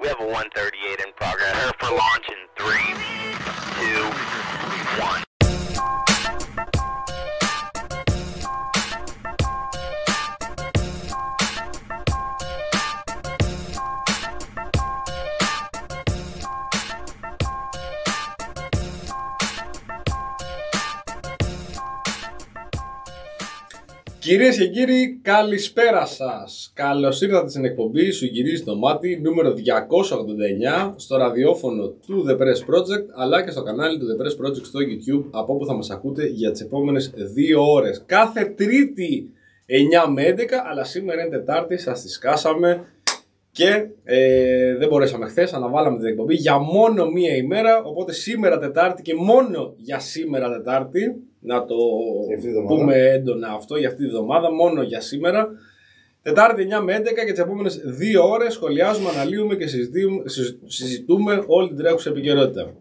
We have a 138 in progress. Prepare for launch in three, two, one. Κυρίες και κύριοι, καλησπέρα σας. Καλώς ήρθατε στην εκπομπή Σου γυρίζει το μάτι νούμερο 289 στο ραδιόφωνο του The Press Project αλλά και στο κανάλι του The Press Project στο YouTube από όπου θα μας ακούτε για τις επόμενες δύο ώρες. Κάθε Τρίτη 9 με 11, αλλά σήμερα είναι Τετάρτη, σας τη σκάσαμε και ε, δεν μπορέσαμε χθες, αναβάλαμε την εκπομπή για μόνο μία ημέρα. Οπότε σήμερα Τετάρτη και μόνο για σήμερα Τετάρτη, να το Για αυτή τη εβδομάδα. πούμε έντονα αυτό για αυτή τη βδομάδα, μόνο για σήμερα. Τετάρτη 9 με 11 και τις επόμενες δύο ώρες σχολιάζουμε, αναλύουμε και συζητούμε, συζ- συζητούμε όλη την τρέχουσα επικαιρότητα.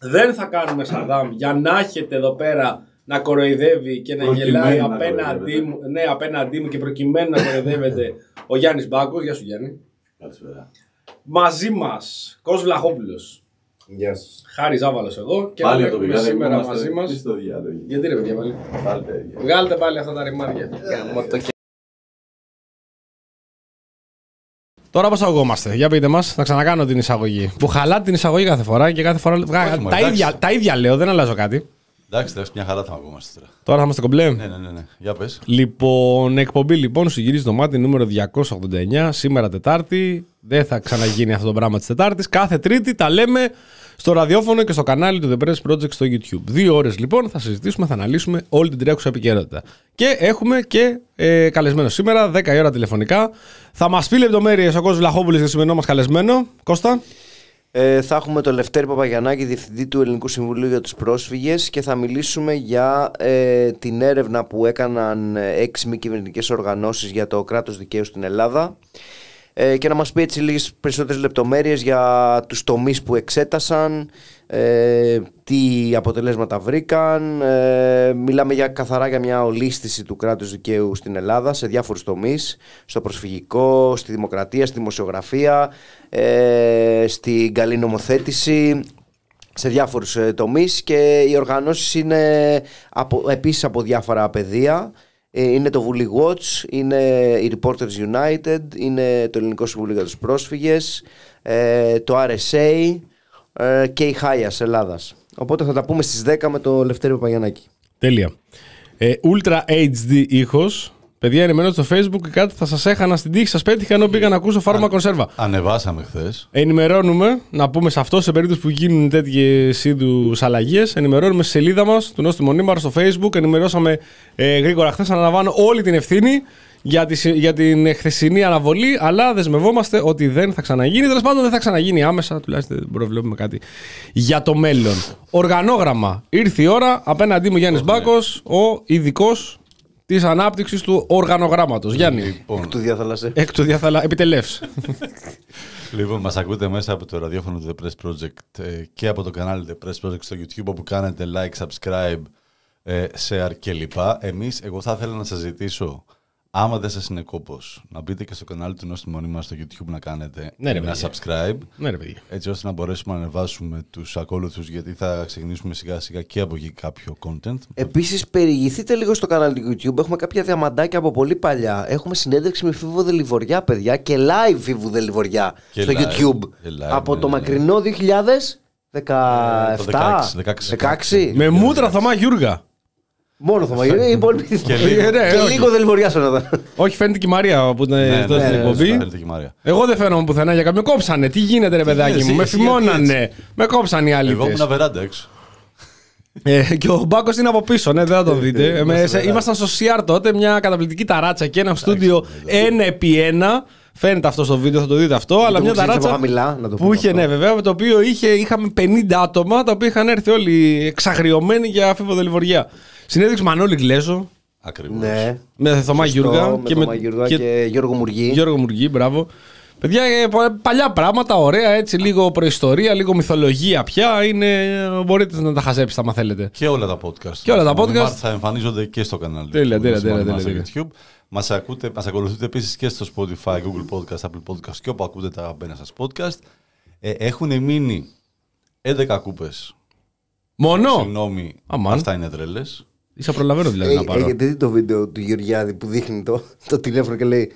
Δεν θα κάνουμε Σαδάμ για να έχετε εδώ πέρα να κοροϊδεύει και να Προκειμένου γελάει να απέναντί κοροϊδεύετε. μου, ναι, απέναντί μου και προκειμένου να κοροϊδεύεται ο Γιάννης Μπάκος. Γεια σου Γιάννη. Καλησπέρα. Μαζί μας, Κος Βλαχόπουλο. Γεια σας. Χάρη Ζάβαλος εδώ και Πάλι να το έχουμε πηγάδι σήμερα είμαστε μαζί μας. στο διάλογο. Γιατί ρε παιδιά πάλι. Πάλι τα ίδια. Βγάλτε πάλι αυτά τα ρημάρια. Γάμο το και- Τώρα πώς αγωγόμαστε, για πείτε μας, θα ξανακάνω την εισαγωγή. Που χαλά την εισαγωγή κάθε φορά και κάθε φορά. βγα- Όχι, μα, τα, εντάξει. ίδια, τα ίδια λέω, δεν αλλάζω κάτι. Εντάξει, εντάξει, μια χαρά θα ακούμαστε τώρα. Τώρα θα είμαστε κομπλέ. Ναι, ναι, ναι, ναι. Για πες. Λοιπόν, εκπομπή λοιπόν σου γυρίζει το μάτι νούμερο 289, σήμερα Τετάρτη. Δεν θα ξαναγίνει αυτό το πράγμα της Τετάρτης. Κάθε Τρίτη τα λέμε στο ραδιόφωνο και στο κανάλι του The Press Project στο YouTube. Δύο ώρες λοιπόν θα συζητήσουμε, θα αναλύσουμε όλη την τρέχουσα επικαιρότητα. Και έχουμε και ε, καλεσμένο σήμερα, 10 η ώρα τηλεφωνικά. Θα μας πει λεπτομέρειες ο Κώστας Βλαχόπουλος για το σημερινό μας καλεσμένο. Κώστα. Ε, θα έχουμε τον Λευτέρη Παπαγιαννάκη, Διευθυντή του Ελληνικού Συμβουλίου για τους Πρόσφυγες και θα μιλήσουμε για ε, την έρευνα που έκαναν ε, έξι μη κυβερνητικές οργανώσεις για το κράτος δικαίου στην Ελλάδα ε, και να μας πει έτσι λίγες περισσότερες λεπτομέρειες για τους τομείς που εξέτασαν, ε, τι αποτελέσματα βρήκαν. Ε, μιλάμε για, καθαρά για μια ολίσθηση του κράτους δικαίου στην Ελλάδα σε διάφορους τομείς, στο προσφυγικό, στη δημοκρατία, στη δημοσιογραφία, ε, στην καλή νομοθέτηση, σε διάφορους ε, τομείς και οι οργανώσεις είναι από, επίσης από διάφορα πεδία. Ε, Είναι το Βουλή Watch, είναι οι Reporters United, είναι το Ελληνικό Συμβούλιο για τους Πρόσφυγες, ε, το RSA ε, και η Χάιας Ελλάδας. Οπότε θα τα πούμε στις 10 με το Λευτέρη Παπαγιαννάκη. Τέλεια. Ε, Ultra HD ήχος. Παιδιά, ενημερώστε στο Facebook και κάτι θα σας έχανα στην τύχη. Σας πέτυχα ενώ πήγα να ακούσω φάρμα κονσέρβα. Ανεβάσαμε χθες. Ενημερώνουμε, να πούμε σε αυτό, σε περίπτωση που γίνουν τέτοιες είδους αλλαγές, ενημερώνουμε στη σελίδα μας του Νόστιμο Μονίμαρο στο Facebook. Ενημερώσαμε ε, γρήγορα χθες. Αναλαμβάνω όλη την ευθύνη για, τη, συ- για την χθεσινή αναβολή, αλλά δεσμευόμαστε ότι δεν θα ξαναγίνει. Τέλος πάντων, δεν θα ξαναγίνει άμεσα, τουλάχιστον δεν προβλέπουμε κάτι για το μέλλον. Οργανόγραμμα. Ήρθε η ώρα. Απέναντί μου Γιάννης Μπάκος, ο ειδικός της ανάπτυξης του οργανογράμματος. Γιάννη. Λοιπόν, Του διαθαλασσέ. Εκ του διαθαλά. Επιτελεύς. λοιπόν μας ακούτε μέσα από το ραδιόφωνο του The Press Project ε, και από το κανάλι The Press Project στο YouTube όπου κάνετε like, subscribe, ε, share κλπ. Εμείς, εγώ θα ήθελα να σας ζητήσω, άμα δεν σας είναι κόπος, να μπείτε και στο κανάλι του Νόστιμο Μονίμαρο στο YouTube να κάνετε Ναι, ρε, ένα παιδιά. subscribe. ναι, ρε παιδιά. έτσι ώστε να μπορέσουμε να ανεβάσουμε τους ακόλουθους γιατί θα ξεκινήσουμε σιγά σιγά και από εκεί κάποιο content. Επίσης, περιηγηθείτε λίγο στο κανάλι του YouTube. Έχουμε κάποια διαμαντάκια από πολύ παλιά. Έχουμε συνέντευξη με Φίβο Δελιβοριά, παιδιά, και live Φίβο Δελιβοριά Και στο live, YouTube. και live, από ναι, το ναι, ναι. μακρινό 2017. το 16, 16. Με μούτρα Θωμά Γιούργα. Μόνο θα μαγειρεύει. Οι υπόλοιποι. Και λίγο. Ε, ναι, Και όχι. λίγο Δελιβοριά φαίνονταν. Όχι, φαίνεται και η Μαρία που ήταν Ναι, εδώ ναι, στην ναι, εκπομπή. φαίνεται και η Μαρία. Εγώ δεν φαίνομαι πουθενά για κάποιον. Με κόψανε. Τι γίνεται, ρε παιδάκι εσύ, μου. Με εσύ, γιατί φημώνανε. Με κόψαν οι άλλοι. Εγώ ήμουν βεράντα έξω. Ε, και ο Μπάκος είναι από πίσω, ναι, δεν θα το δείτε. Ε, με- σε- βεράντα. Ήμασταν στο CR τότε, μια καταπληκτική ταράτσα και ένα στούντιο ένα επί ένα. Φαίνεται αυτό στο βίντεο, θα το δείτε αυτό. αλλά το μια που ξέρεις από ταράτσα. χαμηλά, να το που πούμε είχε, αυτό. ναι, βέβαια, με το οποίο είχε, είχαμε 50 άτομα τα οποία είχαν έρθει όλοι εξαγριωμένοι για αφιβοδελιβοριά. Συνέδειξη Μανώλη Γκλέζο, Ακριβώς. Ναι. με Θωμά Σωστό, Γιούργα με Θωμά Γιούργα και Γιώργο Μουργή. Γιώργο Μουργή, μπράβο. Παιδιά, ε, πα- παλιά πράγματα, ωραία, έτσι, λίγο προϊστορία, λίγο μυθολογία πια. Είναι, μπορείτε να τα χαζέψετε άμα θέλετε. Και όλα τα podcast. Και όλα τα του podcast. Μονιμάρ Θα εμφανίζονται και στο κανάλι Τέλεια, του τέλεια, Μονιμάρ τέλεια, στο τέλεια, YouTube. Μας, ακούτε, μας ακολουθείτε επίσης και στο Spotify, Google Podcast, Apple Podcast και όπου ακούτε τα αγαπημένα σας podcast. Ε, έχουν μείνει 11 κούπες. Μόνο; Συγγνώμη, Αμάν. αυτά είναι τρέλες. Ίσα προλαβαίνω δηλαδή Ε, να πάρω. Έχετε δει το βίντεο του Γεωργιάδη που δείχνει το, το τηλέφωνο και λέει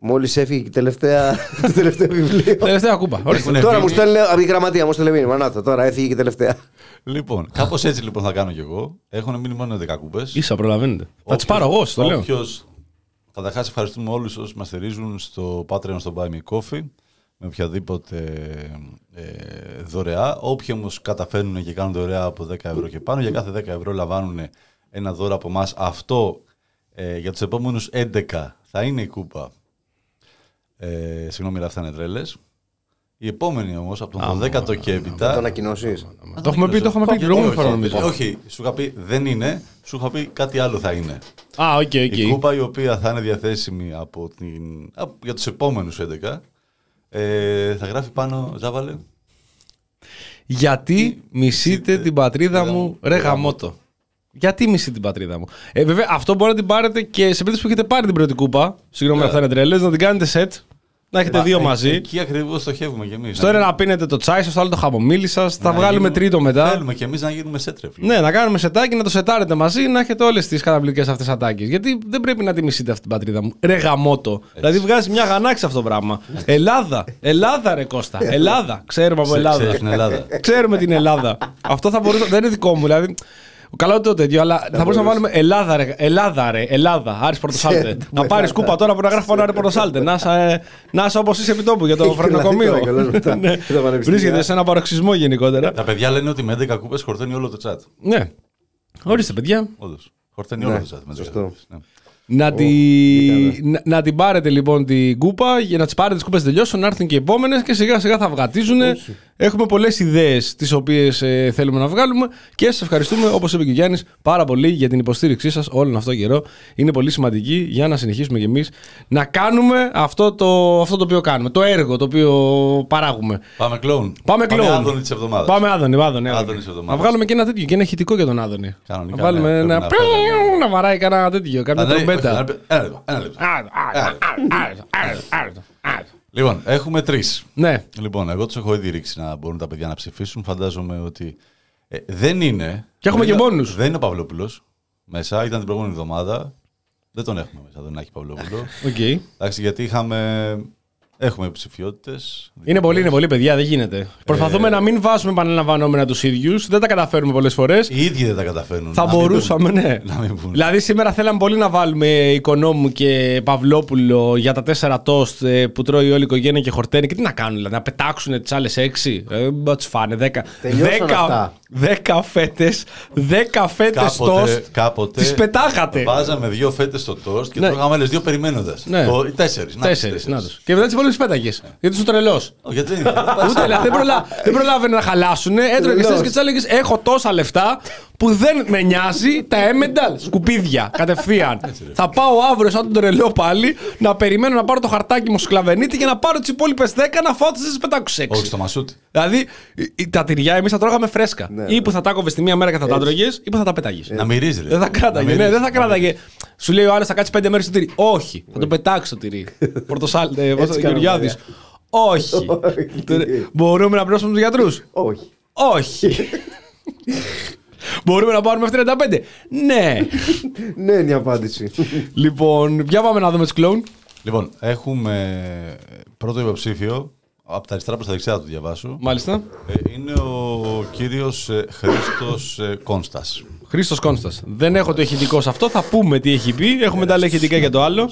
Μόλις έφυγε και η τελευταία, το τελευταίο βιβλίο. Τελευταία κούπα. Ορίστε. Έχουν τώρα μείνει- μου στέλνει από η γραμματεία, μου στέλνει μήνυμα. Να το, τώρα έφυγε και η τελευταία. Λοιπόν, κάπως έτσι λοιπόν θα κάνω κι εγώ. Έχουν μείνει μόνο 11 κούπες. Ίσα προλαβαίνετε. Θα τις πάρω εγώ, στο λέω. Καταρχάς, ευχαριστούμε όλους όσους μας στηρίζουν στο Patreon, στο Buy Me Coffee, με οποιαδήποτε ε, δωρεά. Όποιοι όμως καταφέρνουν και κάνουν δωρεά από 10 ευρώ και πάνω, για κάθε 10 ευρώ λαμβάνουν ένα δώρο από εμάς. Αυτό ε, για τους επόμενους 11 θα είναι η κούπα. Ε, συγγνώμη, αλλά αυτά είναι τρέλες. Η επόμενη όμως, από τον 12ο και Θα το έπειτα. ανακοινώσει. Το έχουμε πει, το έχουμε πει την προηγούμενη φορά νομίζω. Όχι, σου είχα πει δεν είναι, σου είχα πει κάτι άλλο θα είναι. Α, οκ, Η οκ. κούπα η οποία θα είναι διαθέσιμη από την, από- για τους επόμενους 11 ε, θα γράφει πάνω, Ζάβαλε, Γιατί μισείτε την πατρίδα μου, ρε γαμότο. Γιατί μισείτε την πατρίδα μου. Ε, βέβαια, αυτό μπορεί να την πάρετε και σε περίπτωση που έχετε πάρει την πρώτη κούπα. Συγγνώμη, Ναι. αυτά είναι τρέλες, να την κάνετε set. Να έχετε Μα, δύο ε, μαζί. Εκεί ακριβώς στοχεύουμε κι εμείς. Στο ένα να πίνετε το τσάι σας, στο άλλο το χαμομήλι σας. Θα Να βγάλουμε γίνουμε- τρίτο μετά. Θέλουμε κι εμείς να γίνουμε σέτρεφλοι. Ναι, να κάνουμε σετάκι, να το σετάρετε μαζί, να έχετε όλες τις καταπληκτικές αυτές ατάκες. Γιατί δεν πρέπει να τη μισείτε αυτή την πατρίδα μου. Ρε γαμότο. Δηλαδή βγάζει μια γανάξη αυτό το πράγμα. Ελλάδα. Ελλάδα, ρε Κώστα. Ελλάδα. Ξέρουμε από Σε- Ελλάδα. ξέρεις την Ελλάδα. Ξέρουμε την Ελλάδα. Αυτό θα μπορούσε. Δεν είναι δικό μου. Δηλαδή. Καλά το τέτοιο, αλλά θα μπορούσαμε να βάλουμε Ελλάδα, ρε. Ελλάδα, ρε. Ελλάδα. Άρης Πορτοσάλτε. να πάρεις κούπα τώρα που να γράφει πάνω Άρη Πορτοσάλτε. Να είσαι, να είσαι όπως είσαι επιτόπου για το Έχει φρενοκομείο. τρελαθεί τώρα κιόλας μετά Ναι. τα πανεπιστήμια. Βρίσκεται σε ένα παροξισμό γενικότερα. Τα παιδιά λένε ότι με 11 κούπες χορταίνει όλο το chat. Ναι. Ορίστε, παιδιά. Όντως. Χορταίνει όλο το chat. με 11 σωστό. κούπες, ναι. Να, τη... να, να την πάρετε λοιπόν την κούπα για να τις πάρετε τις κούπες τελειώσουν, να έρθουν και οι επόμενες και σιγά σιγά θα βγατίζουν. Έχουμε πολλέ ιδέε τι οποίε θέλουμε να βγάλουμε και σα ευχαριστούμε, όπω είπε και ο Γιάννη, πάρα πολύ για την υποστήριξή σα όλον αυτό τον καιρό. Είναι πολύ σημαντική για να συνεχίσουμε κι εμεί να κάνουμε αυτό το, αυτό το οποίο κάνουμε. Το έργο το οποίο παράγουμε. Πάμε κλόουν. Πάμε κλόουν. Άδωνη της εβδομάδας. Πάμε Άδωνη, Άδωνη. Άδωνη Άδωνη. της εβδομάδας. Να βγάλουμε και ένα τέτοιο και ένα ηχητικό για τον Άδωνη. Κανονικά, να βάλουμε ναι, ένα. πρέπει να φέρουμε. Να βαράει κανένα τέτοιο, Α, κανένα ναι, όχι, τρομπέτα. ένα λεπτό, Ένα λεπτό. Ένα λεπτό. Λοιπόν, έχουμε τρεις. Ναι. Λοιπόν, εγώ τους έχω ήδη ρίξει να μπορούν τα παιδιά να ψηφίσουν. Φαντάζομαι ότι ε, δεν είναι. Και έχουμε δεν και είναι- μπόνους. Δεν είναι ο Παυλόπουλος μέσα. Ήταν την προηγούμενη εβδομάδα. Δεν τον έχουμε μέσα, δεν έχει Παυλόπουλο. Οκ. Εντάξει, γιατί είχαμε. Έχουμε υποψηφιότητες. Είναι πολύ, είναι πολύ, παιδιά, δεν γίνεται. Ε, Προσπαθούμε να μην βάζουμε επαναλαμβανόμενα τους ίδιους. Δεν τα καταφέρουμε πολλές φορές. Οι ίδιοι δεν τα καταφέρνουν. Θα Να μην μπορούσαμε, πούνε. ναι. Να μην πούνε. Δηλαδή, σήμερα θέλαμε πολύ να βάλουμε Οικονόμου και Παυλόπουλο για τα τέσσερα τόστ ε, που τρώει όλη η οικογένεια και χορταίνει. Και τι να κάνουν, δηλαδή, να πετάξουν τις άλλες έξι; Ε, μπα τις φάνε, δέκα. Τελειώσαν αυτά. Δέκα φέτες. Δέκα φέτες Κάποτε, τόστ. κάποτε Τις πετάγατε. Βάζαμε δύο φέτες στο τόστ και Ναι. τρώγαμε άλλες δύο περιμένοντας. Ναι. Τέσσερις. Τέσσερις. Να τους. Και μετά τις υπόλοιπε πέταγες. Γιατί είσαι τρελός. Γιατί δεν είναι. Ούτε δηλαδή, δεν, προλα... δεν προλάβαινε να χαλάσουν. Έτρωγε Τρελός. και τη έλεγε: Έχω τόσα λεφτά που δεν με νοιάζει τα έμενταλ. Σκουπίδια κατευθείαν. θα πάω αύριο, σαν τον τρελό πάλι, να περιμένω να πάρω το χαρτάκι μου σκλαβενίτη για να πάρω τις υπόλοιπες 10 να φάω τις 506. Όχι στο μασούτι. Δηλαδή, η- τα τυριά εμείς τα τρώγαμε φρέσκα. Ναι, ή που θα τα κόβες τη μία μέρα και θα τα τρώγες, ή που θα τα πέταγε. Να μυρίζεις. ρε. Δεν θα κράταγε, Να ναι, μυρίζεις. δεν θα κράταγε. Σου λέει ο άλλο θα κάτσεις πέντε μέρες στο τυρί. Όχι, θα το πετάξει το τυρί. Πορτοσάλ, ε, πώς το- Έτσι κάνουμε, Γεωργιάδης. ωραία. Όχι. Όχι. Μπορούμε να πληρώσουμε τους γιατρούς; Όχι. Όχι. Μπορούμε να πάρουμε F35; Ναι. Ναι, είναι η απάντηση. λοιπόν, για πάμε να δούμε τους κλόουν. Λοιπόν, έχουμε πρώτο υποψήφιο. Από τα αριστερά προς τα δεξιά θα το διαβάσω. Μάλιστα. Ε, Είναι ο κύριος Χρήστος Κόνστας. Χρήστος Κόνστας. Δεν έχω το ηχητικό σε αυτό, θα πούμε τι έχει πει. Έχουμε τα άλλα ηχητικά για το άλλο.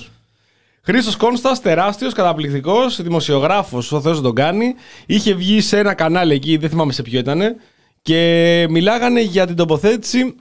Χρήστος Κόνστας, τεράστιος, καταπληκτικός, δημοσιογράφος, ο Θεός τον κάνει. Είχε βγει σε ένα κανάλι εκεί, δεν θυμάμαι σε ποιο ήταν. Και μιλάγανε για την τοποθέτηση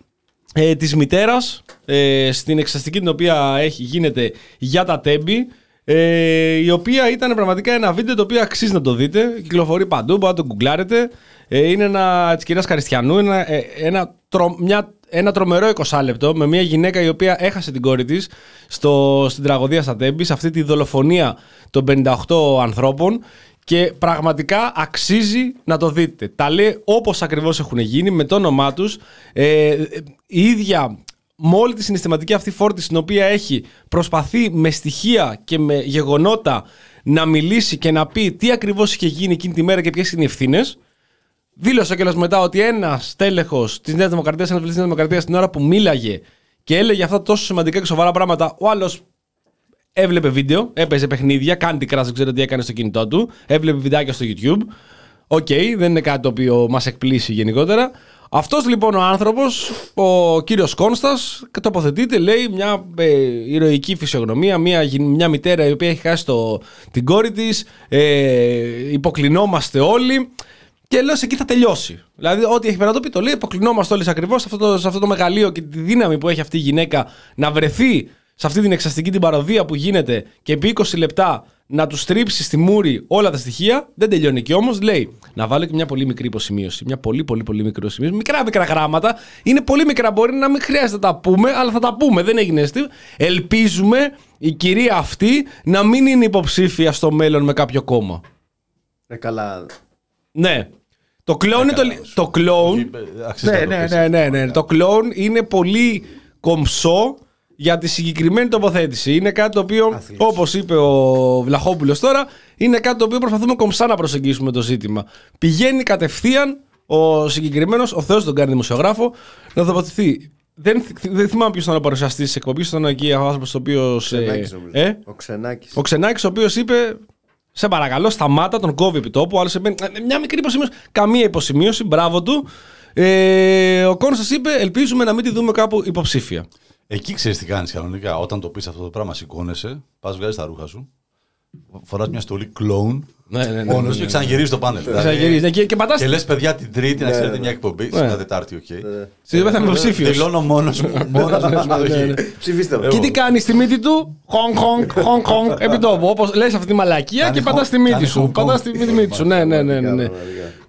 ε, της μητέρας ε, στην εξαστική την οποία έχει, γίνεται για τα τέμπη ε, η οποία ήταν πραγματικά ένα βίντεο το οποίο αξίζει να το δείτε κυκλοφορεί παντού, μπορείτε να το γκουγκλάρετε ε, είναι ένα της κυρίας Καριστιανού ένα, ε, ένα, τρο, μια, ένα τρομερό 20 λεπτό με μια γυναίκα η οποία έχασε την κόρη της στο, στην τραγωδία στα τέμπη σε αυτή τη δολοφονία των 58 ανθρώπων και πραγματικά αξίζει να το δείτε. Τα λέει όπως ακριβώς έχουν γίνει, με το όνομά τους. Ε, ε, η ίδια, με όλη τη συναισθηματική αυτή φόρτιση την οποία έχει, προσπαθεί με στοιχεία και με γεγονότα να μιλήσει και να πει τι ακριβώς είχε γίνει εκείνη τη μέρα και ποιες είναι οι ευθύνες. Δήλωσε κιόλας μετά ότι ένας τέλεχος της Νέας Δημοκρατίας, ένας βουλευτής της Νέας Δημοκρατίας, την ώρα που μίλαγε και έλεγε αυτά τόσο σημαντικά και σοβαρά πράγματα, ο άλλος έβλεπε βίντεο, έπαιζε παιχνίδια, Candy Crush, δεν ξέρω τι έκανε στο κινητό του, έβλεπε βιντεάκια στο YouTube. OK, δεν είναι κάτι το οποίο μας εκπλήσσει γενικότερα. Αυτός λοιπόν ο άνθρωπος, ο κύριος Κόνστας, τοποθετείται, λέει μια ε, ηρωική φυσιογνωμία, μια, γυ- μια μητέρα η οποία έχει χάσει το, την κόρη της. Ε, υποκλεινόμαστε όλοι. Και λέω σε εκεί θα τελειώσει. Δηλαδή, ό,τι έχει πέρα να το πει, το λέει. Υποκλινόμαστε όλοι ακριβώς σε, αυτό το- σε αυτό το μεγαλείο και τη δύναμη που έχει αυτή η γυναίκα να βρεθεί σε αυτή την εξαστική την παροδία που γίνεται και επί 20 λεπτά να του στρίψει στη μούρη όλα τα στοιχεία. Δεν τελειώνει εκεί όμως. Λέει να βάλω και μια πολύ μικρή υποσημείωση. Μια πολύ πολύ πολύ μικρή υποσημείωση. Μικρά μικρά γράμματα. Είναι πολύ μικρά. Μπορεί να μην χρειάζεται να τα πούμε, αλλά θα τα πούμε. Δεν έγινε αίσθη. Ελπίζουμε η κυρία αυτή να μην είναι υποψήφια στο μέλλον με κάποιο κόμμα. Ε, καλά. Ναι. Το κλόουν είναι το, καλά, λι- σου. το κλόουν. Αξίζει Ναι, να το ναι, πεις. ναι, ναι, ναι. Το κλόουν είναι πολύ κομψό για τη συγκεκριμένη τοποθέτηση. Είναι κάτι το οποίο, Άθλιος. όπως είπε ο Βλαχόπουλος τώρα, είναι κάτι το οποίο προσπαθούμε κομψά να προσεγγίσουμε το ζήτημα. Πηγαίνει κατευθείαν ο συγκεκριμένος, ο Θεός τον κάνει δημοσιογράφο, να τοποθετηθεί. Δεν, θυ- δεν θυμάμαι ποιος ήταν ο παρουσιαστής της εκπομπής, ήταν εκεί ο άνθρωπος ο οποίος. Ξενάκης, νομίζω. ε, Ο Ξενάκης. ο Ξενάκης, ο οποίος είπε: Σε παρακαλώ, σταμάτα, τον κόβει επί τόπου. Άλλος είπε: «Ε, Μια μικρή υποσημείωση. Καμία υποσημείωση, μπράβο του. Ε, ο Κόνστας είπε: Ελπίζουμε να μην τη δούμε κάπου υποψήφια. Εκεί ξέρεις τι κάνεις κανονικά. Όταν το πεις αυτό το πράγμα, σηκώνεσαι, πας βγάζεις τα ρούχα σου, φοράς μια στολή κλόουν, Ναι, ναι, ναι. μόνο σου και ξαναγυρίζει το πάνελ. Δηλαδή, Ξαναγυρίζει. Ναι, Και, και πατά. Και λες, παιδιά, την Τρίτη να ξέρετε μια εκπομπή. Στην Τετάρτη, οκ. Στην οποία θα είμαι υποψήφιος. Δηλώνω μόνος μου. Μόνος μου συμμετοχή. Ψηφίστε με. Και τι κάνει στη μύτη του, honk, honk, honk, honk, επί τόπου. Όπως λες αυτή τη μαλακία Κάνει και πατάς honk, στη μύτη κάνει σου. honk, Πατάς honk. στη μύτη σου. Ναι, ναι, ναι.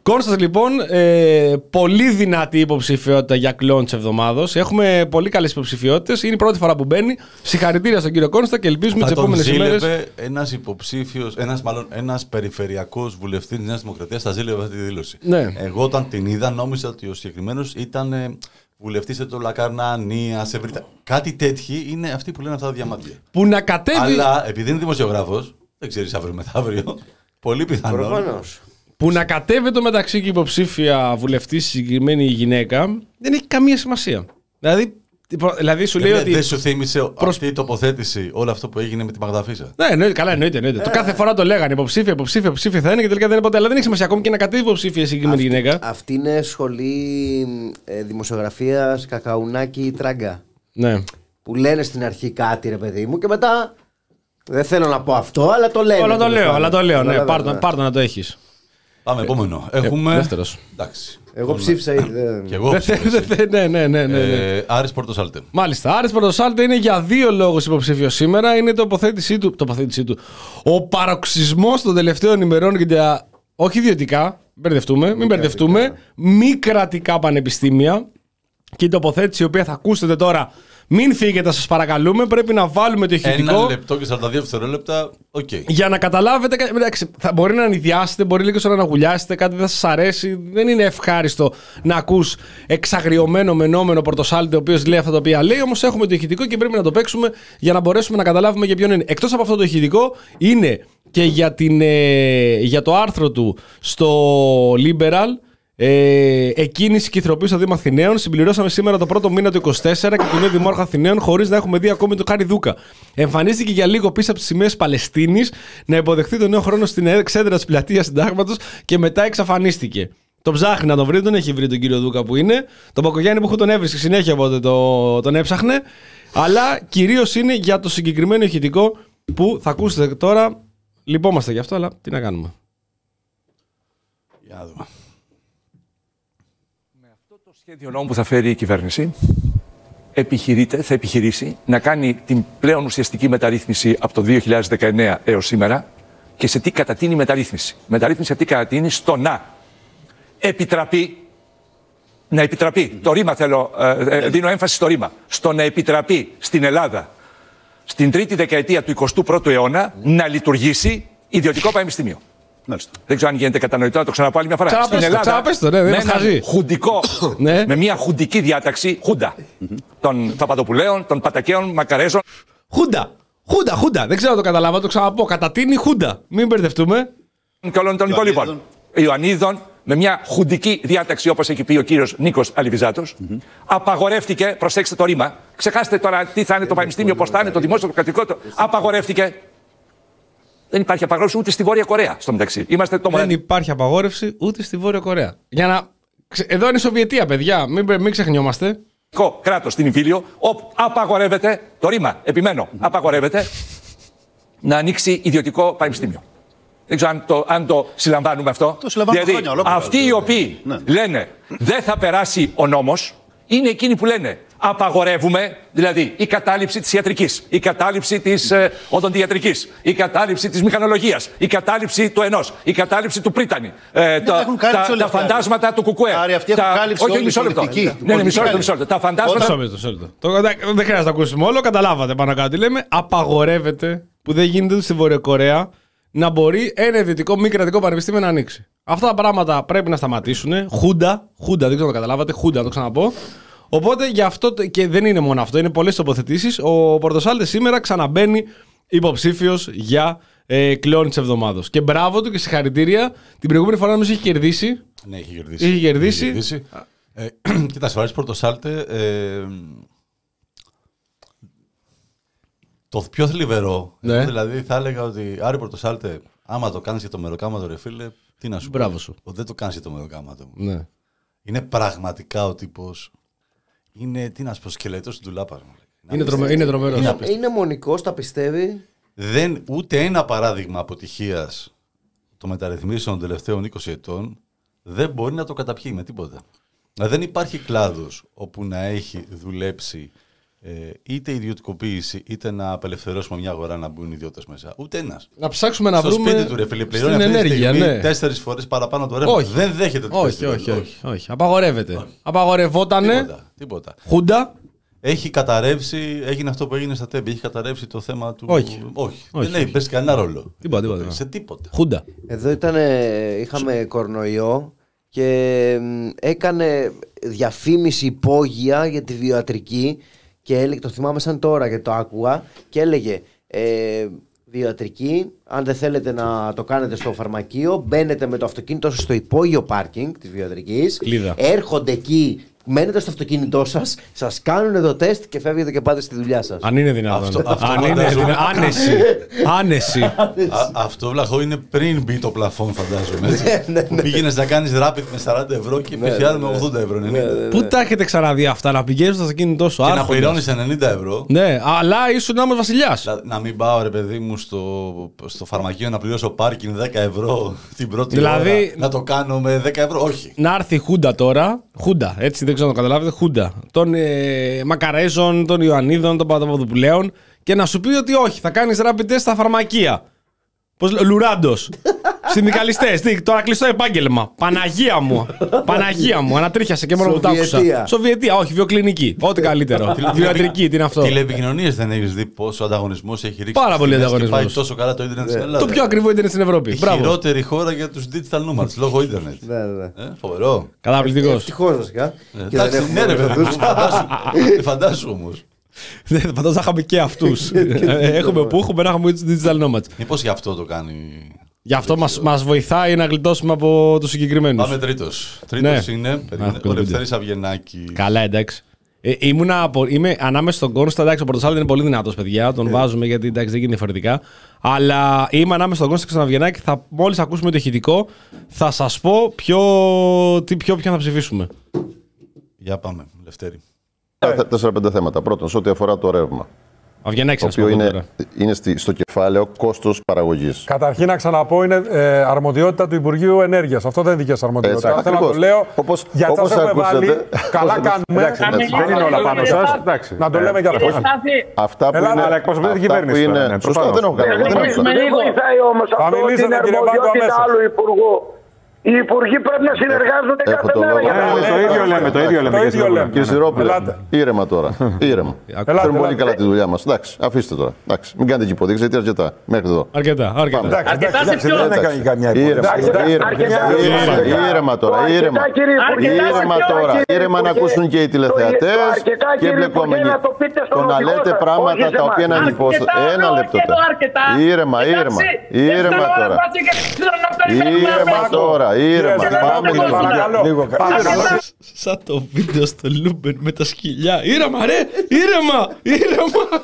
Ναι, ναι. Πραγματικά. Κόνστας λοιπόν, ε, πολύ δυνατή υποψηφιότητα για κλόνς τη εβδομάδα. Έχουμε πολύ καλές υποψηφιότητες. Είναι η πρώτη φορά που μπαίνει. Συγχαρητήρια στον κύριο Κόνστα και ελπίζουμε Θα τι τον επόμενες ημέρε. ζήλευε ένας υποψήφιος, ένας μάλλον ένας περιφερειακός βουλευτής της Νέας Δημοκρατίας, θα ζήλευε αυτή τη δήλωση. Ναι. Εγώ όταν την είδα, νόμιζα ότι ο συγκεκριμένος ήταν βουλευτής σε το Λακαρνανία, σε Βρυτα... Κάτι τέτοιοι είναι αυτοί που λένε αυτά τα διαμάντια. Που να κατέβει. Αλλά επειδή είναι δημοσιογράφος, δεν ξέρεις αύριο μεθαύριο. Πολύ πιθανό. Προφανώς. Που να κατέβει το μεταξύ και υποψήφια βουλευτή συγκεκριμένη γυναίκα δεν έχει καμία σημασία. Δηλαδή, υπο- δηλαδή σου λέει Δεν, ότι. δεν σου θύμισε αυτή η τοποθέτηση όλο αυτό που έγινε με τη Μαγδαφίσα. Ναι, εννοείται, καλά, εννοείται. εννοείται. Το κάθε φορά το λέγανε υποψήφια, υποψήφια, υποψήφια θα είναι και τελικά δεν είναι ποτέ. Αλλά δεν έχει σημασία ακόμη και να κατέβει υποψήφια η συγκεκριμένη γυναίκα. Αυτή είναι σχολή ε, δημοσιογραφίας Κακαουνάκη Τράγκα. Ναι. Που λένε στην αρχή κάτι, ρε παιδί μου, και μετά. Δεν θέλω να πω αυτό, αλλά το λένε. Αλλά το τέλος λέω, πάντων. αλλά το λέω. Ναι, Καταλαβαίνω, πάρ' το- ναι. πάρ' το να το έχεις. Πάμε, επόμενο. Έχουμε. δεύτερος. Εντάξει. Εγώ ψήφισα ήδη. δεν- Και εγώ. Δεν θε- δεν θε- Ναι, ναι, ναι. ναι, ναι. Ε, Άρης Πορτοσάλτε. Μάλιστα. Άρης Πρωτοσάλτε είναι για δύο λόγους υποψήφιος σήμερα. Είναι η τοποθέτησή του. Τοποθέτησή του. Ο παροξισμός των τελευταίων ημερών για τα. Όχι ιδιωτικά. Μπερδευτούμε. Μην μπερδευτούμε. Μη κρατικά πανεπιστήμια. Και η τοποθέτηση η οποία θα ακούσετε τώρα. Μην φύγετε, σας παρακαλούμε. Πρέπει να βάλουμε το Ένα ηχητικό. λεπτό και 42 δευτερόλεπτα. Οκ. Για να καταλάβετε. κα- εντάξει, θα μπορεί να αηδιάσετε, μπορεί λίγο να αναγουλιάσετε, κάτι δεν σας αρέσει. Δεν είναι ευχάριστο να ακούς εξαγριωμένο μαινόμενο Πορτοσάλτε, ο οποίος λέει αυτά τα οποία λέει. Όμως έχουμε το ηχητικό και πρέπει να το παίξουμε για να μπορέσουμε να καταλάβουμε για ποιον είναι. Εκτός από αυτό το ηχητικό, είναι και για, την, ε, για το άρθρο του στο Liberal. Ε, εκκίνηση και ντροπή στο Δήμο Αθηναίων. Συμπληρώσαμε σήμερα το πρώτο μήνα του 24 και τον νέο Δημάρχο Αθηναίων χωρίς να έχουμε δει ακόμη τον Χάρη Δούκα. Εμφανίστηκε για λίγο πίσω από τις σημαίες Παλαιστίνης να υποδεχθεί τον νέο χρόνο στην εξέδρα τη πλατεία Συντάγματος και μετά εξαφανίστηκε. Το ψάχνει να τον βρει, δεν έχει βρει τον κύριο Δούκα που είναι. Τον Πακογιάννη που έχω τον έβρισκε συνέχεια οπότε το, τον έψαχνε. Αλλά κυρίως είναι για το συγκεκριμένο ηχητικό που θα ακούσετε τώρα. Λυπόμαστε γι' αυτό, αλλά τι να κάνουμε. Για να δούμε. Το σχέδιο νόμου που θα φέρει η κυβέρνηση επιχειρείται, θα επιχειρήσει να κάνει την πλέον ουσιαστική μεταρρύθμιση από το 2019 έως σήμερα και σε τι κατατείνει η μεταρρύθμιση. Η μεταρρύθμιση αυτή κατατείνει στο να επιτραπεί να επιτραπεί. Το ρήμα θέλω, ε, ε, δίνω έμφαση στο ρήμα. Στο να επιτραπεί στην Ελλάδα στην τρίτη δεκαετία του 21ου αιώνα να λειτουργήσει ιδιωτικό πανεπιστήμιο. Μάλιστα. Δεν ξέρω αν γίνεται κατανοητό να το ξαναπώ άλλη μια φορά. Ξαναπες Στην το, Ελλάδα, ξαναπες το, ναι, δεν με μας έναν χαζεί. χουντικό, Ναι. με μια χουντική διάταξη, χούντα, των Παπαδοπουλέων, των Πατακαίων, Μακαρέζων, Χούντα! Χούντα, χούντα. Δεν ξέρω αν το καταλάβα, το ξαναπώ. Κατατείνει χούντα. Μην μπερδευτούμε. και όλων των υπολείπων. Ιωαννίδων, με μια χουντική διάταξη, όπως έχει πει ο κύριος Νίκος απαγορεύτηκε, προσέξτε το ρήμα, ξεχάστε τώρα τι θα είναι το πανεπιστήμιο, πώς θα είναι το δημόσιο, το κρατικό, το, απαγορεύτηκε. Δεν υπάρχει απαγόρευση ούτε στη Βόρεια Κορέα στο μεταξύ. Είμαστε το Δεν μοναδικό. υπάρχει απαγόρευση ούτε στη Βόρεια Κορέα. Για να. ξε- Εδώ είναι η Σοβιετία, παιδιά. Μην, μην ξεχνιόμαστε. κράτος στην Ιβίλιο, όπου απαγορεύεται, το ρήμα, επιμένω, απαγορεύεται να ανοίξει ιδιωτικό πανεπιστήμιο. Δεν ξέρω αν το, αν το συλλαμβάνουμε αυτό. Το συλλαμβάνουμε δηλαδή, χρόνια ολόκληρα. αυτοί οι οποίοι Ναι. λένε δεν θα περάσει ο νόμος, είναι εκείνοι που λένε απαγορεύουμε, δηλαδή η κατάληψη της ιατρικής, η κατάληψη της ε, οδοντιατρικής, η κατάληψη της μηχανολογίας, η κατάληψη του ενός, η κατάληψη του πρίτανη, ε, τα, έχουν κάλυψει τα, όλοι τα αυτοί, φαντάσματα του κουκουέ. Άρη, αυτοί τα, έχουν κάλυψει όχι, όλη η μισό λεπτό. πολιτική. Ναι, ναι, μισό λεπτό, Πολιτική μισό λεπτό. Τα φαντάσματα Μισό λεπτό, μισό λεπτό. Το- δεν δεν χρειάζεται να το ακούσουμε όλο, καταλάβατε πάνω κάτω τι λέμε. Απαγορεύεται που δεν γίνεται ούτε στη Βόρεια Κορέα να μπορεί ένα ιδιωτικό μη κρατικό πανεπιστήμιο να ανοίξει. Αυτά τα πράγματα πρέπει να σταματήσουν. Χούντα, χούντα, δεν ξέρω αν το καταλάβατε, χούντα, να το ξαναπώ. Οπότε γι' αυτό το- και δεν είναι μόνο αυτό, είναι πολλές τοποθετήσεις. Ο Πορτοσάλτες σήμερα ξαναμπαίνει υποψήφιος για ε, κλεόνι της εβδομάδα. Και μπράβο του και συγχαρητήρια. Την προηγούμενη φορά νομίζω είχε κερδίσει. Ναι, έχει κερδίσει. Είχε κερδίσει. Ε, κοίτα, σε Πορτοσάλτε. Ε, το πιο θλιβερό. Ναι. εγώ δηλαδή θα έλεγα ότι Άρη Πορτοσάλτε, άμα το κάνεις για το μεροκάματο, ρε φίλε, τι να σου πω. Μπράβο σου. Ότι δεν το κάνεις για το μεροκάματο. Ναι. Είναι πραγματικά ο τύπος. Είναι, τι να σου πω, σκελετό του ντουλάπα. μου λέει. Είναι, τρομε, είναι τρομερός. Είναι Είναι, είναι μονικός, τα πιστεύει; δεν, ούτε ένα παράδειγμα αποτυχίας των μεταρρυθμίσεων των τελευταίων 20 ετών δεν μπορεί να το καταπιεί με τίποτα. Δηλαδή δεν υπάρχει κλάδος όπου να έχει δουλέψει ε, είτε ιδιωτικοποίηση είτε να απελευθερώσουμε μια αγορά να μπουν ιδιώτες μέσα. Ούτε ένας. Να ψάξουμε να Στο βρούμε. σπίτι του ρε φίλε, πληρώνει στην αυτή τη ενέργεια, στιγμή ναι. τέσσερις φορές παραπάνω το ρεύμα. Όχι. Δεν δέχεται το Όχι, όχι, όχι, όχι. Απαγορεύεται. Απαγορευότανε. Τίποτα, τίποτα. Χούντα. Έχει καταρρεύσει, έγινε αυτό που έγινε στα τέμπη. Έχει καταρρεύσει το θέμα του. Όχι. όχι. Όχι, δεν έχει παίξει κανένα ρόλο. Τίποτα, τίποτα. Σε τίποτα. Χούντα. Εδώ ήταν, είχαμε κορονοϊό και μ, έκανε διαφήμιση υπόγεια για τη βιοατρική και έλεγε, το θυμάμαι σαν τώρα και το άκουγα και έλεγε ε, βιοατρική, αν δεν θέλετε να το κάνετε στο φαρμακείο μπαίνετε με το αυτοκίνητό σας στο υπόγειο πάρκινγκ της βιοατρικής Κλίδα. έρχονται εκεί μένετε στο αυτοκίνητό σας σας κάνουν το τεστ και φεύγετε και πάτε στη δουλειά σας Αν είναι δυνατόν. Αυτό- αυτό Αν είναι φαντάζομαι. δυνατόν. Άνεση. Άνεση. Α, αυτό βλαχό είναι πριν μπει το πλαφόν, φαντάζομαι. Ναι, Έτσι. Που πήγαινες να κάνεις rapid με 40 ευρώ και πήγε άλλο με 80 ευρώ. 90. Πού τα έχετε ξαναδεί αυτά να πηγαίνεις στο αυτοκίνητό σου, Και να άρχοντας. πληρώνεις 90 ευρώ. Ναι, αλλά ήσουν άμεσο βασιλιάς. Δηλαδή, Να μην πάω ρε παιδί μου στο, στο φαρμακείο να πληρώσω πάρκινγκ 10 ευρώ την πρώτη Δηλαδή- ώρα. Να το κάνω με 10 ευρώ. Όχι. Να έρθει η Χούντα τώρα. Χούντα, έτσι δεν ξέρω να το καταλάβετε. Χούντα. Των ε, Μακαρέζων, των Ιωαννίδων, των Παπαδοπουλέων. Και να σου πει ότι όχι, θα κάνεις rapid test στα φαρμακεία. Πώς Λουράντος. Συνδικαλιστές. Τι, τώρα κλειστό επάγγελμα. Παναγία μου. Παναγία μου. Ανατρίχιασε και μόνο που το άκουσα. Σοβιετία. Σοβιετία, όχι, βιοκλινική. Ό,τι καλύτερο. Βιοατρική, τι είναι αυτό. Τηλεπικοινωνίες δεν έχεις δει πόσο ανταγωνισμός έχει ρίξει. Πάρα στις πολύ τιμές και ανταγωνισμός. Πάει τόσο καλά το Ιντερνετ στην Ελλάδα. Το πιο ακριβό ίντερνετ στην Ευρώπη. Η Μπράβο. χειρότερη χώρα για τους digital nomads λόγω Ιντερνετ. ναι, ναι. Ε, φοβερό. Καταπληκτικό. Ευτυχώς βασικά Ε, Και δεν Εντάξει, έχουμε ναι, ρε παιδί μου, αυτούς. φαντάσου- Φαντάσου όμως. Φαντάζομαι να είχαμε και αυτούς. έχουμε που έχουμε να έχουμε τους digital nomads. Μήπως γι' αυτό το κάνει. Γι' αυτό μα μας βοηθάει να γλιτώσουμε από τους συγκεκριμένους. Πάμε τρίτος. Τρίτος Ναι. είναι περίμενε, Αχ, ο Λευτέρη Αυγενάκη. Καλά, εντάξει. Ε, ήμουνα από, είμαι ανάμεσα στον Κόνστα. Εντάξει, ο Πορτοσάλτη είναι πολύ δυνατός, παιδιά. Τον βάζουμε γιατί εντάξει, δεν γίνεται διαφορετικά. Αλλά είμαι ανάμεσα στον Κόνστα και στον Αυγενάκη. Θα, μόλις ακούσουμε το ηχητικό, θα σας πω ποιο, τι, ποιο, ποιον θα ψηφίσουμε. Για πάμε, Λευτέρη. Τέσσερα-πέντε θέματα. Πρώτον, σε ό,τι αφορά το ρεύμα. Αυγενάκη, Το σας πω οποίο εγώ είναι, τώρα. είναι στη- στο κεφάλαιο κόστος παραγωγής. Καταρχήν να ξαναπώ, είναι ε, αρμοδιότητα του Υπουργείου Ενέργειας. Αυτό δεν είναι δική σα αρμοδιότητα. Έτσι, Θέλω να το ακριβώς. λέω. Όπως- γιατί όπως σας έχουμε ακούσατε- βάλει. Καλά όπως- κάνουμε. εντάξει, εντάξει, δεν είναι όλα πάνω σα. Να το λέμε για αυτό. Αυτά που Έλα, είναι. αλλά εκπροσωπείτε την αυτά κυβέρνηση που είναι- τώρα, ναι, Σωστά, προφανώς. δεν έχω κανένα. δεν έχω κανένα. Δεν βοηθάει όμως Θα αυτό μιλήσετε, την κύριε Βάγκο, αρμοδιότητα αμέσως. άλλου υπουργού. Οι υπουργοί πρέπει να συνεργάζονται Έχω κάθε το μέρα λόγο. για Ε, να το ίδιο λέμε, το ίδιο λέμε. Το ίδιο λέμε. Κύριε Σιρόπουλε, Ελάτε. ήρεμα τώρα. Ήρεμα. Ελάτε, Ξέρουμε πολύ ελάτε. καλά τη δουλειά μας. Εντάξει, αφήστε τώρα. Εντάξει, μην κάνετε και υποδείξει, γιατί αρκετά. Μέχρι εδώ. Αρκετά, αρκετά. Εντάξει, εντάξει, εντάξει, ποιο; δεν έκανε καμιά Ήρεμα, υπόθεση. ήρεμα, Αρκετά. ήρεμα, ήρεμα τώρα, Το ήρεμα. αρκετά, κύριε Υπουργέ, Ήρεμα αρκετά, τώρα, κύριε ήρεμα να Υπουργέ. ακούσουν και οι Το- τηλεθεατές το αρκετά, και οι κύριε εμπλεκόμενοι. Υπουργέ, να το πείτε στον Το να οδηγό λέτε σας, πράγματα όχι σε τα οποία εμάς. είναι ανυπόστα. Ένα λεπτό τώρα. Ήρεμα, ήρεμα. Ήρεμα τώρα. Ήρεμα τώρα, ήρεμα. Κύριε Πάμε Σιρόπουλε, για δουλειά. παρακαλώ. Λίγο Παρακαλώ. Σαν το βίντεο στο Λούμπεν με τα σκυλιά. Ήρεμα, ρε! Ήρεμα! Ήρεμα!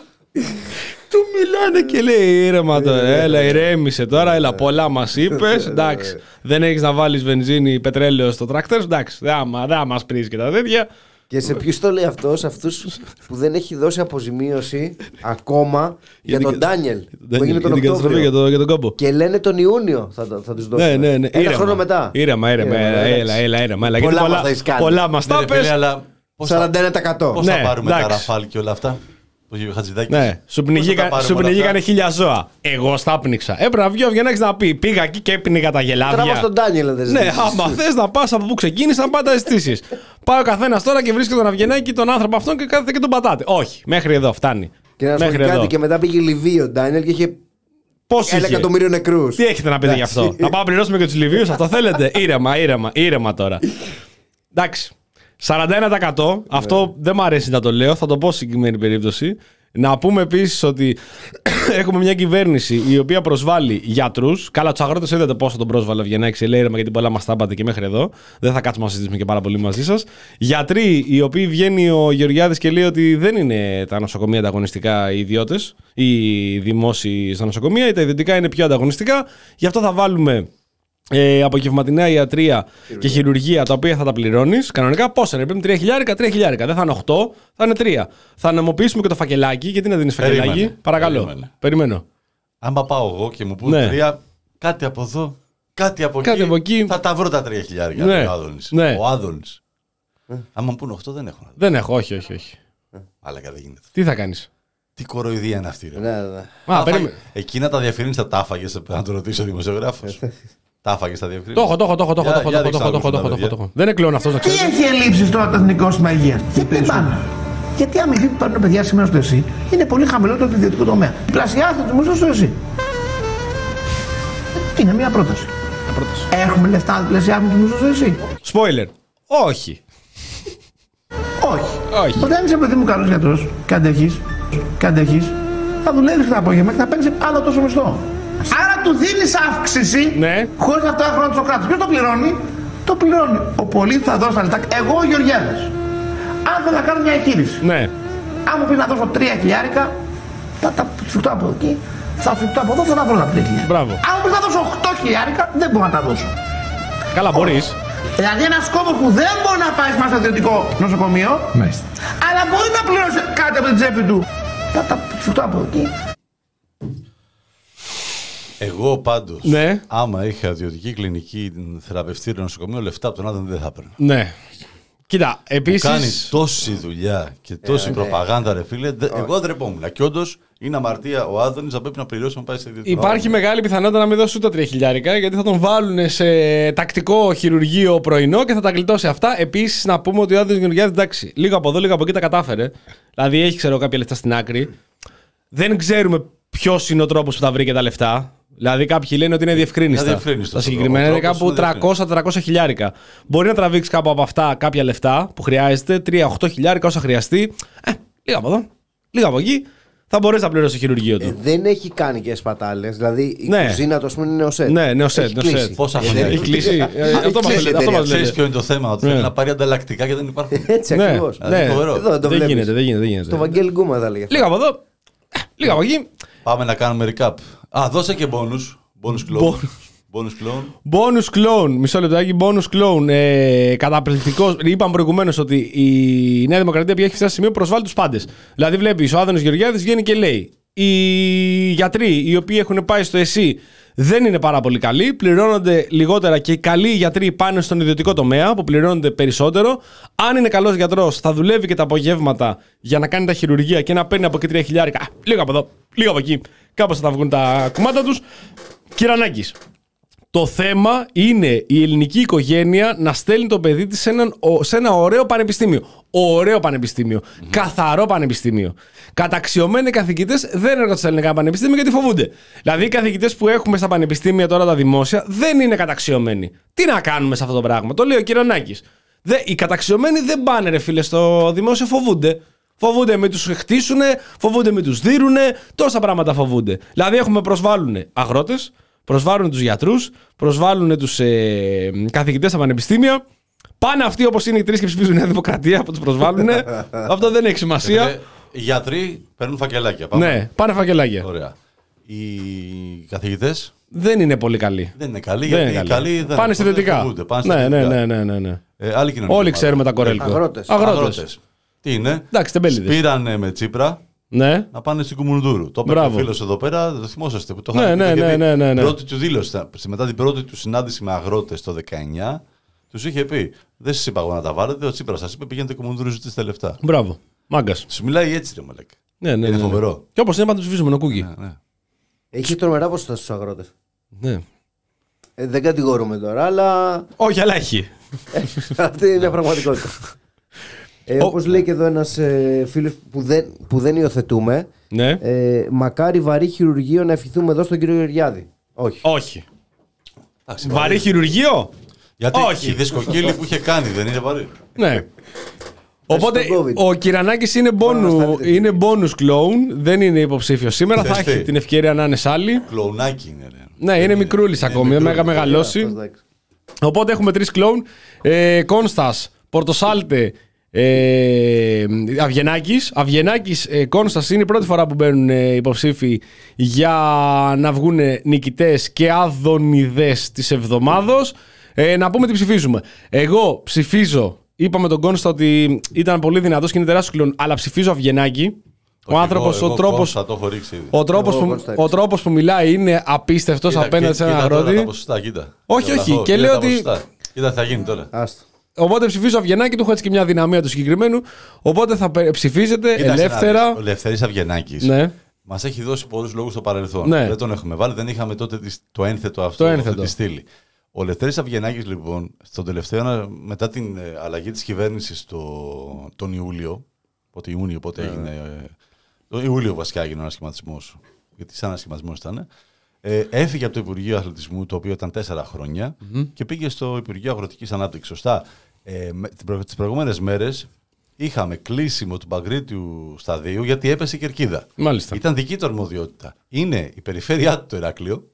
Του μιλάνε και λέει ήρεμα τώρα. Έλα, ηρέμησε τώρα. Έλα, πολλά μας είπες. Εντάξει, δεν έχεις να βάλεις βενζίνη, πετρέλαιο στο τρακτέρ. Εντάξει, δεν μας πρήζει και τα τέτοια. Και σε ποιους το λέει αυτός, σε αυτούς που δεν έχει δώσει αποζημίωση ακόμα για την τον κα- Ντάνιελ. Που Δεν έγινε είναι τον την καταστροφή για, Οκτώβριο. το, για τον κόμπο. Και λένε τον Ιούνιο θα, το- θα τους δώσουν. Ναι, ναι, ναι. Ένα ήρεμα. χρόνο μετά. Ήρεμα, ήρεμα. Ήρεμα, Έλα, εντάξει. έλα, έλα, έλα. έλα. Πολλά Γιατί μας θα έχεις κάνει. πολλά μας τα Ναι, ρε φίλε, πες. αλλά πώς θα, 41%. πώς Ναι, θα πάρουμε τα εντάξει. ραφάλ και όλα αυτά; Που είχε ο Χατζηδάκης. Ναι, σου, Πώς θα τα πνιγήκα, πάρουμε σου όλα πνιγήκανε αυτά. χίλια ζώα. Εγώ στα πνίξα. Έπρεπε να βγει ο Βιονάκη να πει: Πήγα εκεί και έπνιγα τα γελάδια. Τραβά στον Ντάνιελ δεν Ναι, ζητήσεις. άμα θες να πας από πού ξεκίνησαν, πάντα αισθήσει. Πάει ο καθένας τώρα και βρίσκει τον Αυγενάκη, τον άνθρωπο αυτόν και κάθεται και τον πατάτε. Όχι, μέχρι εδώ φτάνει. Και να σου πω μέχρι κάτι εδώ. και μετά πήγε Λιβύη ο Ντάνιελ και είχε Πώ ένα είχε; εκατομμύριο νεκρούς. Τι έχετε να πείτε γι' αυτό; Να πάμε να πληρώσουμε και τους Λιβύους, αυτό θέλετε; Ήρεμα, ήρεμα, ήρεμα τώρα. Εντάξει. 41% αυτό δεν μου αρέσει να το λέω, θα το πω στη συγκεκριμένη περίπτωση. Να πούμε επίσης ότι έχουμε μια κυβέρνηση η οποία προσβάλλει γιατρούς. Καλά, τους αγρότες είδατε πόσο τον πρόσβαλε ο Βιενάκη. Λέει ήρεμα γιατί πολλά μας τα είπατε και μέχρι εδώ. Δεν θα κάτσουμε να συζητήσουμε και πάρα πολύ μαζί σας. Γιατροί, οι οποίοι βγαίνει ο Γεωργιάδης και λέει ότι δεν είναι τα νοσοκομεία ανταγωνιστικά οι ιδιώτες, οι δημόσιοι στα νοσοκομεία, τα ιδιωτικά είναι πιο ανταγωνιστικά. Γι' αυτό θα βάλουμε ε, απογευματινά ιατρία και χειρουργία τα οποία θα τα πληρώνεις. Κανονικά πόσα είναι, πρέπει 3 χιλιάρικα, 3 χιλιάρικα. Δεν θα είναι 8, θα είναι 3. Θα νομοποιήσουμε και το φακελάκι. Γιατί να δίνεις φακελάκι, Περίμενε, παρακαλώ. περίμενε. Περιμένω. Άμα πάω εγώ και μου πούν Ναι. τρία, κάτι από εδώ, κάτι από, Κάτι εκεί, από εκεί. θα τα βρω τα τρία χιλιάρικα. Ναι. Ο Άδωνης. Ναι. Ο Άδωνης. Άμα μου πούν 8 δεν έχω. να δω. Δεν έχω, όχι, όχι, όχι. Αλλά δεν γίνεται. Τι θα κάνεις; Τι κοροϊδία είναι αυτή. Ρε. Ναι, ναι. Α, Τα περίμενε. φάγε- Εκείνα τα διαφημίσει τα τάφαγε, να το ρωτήσει ο δημοσιογράφος. Τα άφαγε τα δύο Το έχω, το έχω, το έχω, το έχω, το έχω, το έχω. Δεν εκλώνω αυτός να ξέρεις. Τι έχει ελλείψει τώρα το εθνικό σύστημα υγεία. Γιατί πάνε. Γιατί η αμοιβή που παίρνουν παιδιά σήμερα στο ΕΣΥ είναι πολύ χαμηλότερο από το ιδιωτικό τομέα. Πλασιάστε τους μισό στο ΕΣΥ. Είναι μια πρόταση. Έχουμε λεφτά να πλασιάσουμε τους μισό στο ΕΣΥ; Σποίλερ. Όχι. Όχι. Όχι. Όταν είσαι παιδί μου καλός γιατρός, καντεχή, καντεχή, θα δουλεύεις το απόγευμα και θα παίρνεις άλλο τόσο μισθό. Άρα του δίνεις αύξηση Ναι. χωρίς αυτό να χρόνο το κράτος. Ποιος το πληρώνει, το πληρώνει. Ο πολίτη θα δώσει τα λεφτά. Εγώ ο Γεωργιάδης. Αν θέλω να κάνω μια εγχείρηση, Ναι. αν μου πει να δώσω τρία χιλιάρικα, θα τα σφιχτώ από εκεί, θα σφιχτώ από εδώ, θα τα βρω τα τρία χιλιάρικα. Μπράβο. Αν μου πει να δώσω 8 χιλιάρικα, δεν μπορώ να τα δώσω. Καλά, μπορείς. Δηλαδή ένας κόμμα που δεν μπορεί να πάει μέσα στο ιδιωτικό νοσοκομείο, αλλά μπορεί να πληρώσει κάτι από την τσέπη του. Θα τα σφιχτώ από εκεί. Εγώ πάντως, Ναι. άμα είχα ιδιωτική κλινική θεραπευτήριο νοσοκομείο, λεφτά από τον Άδων δεν θα έπαιρνα. Ναι. Κοίτα, Που επίση. κάνεις τόση δουλειά και τόση ναι. προπαγάνδα, ρε φίλε. δε- εγώ ντρεπόμουν. Και όντως είναι αμαρτία ο Άδωνη να πρέπει να πληρώσει να πάει σε ιδιωτικό. Υπάρχει μεγάλη πιθανότητα να μην δώσει ούτε τα 3 χιλιάρικα γιατί θα τον βάλουν σε τακτικό χειρουργείο πρωινό και θα τα γλιτώσει αυτά. Επίσης, να πούμε ότι ο Άδωνη Γεωργιάδης, εντάξει, λίγο από εδώ, λίγο από εκεί τα κατάφερε. Δηλαδή, έχει ξέρω κάποια λεφτά στην άκρη. Δεν ξέρουμε ποιος είναι ο τρόπος που θα βρει και τα λεφτά. Δηλαδή, κάποιοι λένε ότι είναι διευκρίνηστα. Είναι διευκρίνιστο Τα ο συγκεκριμένα είναι τρόπος, κάπου είναι 300-400 χιλιάρικα. Μπορεί να τραβήξει κάπου από αυτά κάποια λεφτά που χρειάζεται, 3-8 χιλιάρικα όσα χρειαστεί. Ε, λίγα από εδώ, λίγα από εκεί. Θα μπορέσει να πληρώσει το χειρουργείο του. Ε, δεν έχει κάνει και σπατάλες. Δηλαδή η Ναι. κουζίνα του, ας πούμε, είναι νεοσέτ. Ναι, νεοσέτ, Έχει νεοσέτ. κλείσει. Πόσα Ε, χρόνια δεν Έχει κλείσει. Ε, Έχει Αυτό μας κλείσει η λέτε, αυτό εταιρεία. μας λέτε. Ξέρεις ποιο είναι το θέμα, ότι Ναι. θέλει να πάρει ανταλλακτικά και δεν υπάρχουν. Έτσι Ναι, ακριβώς. ναι. Δηλαδή, φοβερό. Εδώ το Δεν βλέπεις. γίνεται, δεν γίνεται, δεν γίνεται. Το Βαγγέλη Γκούμα θα έλεγε. Λίγα από εδώ, ε, λίγα από εκεί. Πάμε να κάνουμε recap. Α, δώσε και bonus. Bonus clone. Bonus clone. Bonus clone, μισό λεπτάκι, bonus clone. Ε, Καταπληκτικό. Είπαμε προηγουμένως ότι η Νέα Δημοκρατία πια έχει φτάσει σε σημείο που προσβάλλει τους πάντες. Δηλαδή, βλέπεις ο Άδωνο Γεωργιάδης βγαίνει και λέει: Οι γιατροί οι οποίοι έχουν πάει στο ΕΣΥ δεν είναι πάρα πολύ καλοί, πληρώνονται λιγότερα και οι καλοί γιατροί πάνε στον ιδιωτικό τομέα που πληρώνονται περισσότερο. Αν είναι καλός γιατρός, θα δουλεύει και τα απογεύματα για να κάνει τα χειρουργία και να παίρνει από εκεί 3 χιλιάρικα. Α, Λίγο από εδώ, λίγο από εκεί. Κάπως θα τα βγουν τα κουμάτα τους. Κυρανάκης. Το θέμα είναι η ελληνική οικογένεια να στέλνει το παιδί της σε, έναν- ο- σε ένα ωραίο πανεπιστήμιο. Ωραίο πανεπιστήμιο. Καθαρό πανεπιστήμιο. Καταξιωμένοι καθηγητές δεν έρχονται στα ελληνικά πανεπιστήμια γιατί φοβούνται. Δηλαδή οι καθηγητές που έχουμε στα πανεπιστήμια τώρα τα δημόσια δεν είναι καταξιωμένοι. Τι να κάνουμε σε αυτό το πράγμα; Το λέει ο Κυρονάκη. Οι καταξιωμένοι δεν πάνε, ρε φίλε, στο δημόσιο, φοβούνται. Φοβούνται μην τους χτίσουνε, φοβούνται μην τους δίνουνε, τόσα πράγματα φοβούνται. Δηλαδή έχουμε προσβάλλουν αγρότες, προσβάλλουν τους γιατρούς, προσβάλλουν τους ε, καθηγητές στα πανεπιστήμια. Πάνε αυτοί όπως είναι οι τρεις και ψηφίζουν Νέα Δημοκρατία που τους προσβάλλουν. Αυτό δεν έχει σημασία. Ε, Οι γιατροί παίρνουν φακελάκια. Πάμε. Ναι, πάνε φακελάκια. Ωραία. Οι καθηγητές; Δεν είναι πολύ καλοί. δεν είναι καλοί Δεν γιατί είναι οι καλοί. καλοί δεν Πάνε στη δυτικά. φοβούνται, πάνε Ναι, στα ναι, δυτικά. ναι, ναι, ναι, ναι. Ε, άλλη κοινωνική Όλοι ομάδα. ξέρουμε τα κορέλκο. Αγρότες. Αγρότες. Τι είναι; Εντάξει, τεμπέληδες. Πήραν με Τσίπρα Ναι. να πάνε στην Κουμουνδούρου. Το είπε Μπράβο. ο φίλος εδώ πέρα, το θυμόσαστε που το Ναι, είχαμε ναι, πει, ναι, γιατί ναι, ναι, ναι. Πρώτη του δήλωση, μετά την πρώτη του συνάντηση με αγρότες το 19, τους είχε πει: Δεν σας είπα εγώ να τα βάλετε. Ο Τσίπρας σας είπε: Πηγαίνετε Κουμουνδούρου, ζητήστε λεφτά. Μπράβο. Μάγκας. Του μιλάει έτσι, ρε Μαλέκ. Ναι, ναι, Είναι ναι, ναι. φοβερό. Και όπως είναι, πάντα τους ψηφίζουμε νοκούκι. Ναι, ναι. Έχει τρομερά ποσοστά στους αγρότες. Ναι. Ε, δεν κατηγορούμε τώρα, αλλά Όχι, αλλά έχει. αυτή είναι μια πραγματικότητα. Ε, Όπως λέει και εδώ ένας ε, φίλος που δεν, που δεν υιοθετούμε, Ναι. ε, μακάρι βαρύ χειρουργείο να ευχηθούμε εδώ στον κύριο Γεωργιάδη. Όχι. Όχι. Εντάξει, Βαρύ χειρουργείο; Γιατί Όχι. η δισκοκύλη που είχε κάνει δεν είναι βαρύ. Ναι. Οπότε στον COVID. ο Κυρανάκης είναι, Μπορεί να bonus, σταλεί είναι bonus clone, δεν είναι υποψήφιος σήμερα. θα Θες έχει τι; την ευκαιρία να είναι σε άλλη. Κλοουνάκι είναι. Ρε. Ναι, Δεν είναι μικρούλης είναι ακόμη, δεν μικρούλης. μέγα μεγαλώσει. Εντάξει. Οπότε έχουμε τρεις κλόουν. Ε, Κόνστας, Πορτοσάλτε, ε, Αυγενάκης. Αυγενάκης, ε, Κόνστας είναι η πρώτη φορά που μπαίνουν ε, υποψήφοι για να βγουν νικητές και άδωνιδέ της εβδομάδος. Ε, να πούμε τι ψηφίζουμε. Εγώ ψηφίζω. Είπαμε τον Κόνστα ότι ήταν πολύ δυνατός και είναι τεράστιος κλόν, αλλά ψηφίζω Αυγενάκη. Ο Όχι, άνθρωπος, εγώ- ο εγώ τρόπο. Κόνστα το έχω ρίξει ήδη. Ο τρόπος, Εγώ που, Κόνστα ο τρόπος που μιλάει είναι απίστευτος Κοίτα, απέναντι σε κοίτα έναν τώρα αγρότη. τα ποσοστά, κοίτα. Όχι, Κοίτα, όχι, λαχώ, και κοίτα λέω τα ότι- ποσοστά. Κοίτα, τι θα γίνει τώρα. Άστο. Οπότε ψηφίζω Αυγενάκη, του έχω έτσι και μια δυναμία του συγκεκριμένου. Οπότε θα πε- ψηφίζετε Κοίταξε να ελεύθερα. δεις, Ο Λευθερή Αυγενάκης Ναι. μας έχει δώσει πολλούς λόγους στο παρελθόν. Ναι. Δεν τον έχουμε βάλει, δεν είχαμε τότε τις- το ένθετο αυτό, Το αυτή ένθετο. τη στήλη. Ο Λευθέρης Αυγενάκης λοιπόν, στον τελευταίο, ένα- μετά την ε, αλλαγή της κυβέρνησης το, τον Ιούλιο, πότε Ιούνιο, πότε έγινε, ε, τον Ιούλιο βασικά έγινε ο ανασχηματισμός, γιατί σαν ανασχηματισμός ήταν, ε, έφυγε από το Υπουργείο Αθλητισμού, το οποίο ήταν τέσσερα χρόνια, και πήγε στο Υπουργείο Αγροτικής Ανάπτυξης. Σωστά. Ε, με- τις προ- τις προηγούμενες μέρες είχαμε κλείσιμο του Παγκρίτιου σταδίου γιατί έπεσε η κερκίδα. Μάλιστα. Ήταν δική του αρμοδιότητα. Είναι η περιφέρειά του το Ηράκλειο.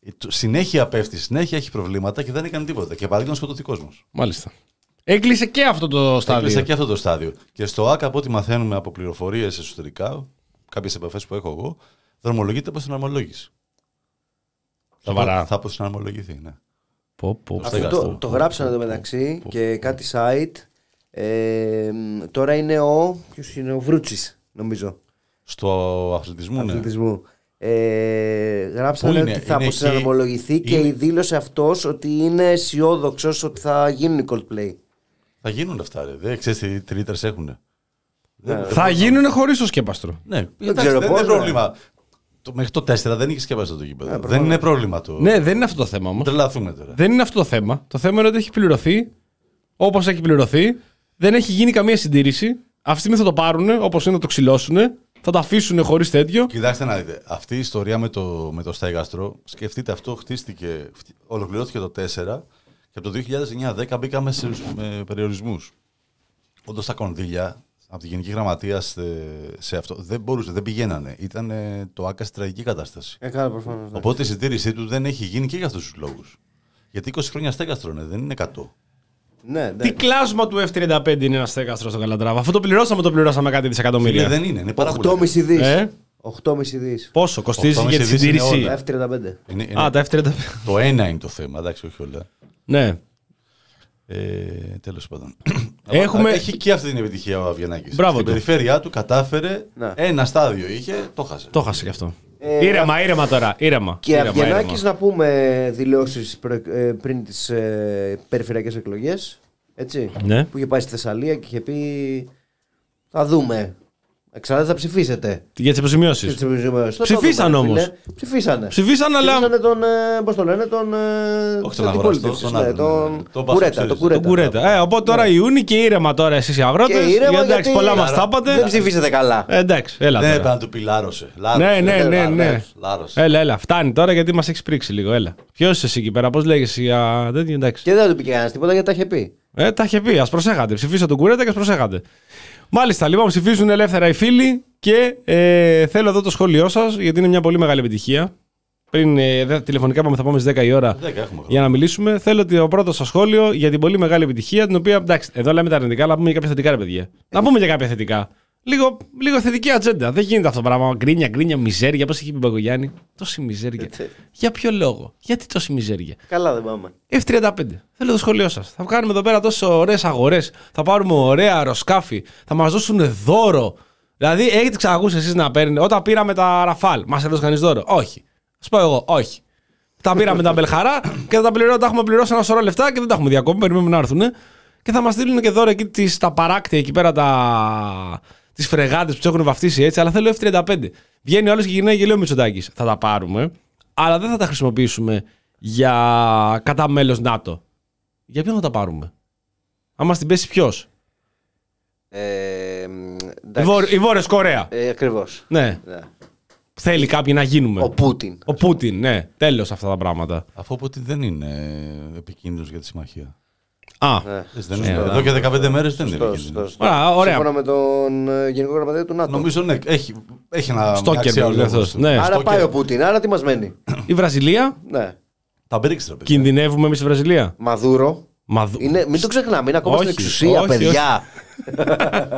Ε, το- Συνέχεια πέφτει, συνέχεια έχει προβλήματα και δεν έκανε τίποτα. Και παράδειγμα να σκοτωθεί κόσμος. Μάλιστα. Έκλεισε και αυτό το στάδιο. Έκλεισε και αυτό το στάδιο. Και στο ΑΚΑ, από ό,τι μαθαίνουμε από πληροφορίες εσωτερικά, κάποιες επαφές που έχω εγώ, δρομολογείται προ την αρμολόγηση. Σοβαρά. Θα αποσυναρμολογηθεί, ναι. Πω, πω. Αυτό Αυτό στεγαστό. το, το γράψανε εδώ μεταξύ και κάτι site. Ε, τώρα είναι ο. Ποιος είναι, ο Βρούτσης, νομίζω. Στο αθλητισμό, ναι. Αθλητισμού. Ε, γράψανε Πού είναι; ότι θα Είναι αποσυναρμολογηθεί και είναι- δήλωσε αυτός ότι είναι αισιόδοξος ότι θα γίνουν οι Coldplay. Θα γίνουν αυτά, ρε. Δεν ξέρεις τι τρίτρε έχουν. Θα γίνουν χωρίς το σκέπαστρο. Ναι, Δεν εντάξει, ξέρω δεν πώς, είναι ναι. πρόβλημα. Το, μέχρι το 4 δεν είχε σκεπαστεί το γήπεδο. δεν προφανώς. είναι πρόβλημα το. Ναι, δεν είναι αυτό το θέμα όμως. Τρελαθούμε τώρα. Δεν είναι αυτό το θέμα. Το θέμα είναι ότι έχει πληρωθεί όπως έχει πληρωθεί. Δεν έχει γίνει καμία συντήρηση. Αυτή τη στιγμή θα το πάρουν όπως είναι, θα το ξυλώσουν. Θα το αφήσουν χωρίς τέτοιο. Κοιτάξτε να δείτε. Αυτή η ιστορία με το, με το στέγαστρο, σκεφτείτε αυτό, χτίστηκε, φτι- ολοκληρώθηκε το 4 και από το 2009-10 μπήκαμε σε, με περιορισμούς. Όντως τα κονδύλια από τη Γενική Γραμματεία σε, σε αυτό δεν μπορούσε, δεν πηγαίνανε. Ήταν το ΆΚΑ σε τραγική κατάσταση. Ε, καλά, προφανώς, ναι. Οπότε η συντήρησή του δεν έχει γίνει και για αυτούς τους λόγους. Γιατί 20 χρόνια στέγαστρο είναι, δεν είναι 100. Ναι, ναι. Τι κλάσμα του F35 είναι ένα στέγαστρο στο Καλατράβα. Αυτό το πληρώσαμε, το πληρώσαμε κάτι δισεκατομμύρια. Φίλε, δεν είναι, είναι πάρα πολύ. 8,5 δις. Ε; 8,5 δις. Πόσο κοστίζει 8,5 για τη δις είναι συντήρηση; όλα. F35. Είναι, είναι, Α, τα F35. Το ένα είναι το θέμα, εντάξει, όχι όλα. ναι. Ε, Τέλος πάντων. Έχουμε- Έχει και αυτή την επιτυχία ο Αβγενάκης. Μπράβο Στην του. περιφέρειά του κατάφερε Ναι. ένα στάδιο είχε, το χάσε. Το χάσε κι αυτό. Ε, ήρεμα, ήρεμα τώρα. Ήρεμα. Και ήρεμα, Αυγενάκη ήρεμα. να πούμε δηλώσεις πριν τις ε, περιφερειακές εκλογές. Έτσι. Ναι. Που είχε πάει στη Θεσσαλία και είχε πει. Θα δούμε. Εξάλλου θα ψηφίσετε. Για τις υποζημιώσει. Και τις υποζημιώσεις. Το Ψηφίσαν δούμε, ρε όμως. φίλε. Ψηφίσανε. Ψηφίσαν, αλλά. Ψηφίσανε τον. ε, Πώς το λένε, τον. ε, Όχι της τον αντιπολίτευσης, αγοραστό, τον ναι, άλλον, τον ναι. Το Κουρέτα. Πασοξίδης. τον Κουρέτα. Τον κουρέτα. Ε, οπότε τώρα Ιούνι και ήρεμα τώρα εσείς οι αγρότες. Και ήρεμα, εντάξει, γιατί πολλά μας τα δεν είπατε. ψηφίσετε καλά. Ε, εντάξει, έλα. Δεν τώρα. έπρεπε να του πει λάρωσε. Ναι, ναι, ναι, ναι. Λάρωσε, λάρωσε. Έλα, έλα, φτάνει τώρα γιατί μας έχεις πρίξει λίγο. Έλα. Ποιος είσαι εσύ εκεί πέρα, πώς λέγεσαι για τέτοιο, εντάξει. Και δεν του πει κανένας τίποτα γιατί τα είχε πει. Ε, τα είχε πει, ας προσέχατε. Ψηφίσα τον κουρέτα και ας προσέχατε. Μάλιστα, λοιπόν, ψηφίζουν ελεύθερα οι φίλοι και ε, θέλω εδώ το σχόλιο σας γιατί είναι μια πολύ μεγάλη επιτυχία. Πριν ε, δε- τηλεφωνικά πάμε, θα πάμε στις 10 η ώρα 10 έχουμε χρόνο. για να μιλήσουμε. Θέλω το πρώτο σας σχόλιο για την πολύ μεγάλη επιτυχία, την οποία εντάξει, εδώ λέμε τα αρνητικά, αλλά να πούμε και κάποια θετικά, ρε παιδιά. Να πούμε και κάποια θετικά. Λίγο, λίγο θετική ατζέντα. Δεν γίνεται αυτό το πράγμα. Γκρίνια, γκρίνια, μιζέρια. Πώς έχει πει ο Μπαγκογιάννη. Τόση μιζέρια. Για ποιο λόγο, γιατί τόση μιζέρια; Καλά δεν πάμε. F35. Θέλω το σχόλιο σας. Θα κάνουμε εδώ πέρα τόσο ωραίες αγορές. Θα πάρουμε ωραία αεροσκάφη. Θα μας δώσουν δώρο. Δηλαδή, έχετε ξανακούσει εσείς να παίρνετε. Όταν πήραμε τα Ραφάλ, μας έδωσε κανείς δώρο; Όχι. Α πω εγώ, όχι. Τα πήραμε τα Μπελχαρά και θα τα, πληρώ, τα έχουμε πληρώσει ένα σωρό λεφτά και δεν τα έχουμε δει ακόμα. Περιμένουμε να έρθουν. Και θα μας στείλουν και δώρο εκεί τις, τα παράκτια εκεί πέρα, τα, τις φρεγάτες που τους έχουν βαφτίσει έτσι. Αλλά θέλω F35. Βγαίνει ο άλλος και γυρνάει και λέει ο Μητσοτάκης. Θα τα πάρουμε, αλλά δεν θα τα χρησιμοποιήσουμε για κατά μέλος ΝΑΤΟ. Για ποιον θα τα πάρουμε; Άμα στην πέσει ποιος; Ε, μ, Η, εντάξει. Βόρ, η Βόρεια Κορέα. Ε, Ακριβώς. Ναι. Ναι. Θέλει κάποιοι να γίνουμε. Ο Πούτιν. Ο Πούτιν, ναι. Τέλος αυτά τα πράγματα. Αφού από ότι δεν είναι επικίνδυνος για τη συμμαχία. Α, Ε, Έτσι δεν σωστό. είναι. Εδώ και 15 μέρες δεν είναι σωστό, επικίνδυνο. σωστό. Ωραία, ωραία. Σύμφωνα με τον ε, Γενικό Γραμματέα του ΝΑΤΟ. Νομίζω ναι, έχει, έχει ένα Στόκερ, αξία νομίζω λόγος αυτός. του. Ναι. Άρα Στόκερ. πάει ο Πούτιν, άρα τι μας μένει; η Βραζιλία; ναι. Τα BRICS, ρε παιδιά. Κινδυνεύουμε εμείς στη Βραζιλία; Μαδούρο. Μα δου- Είναι, μην το ξεχνάμε, είναι ακόμα στην Όχι, εξουσία, όχι, παιδιά.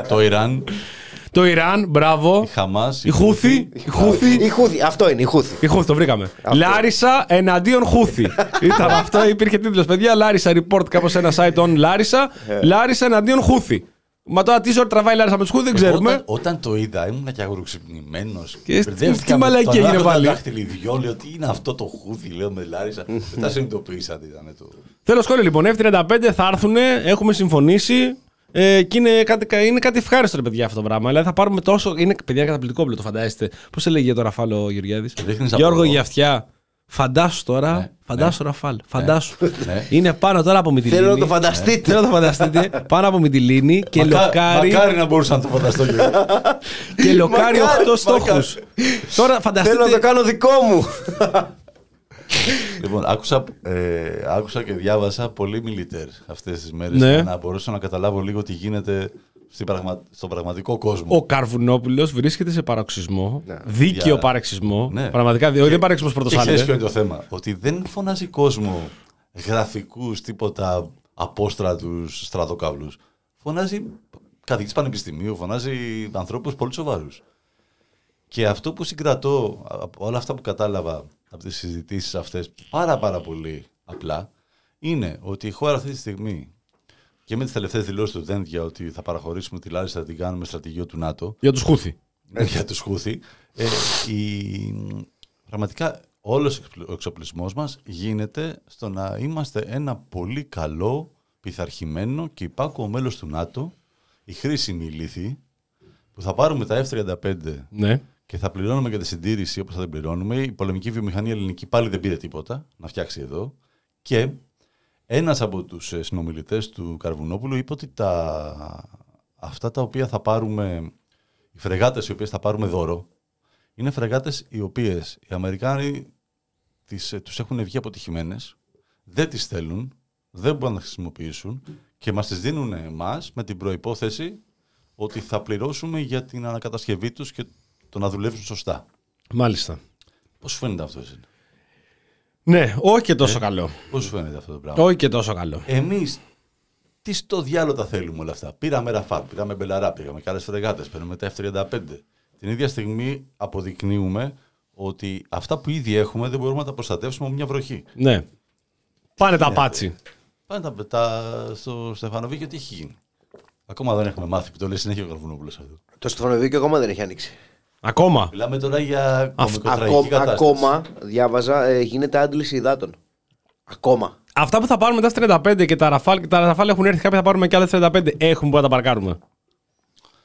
Το Ιράν, Το Ιράν, μπράβο. η Χαμάς, Η Χούθη. Η Χούθη. Η Χούθη, αυτό είναι η Χούθη. Η Χούθη, το βρήκαμε. Λάρισα εναντίον Χούθη. Ήταν αυτό, υπήρχε τίτλος, παιδιά. Λάρισα report κάπως σε ένα site on Λάρισα. Λάρισα εναντίον Χούθη. Μα τώρα τι ζωή τραβάει η Λάρισα με τους Χούθη δεν ξέρουμε. Όταν, όταν το είδα, ήμουν και αγουροξυπνημένο. Και τι μαλακία έγινε πάλι. Δάχτυλοι δυο, λέω τι είναι αυτό το χούθι, λέω με Λάρισα. Μετά συνειδητοποίησα τι ήταν το. Θέλω σχόλιο λοιπόν. F35 θα έρθουν, έχουμε συμφωνήσει. Ε, και είναι κάτι, είναι κάτι ευχάριστο, ρε παιδιά, αυτό το πράγμα. Δηλαδή θα πάρουμε τόσο. Είναι παιδιά καταπληκτικό όπλο, το φαντάζεστε. Πώς έλεγε το Ραφάλ ο Γεωργιάδης; δείχνεις Γιώργο από εδώ. Γευτιά. Φαντάσου τώρα. Ναι, φαντάσου το Ραφάλ. Φαντάσου. Ναι. Είναι πάνω τώρα από Μιτιλίνη. Θέλω να το φανταστείτε. Θέλω να το φανταστείτε. πάνω από Μιτιλίνη και Μακά- λοκάρι. Μακάρι να μπορούσα να το φανταστώ και εγώ. Και λοκάρι Μακάρι, 8 στόχους. Τώρα Θέλω να το φανταστείτε. κάνω δικό μου. Λοιπόν, άκουσα, ε, άκουσα και διάβασα πολύ μιλιτέρ αυτές τις μέρες Ναι. για να μπορέσω να καταλάβω λίγο τι γίνεται στην πραγμα... στον πραγματικό κόσμο. Ο Καρβουνόπουλος βρίσκεται σε παραξισμό. Δίκαιο Για- παραξισμό. Ναι. Πραγματικά δίκαιο. Δεν παραξισμό Και ξέρεις ποιο πρωτοσάλτε. είναι το θέμα; Ότι δεν φωνάζει κόσμο γραφικούς, τίποτα απόστρατους στρατοκάβλους. Φωνάζει καθηγητής πανεπιστημίου, φωνάζει ανθρώπους πολύ σοβαρούς. Και αυτό που συγκρατώ από όλα αυτά που κατάλαβα από τις συζητήσεις αυτές πάρα πάρα πολύ απλά είναι ότι η χώρα αυτή τη στιγμή και με τις τελευταίες δηλώσεις του Δέντια ότι θα παραχωρήσουμε τη Λάρισα, θα την κάνουμε στρατηγείο του ΝΑΤΟ Για τους Χούθη. για τους Χούθη. Ε, η, πραγματικά όλος ο εξοπλισμός μας γίνεται στο να είμαστε ένα πολύ καλό, πειθαρχημένο και υπάκουο μέλος του ΝΑΤΟ, η χρήσιμη ηλίθη, που θα πάρουμε τα F-35 Ναι. Και θα πληρώνουμε για τη συντήρηση όπως θα την πληρώνουμε. Η πολεμική βιομηχανία ελληνική πάλι δεν πήρε τίποτα να φτιάξει εδώ. Και ένας από τους ε, συνομιλητές του Καρβουνόπουλου είπε ότι τα... αυτά τα οποία θα πάρουμε, οι φρεγάτες οι οποίες θα πάρουμε δώρο, είναι φρεγάτες οι οποίες οι Αμερικάνοι τις, ε, τους έχουν βγει αποτυχημένες, δεν τις θέλουν, δεν μπορούν να τις χρησιμοποιήσουν και μας τις δίνουν εμάς με την προϋπόθεση ότι θα πληρώσουμε για την ανακατασκευή τους και το να δουλεύουν σωστά. Μάλιστα. Πώς σου φαίνεται αυτό εσύ; Ναι, όχι και τόσο καλό. Πώς σου φαίνεται αυτό το πράγμα; Όχι και τόσο καλό. Εμείς τι στο διάολο τα θέλουμε όλα αυτά; Πήραμε Ραφάλ, πήραμε Μπελαρά, πήγαμε και άλλες φρεγάτες, παίρνουμε τα F-35. Την ίδια στιγμή αποδεικνύουμε ότι αυτά που ήδη έχουμε δεν μπορούμε να τα προστατεύσουμε από μια βροχή. Ναι. Πάνε τα πάτσι. Πάνε τα, τα στο Στεφανοβίκιο τι έχει γίνει. Ακόμα δεν έχουμε μάθει που το λέει συνέχεια ο Καρβουνόπουλος αυτό. Το Στεφανοβίκιο ακόμα δεν έχει ανοίξει. Ακόμα. Μιλάμε τώρα για Αυ- κομικοτραγική Ακό- κατάσταση. ακόμα, διάβαζα, ε, γίνεται άντληση υδάτων. Ακόμα. Αυτά που θα πάρουμε τα 35 και τα Ραφάλ, και τα Ραφάλ έχουν έρθει κάποια θα πάρουμε και άλλα 35. Έχουμε που να τα παρκάρουμε.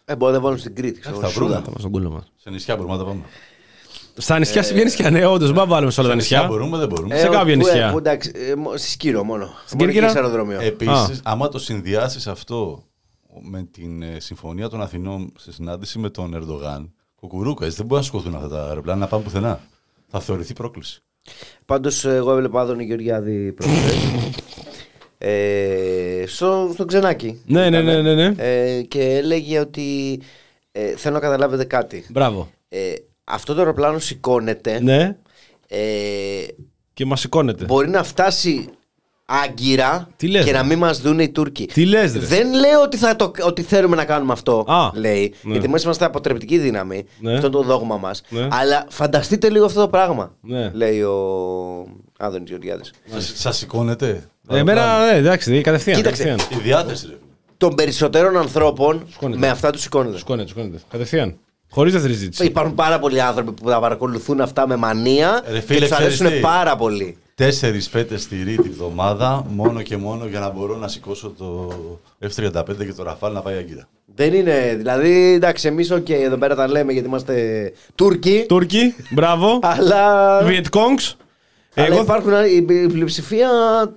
Ε, μπορεί να βάλουν στην Κρήτη. ξέρω, θα Σούδα. βρούμε. Θα μας τον κούλο μας. Σε νησιά μπορούμε να τα πάμε. Στα νησιά, σε ποια νησιά, ναι, όντως, μην βάλουμε σε όλα τα Σε νησιά νησιά. μπορούμε, δεν μπορούμε. σε Ε, κάποια που- νησιά. ε, που εντάξει, ε, μο- στη Σκύρο μόνο. Στην Μόνο Κέρκυρα; εκεί σε αεροδρόμιο. Επίσης, άμα το συνδυάσεις αυτό με την ε, συμφωνία των Αθηνών σε συνάντηση με τον Ερντογάν, κουκουρούκα, έτσι δεν μπορούν να σηκωθούν αυτά τα αεροπλάνα να πάνε πουθενά. Θα θεωρηθεί πρόκληση. Πάντω, εγώ έβλεπα Άδωνη Γεωργιάδη προχθές. ε, στο, στο ξενάκι. Ναι, ναι, ναι, ναι, ναι. Ε, και έλεγε ότι ε, θέλω να καταλάβετε κάτι. Μπράβο. Ε, αυτό το αεροπλάνο σηκώνεται. Ναι, Ε, και μας σηκώνεται. μπορεί να φτάσει άγκυρα Τι λες, και ρε; να μην μας δουν οι Τούρκοι. Τι λες, ρε; Δεν λέω ότι, θα το, ότι θέλουμε να κάνουμε αυτό, Α, λέει. ναι. Γιατί εμεί είμαστε αποτρεπτική δύναμη. Ναι. Αυτό είναι το δόγμα μας. Ναι. Αλλά φανταστείτε λίγο αυτό το πράγμα. Ναι. Λέει ο Άδωνης Γεωργιάδης. Σας σηκώνεται. Εμένα, ναι, εντάξει, κατευθείαν. Κοίταξε. κατευθείαν. Η διάθεση, ρε. Των περισσότερων ανθρώπων Σηκώνεται. με αυτά τους σηκώνεται. Σηκώνεται, σηκώνεται. Κατευθείαν. Χωρίς δεύτερη συζήτηση. Υπάρχουν πάρα πολλοί άνθρωποι που τα παρακολουθούν αυτά με μανία Ρε και φίλε, τους αρέσουν ξέρεις τι; πάρα πολύ. Τέσσερις φέτες τυρί τη βδομάδα, μόνο και μόνο για να μπορώ να σηκώσω το F35 και το Ραφάλ να πάει Άγκυρα. Δεν είναι. Δηλαδή, εντάξει, εμείς, οκ, εδώ πέρα τα λέμε γιατί είμαστε Τούρκοι. Τούρκοι, μπράβο. Αλλά, Βιετκόγκς. αλλά Εγώ υπάρχουν, η η πλειοψηφία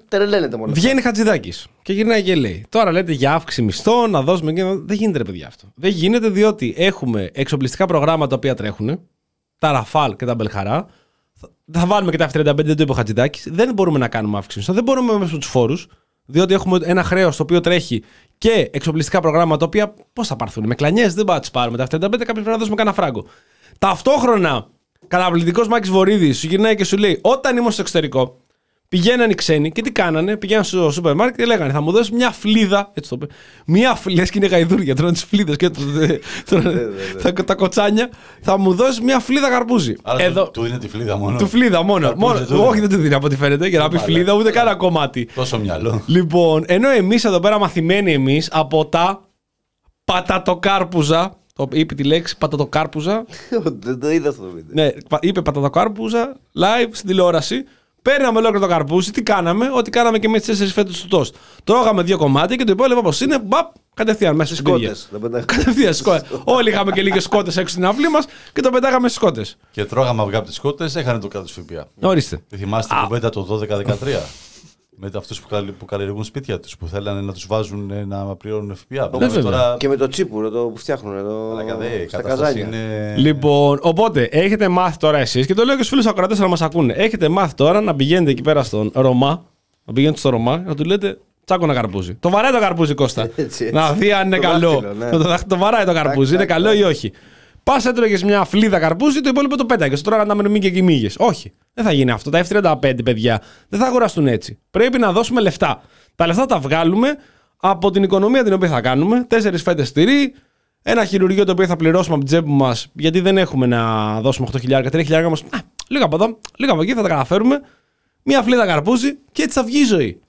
τρελαίνεται μόνο. Βγαίνει Χατζηδάκης και γυρνάει και λέει: Τώρα λέτε για αύξηση μισθών, να δώσουμε και. Δεν γίνεται, ρε παιδιά αυτό. Δεν γίνεται διότι έχουμε εξοπλιστικά προγράμματα τα οποία τρέχουν, τα Ραφάλ και τα Μπελχαρά. Θα- Θα βάλουμε και τα F35, δεν το είπε ο Χατζηδάκης. Δεν μπορούμε να κάνουμε αύξηση μισθών. Δεν μπορούμε μέσα από τους φόρους, διότι έχουμε ένα χρέος το οποίο τρέχει και εξοπλιστικά προγράμματα τα οποία πώς θα πάρθουν. Με κλανιές δεν μπορούμε να τι πάρουμε. Τα F35 κάποιο πρέπει να δώσουμε κανένα φράγκο. Ταυτόχρονα, καταπληκτικό Μάκης Βορύδης σου γυρνάει και σου λέει: Όταν ήμουν στο εξωτερικό, Πηγαίναν οι ξένοι και τι κάνανε, πηγαίναν στο σούπερ μάρκετ και λέγανε Θα μου δώσεις μια φλίδα. Έτσι το είπε. Μια φλίδα, και είναι γαϊδούρια, τρώνε τις φλίδες και το- τρώνε τα, τα κοτσάνια. Θα μου δώσεις μια φλίδα καρπούζι. Άρα Εδώ, του, του είναι τη φλίδα μόνο. του φλίδα μόνο. Καρπούζι μόνο του είναι. όχι, δεν του δίνει από ό,τι φαίνεται για να πει Μαλάκα. φλίδα, ούτε κανένα κομμάτι. Τόσο μυαλό. Λοιπόν, ενώ εμείς εδώ πέρα μαθημένοι εμείς από τα πατατοκάρπουζα. Το είπε τη λέξη πατατοκάρπουζα. Δεν το είδα αυτό το βίντεο. Ναι, πα- είπε πατατοκάρπουζα live στην τηλεόραση. Παίρναμε ολόκληρο το καρπούζι. Τι κάναμε, Ό,τι κάναμε και εμείς τις τέσσερις φέτε του τόστ. Τρώγαμε δύο κομμάτια και το υπόλοιπο όπως είναι, μπαπ, κατευθείαν μέσα στις σκότες. Σκότες, δεν πετάγαμε. Κατευθείαν σκότε. Όλοι είχαμε και λίγες σκότες έξω στην αυλή μας και το πετάγαμε στις σκότε. Και τρώγαμε αυγά από τις κότε, έχανε το κράτος ΦΠΑ. Ορίστε. Τι θυμάστε την κουβέντα το 12-13. Με αυτούς που, καλυ- που καλλιεργούν σπίτια τους, που θέλανε να τους βάζουν ε, να πληρώνουν ΦΠΑ. Ναι, Όμως βέβαια. τώρα. Και με το τσίπουρο το που φτιάχνουν εδώ. Μαλάκα, δε, η στα κατάσταση καζάνια. είναι. Λοιπόν, οπότε έχετε μάθει τώρα εσείς και το λέω και στους φίλους ακροατές να μας ακούνε. Έχετε μάθει τώρα να πηγαίνετε εκεί πέρα στον Ρωμά, να πηγαίνετε στο Ρωμά, να του λέτε τσάκο ένα καρπούζι. Το βαράει το καρπούζι, Κώστα. Έτσι, έτσι. Να δει αν είναι Το καλό. δάχτυλο, ναι. Το, δάχ- το βαράει το καρπούζι, είναι τάκ, καλό τάκ. ή όχι. Πας έτρωγες μια φλίδα καρπούζι, το υπόλοιπο το πέταγες. Το τρώγανε να μην και κοιμήγες. Όχι. Δεν θα γίνει αυτό. Τα F35 παιδιά δεν θα αγοραστούν έτσι. Πρέπει να δώσουμε λεφτά. Τα λεφτά τα βγάλουμε από την οικονομία την οποία θα κάνουμε. Τέσσερις φέτες τυρί, ένα χειρουργείο το οποίο θα πληρώσουμε από την τσέπη μας, γιατί δεν έχουμε να δώσουμε 8.000, 3.000 μα. Λίγο από εδώ, λίγο από εκεί θα τα καταφέρουμε. Μια φλίδα καρπούζι και έτσι θα βγει η ζωή.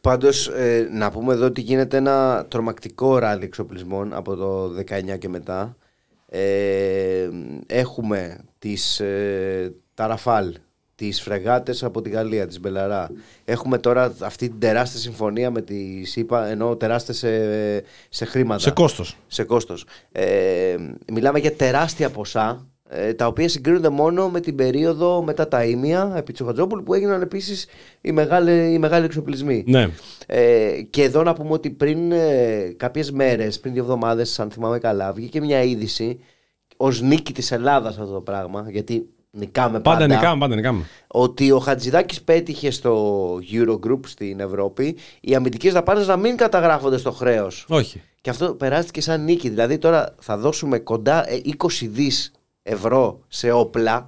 Πάντως, ε, να πούμε εδώ ότι γίνεται ένα τρομακτικό ράλι εξοπλισμών από το 19 και μετά. Ε, έχουμε τις, ε, τα Ραφάλ, τις φρεγάτες από τη Γαλλία, τις Μπελαρά. Έχουμε τώρα αυτή την τεράστια συμφωνία με τις ΗΠΑ, ενώ τεράστια σε, σε χρήματα. Σε κόστος. σε κόστος. Ε, μιλάμε για τεράστια ποσά ε, τα οποία συγκρίνονται μόνο με την περίοδο μετά τα Ίμια επί Τσοχατζόπουλου που έγιναν επίσης οι μεγάλοι, οι μεγάλοι εξοπλισμοί. Ναι. Ε, και εδώ να πούμε ότι πριν ε, κάποιες μέρες, πριν δύο εβδομάδες αν θυμάμαι καλά, βγήκε μια είδηση ως νίκη της Ελλάδας αυτό το πράγμα, γιατί νικάμε πάντα, Πάντα νικάμε, πάντα νικάμε. ότι ο Χατζηδάκης πέτυχε στο Eurogroup στην Ευρώπη οι αμυντικές δαπάνες να μην καταγράφονται στο χρέος. Όχι. Και αυτό περάστηκε σαν νίκη. Δηλαδή τώρα θα δώσουμε κοντά ε, 20 δις ευρώ σε όπλα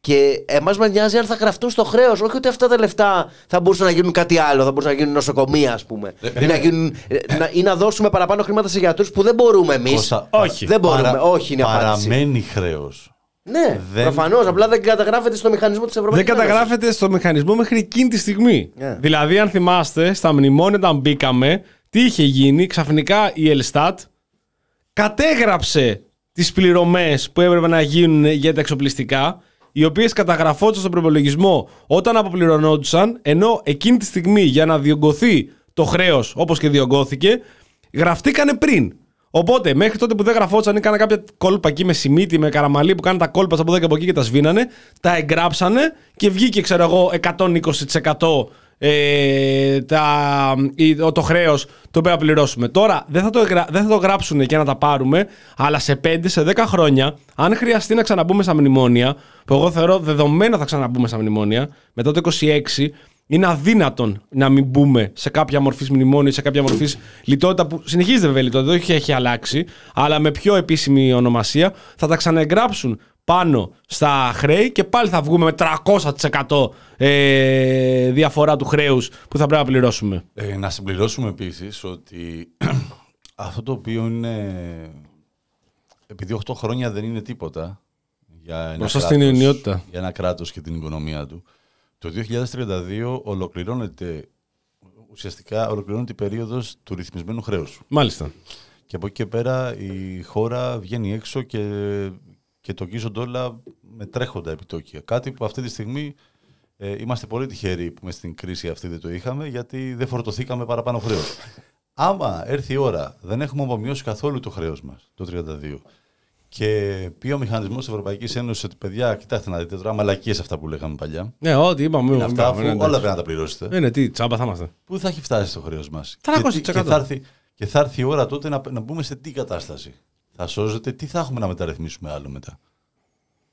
και εμάς μας νοιάζει αν θα γραφτούν στο χρέος. Όχι ότι αυτά τα λεφτά θα μπορούσαν να γίνουν κάτι άλλο, θα μπορούσαν να γίνουν νοσοκομεία ας πούμε. Ε, ή, να περίμενε. γίνουν, ε, να, ή να δώσουμε παραπάνω χρήματα σε γιατρούς που δεν μπορούμε εμείς. Κώστα, Όχι. Δεν μπορούμε. παρα- Όχι είναι απάντηση. Παραμένει χρέος. Ναι, Δεν- προφανώς. Απλά δεν καταγράφεται στο μηχανισμό της Δεν Ευρωπαϊκής Ένωσης. καταγράφεται στο μηχανισμό μέχρι εκείνη τη στιγμή. Ναι. Δηλαδή, αν θυμάστε, στα μνημόνια όταν μπήκαμε, τι είχε γίνει, ξαφνικά η Ελστάτ κατέγραψε τις πληρωμές που έπρεπε να γίνουν για τα εξοπλιστικά, οι οποίες καταγραφόντουσαν στον προπολογισμό όταν αποπληρωνόντουσαν, ενώ εκείνη τη στιγμή για να διωγγωθεί το χρέος όπως και διωγγώθηκε, γραφτήκανε πριν. Οπότε, μέχρι τότε που δεν γραφόταν ή κάνα κάποια κόλπα εκεί με σημείτι, με καραμαλί που κάνουν τα κόλπα από εδώ και από εκεί και τα σβήνανε, τα εγγράψανε και βγήκε, ξέρω εγώ, 120% ε, τα, η- το χρέος το οποίο θα πληρώσουμε. Τώρα δεν θα, το, εγγρα- δεν θα το γράψουν και να τα πάρουμε, αλλά σε 5, σε 10 χρόνια, αν χρειαστεί να ξαναμπούμε στα μνημόνια, που εγώ θεωρώ δεδομένο θα ξαναμπούμε στα μνημόνια, μετά το 26, είναι αδύνατον να μην μπούμε σε κάποια μορφής μνημόνιο, σε κάποια μορφής λιτότητα που συνεχίζεται βέβαια η λιτότητα, δεν έχει, έχει αλλάξει, αλλά με πιο επίσημη ονομασία θα τα ξαναεγγράψουν πάνω στα χρέη και πάλι θα βγούμε με 300% ε, διαφορά του χρέους που θα πρέπει να πληρώσουμε. Ε, να συμπληρώσουμε επίσης ότι αυτό το οποίο είναι... Επειδή 8 χρόνια δεν είναι τίποτα για ένα, Μπροστά κράτος, στην ενιότητα. για ένα κράτος και την οικονομία του, το 2032 ολοκληρώνεται ουσιαστικά ολοκληρώνεται η περίοδος του ρυθμισμένου χρέους. Μάλιστα. Και από εκεί και πέρα η χώρα βγαίνει έξω και, και τοκίζονται όλα με τρέχοντα επιτόκια. Κάτι που αυτή τη στιγμή ε, είμαστε πολύ τυχεροί που μες στην κρίση αυτή δεν το είχαμε, γιατί δεν φορτωθήκαμε παραπάνω χρέος. Άμα έρθει η ώρα, δεν έχουμε απομειώσει καθόλου το χρέος μας το 32 και πει ο μηχανισμός της Ευρωπαϊκής Ένωσης ότι παιδιά, κοιτάξτε να δείτε τώρα, μαλακίες αυτά που λέγαμε παλιά. Ναι, ό,τι είπαμε. Είναι αυτά, είπαμε, αφού ναι, όλα εντάξει. πρέπει να τα πληρώσετε. Ε, ναι, τι, τσάμπα θα είμαστε. Πού θα έχει φτάσει το χρέος μας. 300%. Και, και, θα έρθει, και θα έρθει η ώρα τότε να, να μπούμε σε τι κατάσταση. Θα σώζεται, τι θα έχουμε να μεταρρυθμίσουμε άλλο μετά;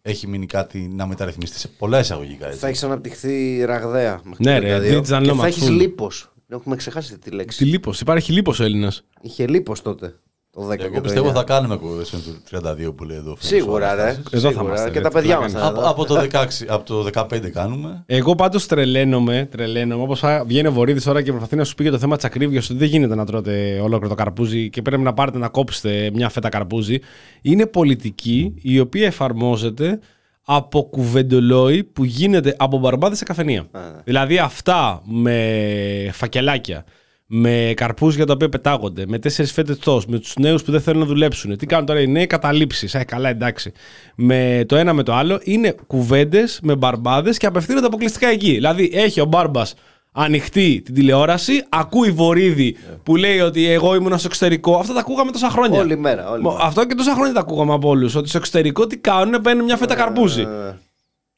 Έχει μείνει κάτι να μεταρρυθμιστεί σε πολλά εισαγωγικά έτσι. Θα έχει αναπτυχθεί ραγδαία. μέχρι Ναι, το ρε, 32. digital Και nomad θα έχεις full. λίπος. Έχουμε ξεχάσει τη λέξη. Τι λίπος, υπάρχει λίπος ο Έλληνας. Είχε λίπος τότε. Το 10 και Εγώ το πιστεύω 9. θα κάνουμε κογκουρέσιο του 32 που λέει εδώ. Σίγουρα, ρε. Εδώ θα Σίγουρα. είμαστε, Και ρε, τα τι παιδιά να μας. κάνεις. Από, από, το 16, από το 15 κάνουμε. Εγώ πάντως τρελαίνομαι, τρελαίνομαι. Όπως βγαίνει ο Βορύδης τώρα και προσπαθεί να σου πει για το θέμα τη ακρίβεια ότι δεν γίνεται να τρώτε ολόκληρο το καρπούζι και πρέπει να πάρετε να κόψετε μια φέτα καρπούζι. Είναι πολιτική η οποία εφαρμόζεται από κουβεντολόι που γίνεται από μπαρμπάδες σε καφενεία. Δηλαδή αυτά με φακελάκια, με καρπούζια τα οποία πετάγονται, με τέσσερις φέτες τό, με τους νέους που δεν θέλουν να δουλέψουν. Τι κάνουν τώρα οι νέοι καταλήψεις. Ε, καλά, εντάξει. Με το ένα με το άλλο είναι κουβέντες με μπαρμπάδες και απευθύνονται αποκλειστικά εκεί. Δηλαδή έχει ο μπάρμπας ανοιχτή την τηλεόραση, ακούει βορίδι που λέει ότι εγώ ήμουν στο εξωτερικό. Αυτά τα ακούγαμε τόσα χρόνια. Όλη μέρα. Όλη Μο- μέρα. Αυτό και τόσα χρόνια τα ακούγαμε από όλους. Ότι στο εξωτερικό τι κάνουν, παίρνουν μια φέτα καρπούζι. Ε,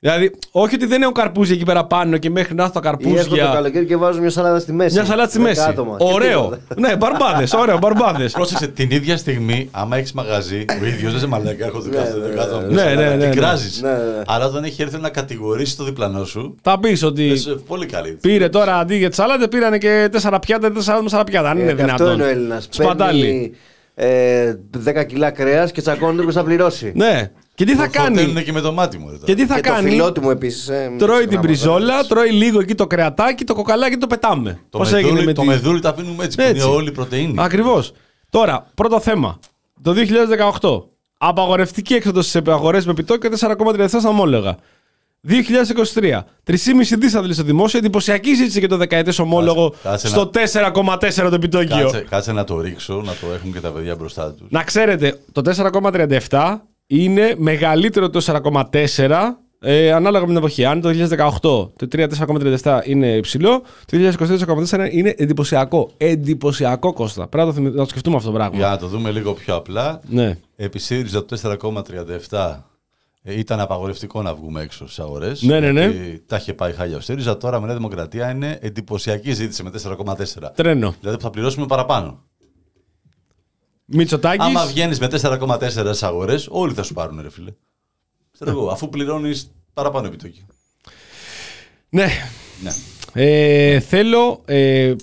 Δηλαδή, όχι ότι δεν έχουν καρπούζι εκεί πέρα πάνω και μέχρι να έρθουν τα Ή έρχονται το καρπούζια. καλοκαίρι και βάζουν μια σαλάτα στη μέση. Μια σαλάτα στη Δέκα μέση. άτομα. Και Ωραίο. τίποτα. ναι, μπαρμπάδες. Ωραίο, μπαρμπάδες. Πρόσεξε την ίδια στιγμή, άμα έχεις μαγαζί, ο ίδιος δεν σε μαλακά, έρχονται κάθε ναι, δεκάτο. ναι, ναι, ναι, ναι. Την κράζεις. Ναι, ναι. Αλλά όταν έχει έρθει να κατηγορήσει το διπλανό σου, Θα πεις ότι είσαι πολύ καλή. πήρε τώρα αντί για τη σαλάτα, πήρανε και τέσσερα πιάτα, τέσσερα τέσσερα πιάτα. Αν είναι Ε, και Αυτό δυνατόν. είναι ο Έλληνας. Σπατάλη. Παίρνει ε, 10 κιλά κρέας και τσακώνεται ποιο θα πληρώσει. Ναι. Και τι θα κάνει; Είναι και με το μάτι μου. ρε, τώρα. Και τι θα και το κάνει; φιλότι μου επίσης. Ε, Τρώει την μπριζόλα, τρώει λίγο εκεί το κρεατάκι, το κοκαλάκι και το πετάμε. Το Πώς μεδούλι, με το τη- μεδούλι τα αφήνουμε έτσι, που Έτσι. είναι όλη η πρωτεΐνη. Ακριβώς. Τώρα, πρώτο θέμα. Το 2018. Απαγορευτική έξοδος στις αγορέ με επιτόκιο 4,37 στα ομόλογα. 2023. 3,5 δις θα δεις στο δημόσιο. Εντυπωσιακή ζήτηση για το δεκαετές ομόλογο κάτσε στο 4,4 το επιτόκιο. Κάτσε, κάτσε να το ρίξω, να το έχουν και τα παιδιά μπροστά τους. Να ξέρετε, το 4,37 είναι μεγαλύτερο το 4,4 ε, ανάλογα με την εποχή. Αν το 2018 το 3,4,37 είναι υψηλό, το 2023 είναι εντυπωσιακό. Εντυπωσιακό κόστα. Πρέπει να το, θυμ- να το σκεφτούμε αυτό το πράγμα. Για να το δούμε λίγο πιο απλά. Ναι. Επί ΣΥΡΙΖΑ το 4,37 ε, ήταν απαγορευτικό να βγούμε έξω στις αγορές. Ναι, ναι, ναι. Τα είχε πάει χάλια ο ΣΥΡΙΖΑ. Τώρα με Νέα Δημοκρατία είναι εντυπωσιακή ζήτηση με 4,4. Τρένο. Δηλαδή που θα πληρώσουμε παραπάνω. Μητσοτάκης. Άμα βγαίνεις με 4,4 στι αγορές, όλοι θα σου πάρουν, ρε φίλε. Ξέρω εγώ, αφού πληρώνεις παραπάνω επιτόκιο. Ναι. Ναι. Ε, θέλω ε,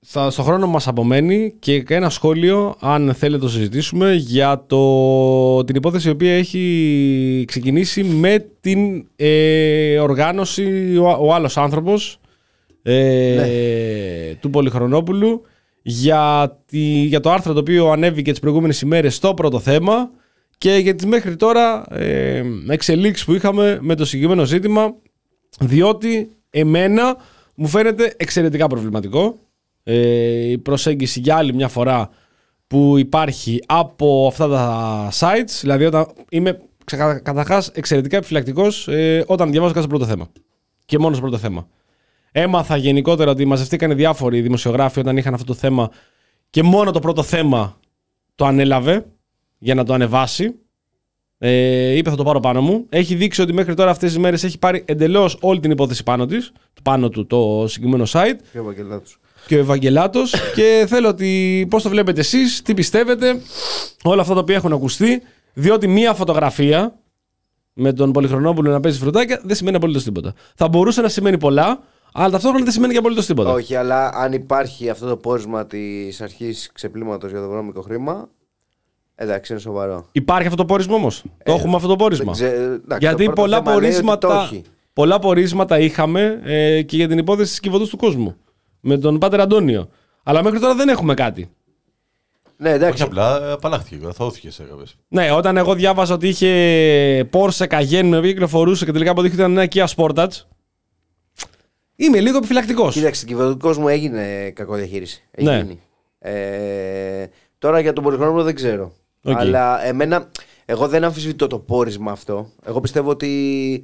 στα- στο χρόνο μας απομένει και ένα σχόλιο, αν θέλετε το συζητήσουμε, για το, την υπόθεση η οποία έχει ξεκινήσει με την ε, οργάνωση ο, ο άλλος άνθρωπος ε, του Πολυχρονόπουλου για, τη, για το άρθρο το οποίο ανέβηκε τις προηγούμενες ημέρες στο πρώτο θέμα και για τις μέχρι τώρα ε, εξελίξεις που είχαμε με το συγκεκριμένο ζήτημα διότι εμένα μου φαίνεται εξαιρετικά προβληματικό ε, η προσέγγιση για άλλη μια φορά που υπάρχει από αυτά τα sites, δηλαδή όταν είμαι καταρχάς εξαιρετικά επιφυλακτικός ε, όταν διαβάζω κάτι στο πρώτο θέμα. Και μόνο στο πρώτο θέμα. Έμαθα γενικότερα ότι μαζευτήκαν διάφοροι δημοσιογράφοι όταν είχαν αυτό το θέμα και μόνο το πρώτο θέμα το ανέλαβε για να το ανεβάσει. Ε, είπε θα το πάρω πάνω μου. Έχει δείξει ότι μέχρι τώρα αυτές τις μέρες έχει πάρει εντελώς όλη την υπόθεση πάνω, της, πάνω του το συγκεκριμένο site Και ο Βαγγελάτος. και ο Ευαγγελάτος. και θέλω ότι πώς το βλέπετε εσείς, τι πιστεύετε, όλα αυτά τα οποία έχουν ακουστεί. Διότι μία φωτογραφία με τον Πολυχρονόπουλο να παίζει φρουτάκια δεν σημαίνει απολύτως τίποτα. Θα μπορούσε να σημαίνει πολλά, αλλά ταυτόχρονα δεν σημαίνει και απολύτως τίποτα. Όχι, αλλά αν υπάρχει αυτό το πόρισμα της αρχής ξεπλήματος για το βρώμικο χρήμα. Εντάξει, είναι σοβαρό. Υπάρχει αυτό το πόρισμα όμως; το έχουμε αυτό το πόρισμα; δεν ξέ- εντάξει, Γιατί το πρώτο πολλά θέμα λέει ότι το πορίσματα, έχει. πολλά πορίσματα είχαμε ε, και για την υπόθεση της κυβωτού του κόσμου. Με τον Πάτερ Αντώνιο. Αλλά μέχρι τώρα δεν έχουμε κάτι. Ναι, Όχι εντάξει. απλά ε, απαλλάχθηκε, αθώθηκε σε κάποιες. Ναι, όταν εγώ διάβαζα ότι είχε Porsche Cayenne με οποία κυκλοφορούσε και τελικά αποδείχθηκε ότι ήταν ένα Kia Sportage. Είμαι λίγο επιφυλακτικός. Κοίταξε, στην Κιβωτό του Κόσμου έγινε κακοδιαχείριση. Έχει Ναι. γίνει. Ε, τώρα για τον πολυχρόνιμο δεν ξέρω. Οκ. Αλλά εμένα, εγώ δεν αμφισβητώ το πόρισμα αυτό. Εγώ πιστεύω ότι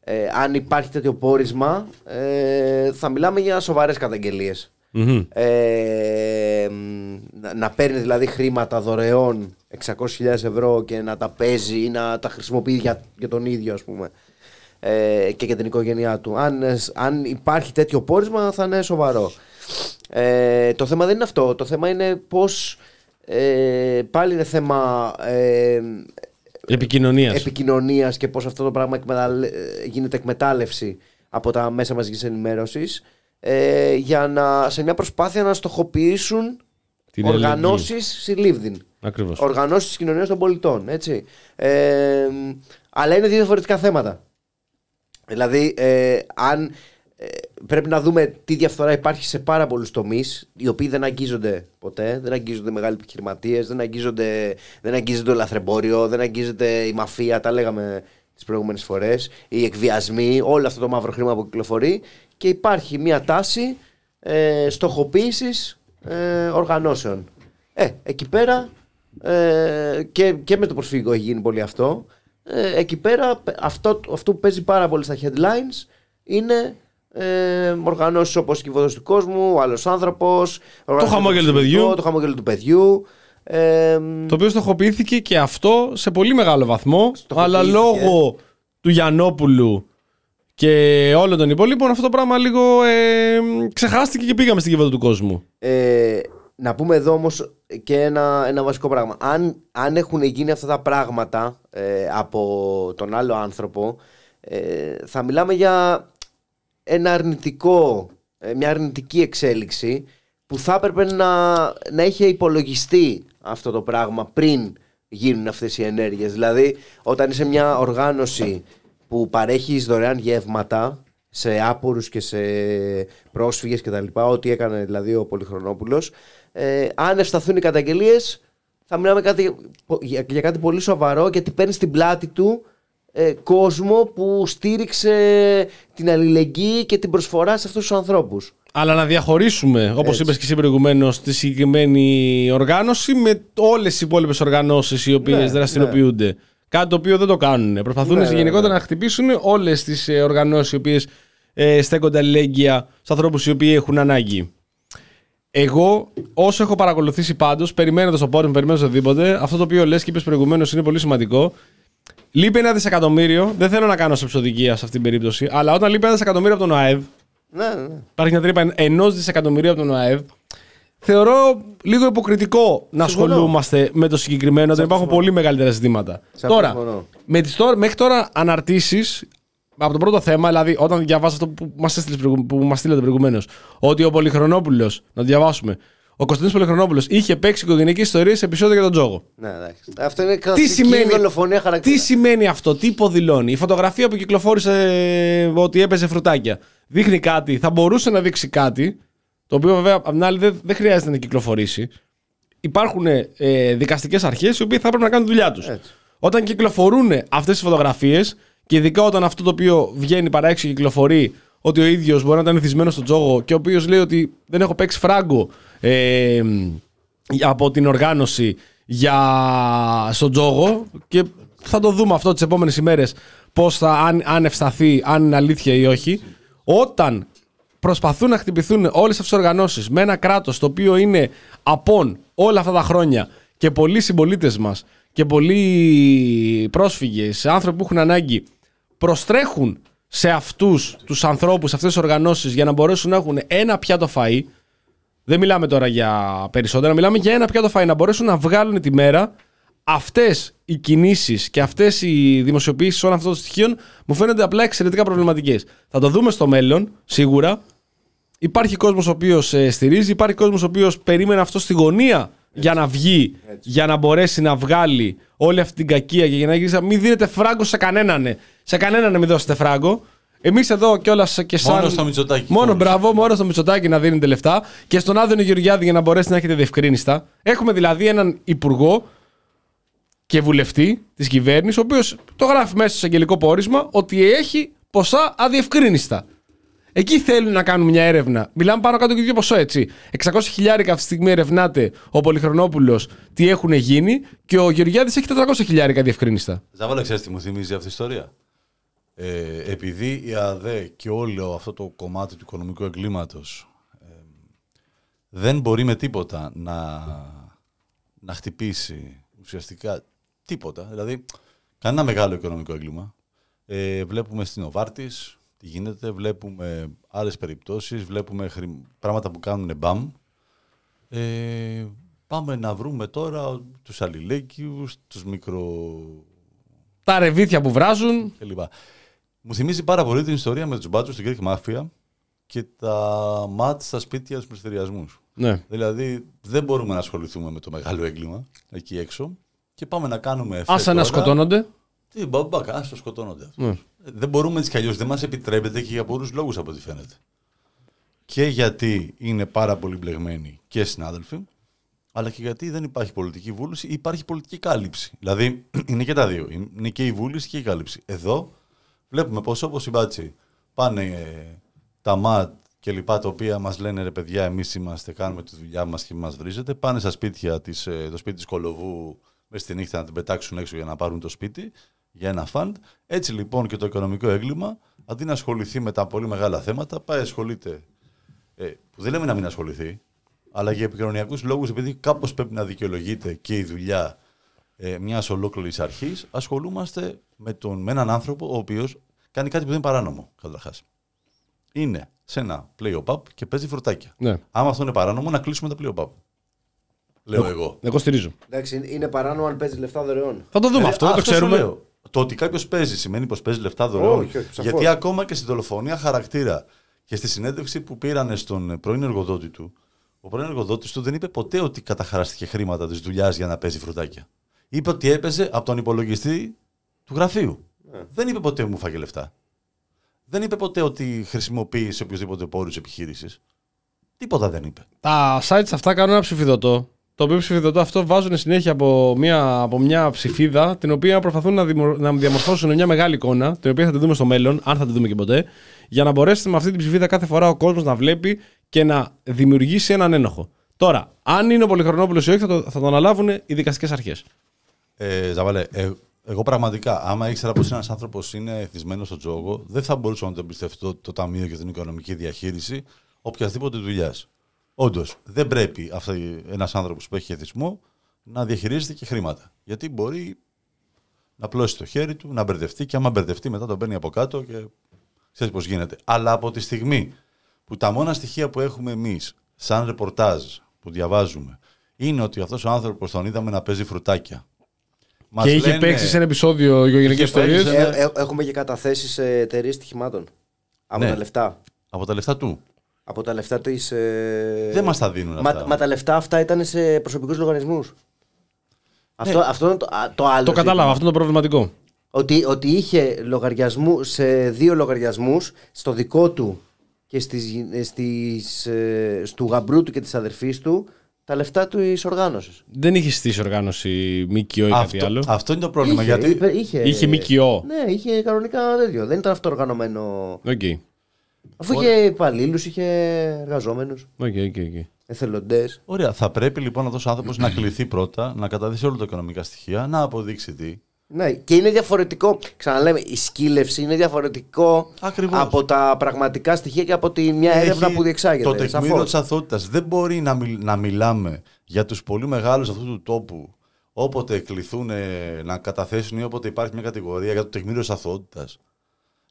ε, αν υπάρχει τέτοιο πόρισμα, ε, θα μιλάμε για σοβαρές καταγγελίες. Μμμ. Ε, μ, να, να παίρνει δηλαδή χρήματα δωρεών 600.000 ευρώ και να τα παίζει ή να τα χρησιμοποιεί για, για τον ίδιο ας πούμε ε, και για την οικογένειά του. Αν, ε, σ- αν υπάρχει τέτοιο πόρισμα θα είναι σοβαρό. Ε, το θέμα δεν είναι αυτό. Το θέμα είναι πώς ε, πάλι είναι θέμα ε, Επικοινωνίας. επικοινωνίας και πώς αυτό το πράγμα εκμεταλλε- ε, γίνεται εκμετάλλευση από τα μέσα μαζικής ενημέρωσης ε, για να, σε μια προσπάθεια να στοχοποιήσουν Την οργανώσεις συλλήβδιν. Ακριβώς. Οργανώσεις της κοινωνίας των πολιτών. Έτσι. Ε, αλλά είναι δύο διαφορετικά θέματα. Δηλαδή, ε, αν ε, πρέπει να δούμε τι διαφθορά υπάρχει σε πάρα πολλούς τομείς, οι οποίοι δεν αγγίζονται ποτέ, δεν αγγίζονται μεγάλοι επιχειρηματίες, δεν αγγίζονται, δεν αγγίζονται το λαθρεμπόριο, δεν αγγίζονται η μαφία, τα λέγαμε τις προηγούμενες φορές, οι εκβιασμοί, όλο αυτό το μαύρο χρήμα που κυκλοφορεί και υπάρχει μια τάση ε, στοχοποίησης ε, οργανώσεων. Ε, εκεί πέρα ε, και, και με το προσφύγιο έχει γίνει πολύ αυτό. Ε, εκεί πέρα αυτό, αυτό που παίζει πάρα πολύ στα headlines είναι ε, οργανώσεις όπως η Κυβωτός του Κόσμου, ο Άλλος Άνθρωπος, Το χαμόγελο του παιδιού. Το χαμόγελο του παιδιού. Ε, Το οποίο στοχοποιήθηκε και αυτό σε πολύ μεγάλο βαθμό, αλλά Στοχοποιήθηκε. λόγω του Γιαννόπουλου και όλων των υπόλοιπων αυτό το πράγμα λίγο ε, ξεχάστηκε και πήγαμε στην κυβέρνηση του κόσμου. Ε, να πούμε εδώ όμως και ένα, ένα βασικό πράγμα. Αν, αν έχουν γίνει αυτά τα πράγματα ε, από τον άλλο άνθρωπο, ε, θα μιλάμε για ένα αρνητικό, ε, μια αρνητική εξέλιξη που θα έπρεπε να, να είχε υπολογιστεί αυτό το πράγμα πριν γίνουν αυτές οι ενέργειες. Δηλαδή, όταν είσαι μια οργάνωση που παρέχεις δωρεάν γεύματα σε άπορους και σε πρόσφυγες και τα λοιπά, ό,τι έκανε δηλαδή ο Πολυχρονόπουλος, ε, αν ευσταθούν οι καταγγελίες θα μιλάμε κάτι, για, για κάτι πολύ σοβαρό γιατί παίρνεις στην πλάτη του ε, κόσμο που στήριξε την αλληλεγγύη και την προσφορά σε αυτούς τους ανθρώπους. Αλλά να διαχωρίσουμε, όπως Έτσι. είπες και εσύ προηγουμένως, τη συγκεκριμένη οργάνωση με όλες τι υπόλοιπες οργανώσεις οι οποίες Ναι, δραστηριοποιούνται. Κάτι το οποίο δεν το κάνουν. Προσπαθούν Ναι, σε ναι, γενικότερα ναι. να χτυπήσουν όλες τις οργανώσεις οι οποίες ε, στέκονται αλληλέγγυα στους ανθρώπους οι οποίοι έχουν ανάγκη. Εγώ, όσο έχω παρακολουθήσει πάντως, περιμένοντας το πόρισμα, περιμένοντας οτιδήποτε, αυτό το οποίο λες και είπες προηγουμένως είναι πολύ σημαντικό. Λείπει ένα δισεκατομμύριο. Δεν θέλω να κάνω σε ψωδικία σε αυτήν την περίπτωση. Αλλά όταν λείπει ένα δισεκατομμύριο από τον ΑΕΒ, Ναι, ναι. υπάρχει μια τρύπα ενός δισεκατομμυρίου από τον ΑΕΒ. Θεωρώ λίγο υποκριτικό να Συμφωνώ. ασχολούμαστε με το συγκεκριμένο όταν υπάρχουν πολύ μεγαλύτερα ζητήματα. Σε αυτό Τώρα, συμφωνώ. με τις τώρα, μέχρι τώρα αναρτήσεις από το πρώτο θέμα, δηλαδή όταν διαβάζω αυτό που μας που μας στείλατε προηγουμένως, ότι ο Πολυχρονόπουλος, να το διαβάσουμε, ο Κωνσταντίνος Πολυχρονόπουλος είχε παίξει οικογενειακή ιστορία σε επεισόδιο για τον Τζόγο. Ναι, εντάξει. Αυτό είναι Τι κλασική σημαίνει, δολοφονία χαρακτήρα. τι σημαίνει αυτό, τι υποδηλώνει; Η φωτογραφία που κυκλοφόρησε ε, ότι έπαιζε φρουτάκια δείχνει κάτι, θα μπορούσε να δείξει κάτι, το οποίο βέβαια απ' την άλλη δεν, δεν χρειάζεται να κυκλοφορήσει. Υπάρχουν ε, δικαστικές αρχές οι οποίες θα πρέπει να κάνουν τη δουλειά τους. Έτσι. Όταν κυκλοφορούν αυτές τις φωτογραφίες και ειδικά όταν αυτό το οποίο βγαίνει παράξενο και κυκλοφορεί ότι ο ίδιος μπορεί να ήταν εθισμένος στον τζόγο και ο οποίος λέει ότι δεν έχω παίξει φράγκο ε, από την οργάνωση για στον τζόγο και θα το δούμε αυτό τις επόμενες ημέρες πώς θα, αν, αν ευσταθεί, αν είναι αλήθεια ή όχι. Όταν προσπαθούν να χτυπηθούν όλες αυτές τις οργανώσεις με ένα κράτος το οποίο είναι απόν όλα αυτά τα χρόνια και και πολλοί συμπολίτες μας και πολλοί πρόσφυγες, άνθρωποι που έχουν ανάγκη, προστρέχουν σε αυτούς τους ανθρώπους, σε αυτές τις οργανώσεις για να μπορέσουν να έχουν ένα πιάτο φαΐ. Δεν μιλάμε τώρα για περισσότερα, μιλάμε για ένα πιάτο φαΐ. Να μπορέσουν να βγάλουν τη μέρα. Αυτές οι κινήσεις και αυτές οι δημοσιοποιήσεις όλων αυτών των στοιχείων μου φαίνονται απλά εξαιρετικά προβληματικές. Θα το δούμε στο μέλλον, σίγουρα. Υπάρχει κόσμος ο οποίος στηρίζει, υπάρχει κόσμος ο οποίος περίμενε αυτό στη γωνία για να βγει, για να μπορέσει να βγάλει όλη αυτή την κακία και για να γυρίσει. Μην δίνετε φράγκο σε κανέναν. ναι. Σε κανέναν να μην δώσετε φράγκο. Εμείς εδώ κιόλας και σαν. Μόνο στο Μητσοτάκι. Μόνο μπράβο, μόνο στο Μητσοτάκι να δίνετε λεφτά και στον Άδωνο Γεωργιάδη για να μπορέσει να έχετε διευκρίνηστα. Έχουμε δηλαδή έναν υπουργό και βουλευτή της κυβέρνησης, ο οποίος το γράφει μέσα στο αγγελικό πόρισμα ότι έχει ποσά αδιευκρίνηστα. Εκεί θέλουν να κάνουν μια έρευνα. Μιλάμε πάνω κάτω και ίδιο ποσό έτσι. 600 χιλιάρικα αυτή τη στιγμή ερευνάται ο Πολυχρονόπουλος τι έχουν γίνει και ο Γεωργιάδης έχει 400 χιλιάρικα διευκρίνηστα. Ζαβάλα, ξέρεις τι μου θυμίζει αυτή η ιστορία; Ε, επειδή η ΑΔΕ και όλο αυτό το κομμάτι του οικονομικού εγκλήματος ε, δεν μπορεί με τίποτα να, να χτυπήσει ουσιαστικά τίποτα. Δηλαδή, κανένα μεγάλο οικονομικό έγκλημα. Ε, βλέπουμε στην Οβάρτης τι γίνεται, βλέπουμε άλλες περιπτώσεις, βλέπουμε χρη... πράγματα που κάνουν μπαμ. Ε, πάμε να βρούμε τώρα τους αλληλέγγυους, τους μικρο... Τα ρεβίθια που βράζουν. κλπ. Μου θυμίζει πάρα πολύ την ιστορία με τους μπάτσους στην Greek Mafia και τα ματ στα σπίτια τους πληστηριασμούς. Ναι. Δηλαδή δεν μπορούμε να ασχοληθούμε με το μεγάλο έγκλημα εκεί έξω και πάμε να κάνουμε εφέ Άσα να τώρα. σκοτώνονται. Τι, μπαμπακά, άστο σκοτώνονται. αυτούς. Ναι. Δεν μπορούμε έτσι κι αλλιώς. Δεν μας επιτρέπεται και για πολλούς λόγους από ό,τι φαίνεται. Και γιατί είναι πάρα πολύ μπλεγμένοι και συνάδελφοι, αλλά και γιατί δεν υπάρχει πολιτική βούληση ή υπάρχει πολιτική κάλυψη. Δηλαδή είναι και τα δύο. Είναι και η βούληση και η κάλυψη. Εδώ βλέπουμε πως όπως οι μπάτσι πάνε ε, τα ΜΑΤ και λοιπά τα οποία μας λένε ρε παιδιά, εμείς είμαστε, κάνουμε τη δουλειά μας και μας βρίζετε. Πάνε στα σπίτια της, ε, το σπίτι της Κολοβού μέσα στη νύχτα να την πετάξουν έξω για να πάρουν το σπίτι για ένα φαντ. Έτσι λοιπόν και το οικονομικό έγκλημα, αντί να ασχοληθεί με τα πολύ μεγάλα θέματα, πάει ασχολείται. Ε, που δεν λέμε να μην ασχοληθεί, αλλά για επικοινωνιακούς λόγους, επειδή κάπως πρέπει να δικαιολογείται και η δουλειά ε, μιας ολόκληρης αρχής, ασχολούμαστε με, τον, με έναν άνθρωπο ο οποίος κάνει κάτι που δεν είναι παράνομο, καταρχάς. Είναι σε ένα play pub και παίζει φρουτάκια. Ναι. Άμα αυτό είναι παράνομο, να κλείσουμε τα play pub. Λέω εγώ. Εγώ στηρίζω. Εντάξει, είναι παράνομο αν παίζεις λεφτά δωρεών. Θα το δούμε Ε, αυτό, δεν το σου ξέρουμε. λέω. Το ότι κάποιος παίζει σημαίνει πως παίζει λεφτά δωρεών. Όχι, όχι, σαφώς. Γιατί ακόμα και στην δολοφονία χαρακτήρα και στη συνέντευξη που πήραν στον πρώην εργοδότη του, ο πρώην εργοδότης του δεν είπε ποτέ ότι καταχαράστηκε χρήματα της δουλειάς για να παίζει φρουτάκια. Είπε ότι έπαιζε από τον υπολογιστή του γραφείου. Ναι. Δεν είπε ποτέ μου φάγε λεφτά. Δεν είπε ποτέ ότι χρησιμοποίησε οποιοδήποτε πόρους επιχείρησης. Τίποτα δεν είπε. Τα sites αυτά κάνουν ένα ψηφιδωτό. Το οποίο ψηφιδωτό αυτό βάζουν συνέχεια από μια, από μια ψηφίδα, την οποία προσπαθούν να, δημο- να διαμορφώσουν μια μεγάλη εικόνα, την οποία θα τη δούμε στο μέλλον, αν θα τη δούμε και ποτέ, για να μπορέσει με αυτή την ψηφίδα κάθε φορά ο κόσμος να βλέπει και να δημιουργήσει έναν ένοχο. Τώρα, αν είναι ο Πολυχρονόπουλος ή όχι, θα το, θα το αναλάβουν οι δικαστικές αρχές. Ε, Ζαβαλέ, ε, εγώ πραγματικά, άμα ήξερα πως ένας άνθρωπος είναι εθισμένος στο τζόγο, δεν θα μπορούσα να το εμπιστευτώ το Ταμείο για την Οικονομική Διαχείριση οποιασδήποτε δουλειάς. Όντως, δεν πρέπει ένας άνθρωπος που έχει εθισμό να διαχειρίζεται και χρήματα. Γιατί μπορεί να πλώσει το χέρι του, να μπερδευτεί και άμα μπερδευτεί μετά τον παίρνει από κάτω και ξέρεις πώς γίνεται. Αλλά από τη στιγμή που τα μόνα στοιχεία που έχουμε εμείς, σαν ρεπορτάζ που διαβάζουμε, είναι ότι αυτός ο άνθρωπος τον είδαμε να παίζει φρουτάκια. Μας και είχε λένε- παίξει σε ένα επεισόδιο γεωγενικέ Είχε παίξει ιστορίε. σε ένα- Ε, ε, έχουμε και καταθέσεις σε εταιρείες στοιχημάτων. Από Ναι. τα λεφτά. Από τα λεφτά του. Από τα λεφτά της. Ε... Δεν μας τα δίνουν μα, αυτά. Μα τα λεφτά αυτά ήταν σε προσωπικούς λογαριασμούς. Αυτό, αυτό είναι το, α, το άλλο. Το κατάλαβα, ζήτημα. αυτό είναι το προβληματικό. Ότι, ότι είχε λογαριασμού σε δύο λογαριασμούς, στο δικό του και στις, ε, στις, ε, του γαμπρού του και της αδερφής του, τα λεφτά του οργάνωσης. Δεν είχε στήσει οργάνωση ΜΚΟ ή κάτι Αυτό, άλλο. αυτό είναι το πρόβλημα. είχε, γιατί είπε- είχε, Είχε ΜΚΟ. Ναι, είχε κανονικά τέτοιο. Δεν ήταν αυτό οργανωμένο. Οκ. Αφού είχε υπαλλήλους, είχε εργαζόμενους, OK, OK, OK. εθελοντές. Ωραία, θα πρέπει λοιπόν αυτός ο άνθρωπος να κληθεί πρώτα, να καταδείξει όλα τα οικονομικά στοιχεία, να αποδείξει τι. Ναι, και είναι διαφορετικό. Ξαναλέμε, η σκύλευση είναι διαφορετικό Ακριβώς. από τα πραγματικά στοιχεία και από τη μια έρευνα Έχει που διεξάγεται. Το τεκμήριο σαφώς. της αθωότητας. Δεν μπορεί να, μιλ- να μιλάμε για τους πολύ μεγάλους αυτού του τόπου όποτε κληθούν ε, να καταθέσουν ή όποτε υπάρχει μια κατηγορία για το τεκμήριο της αθότητας.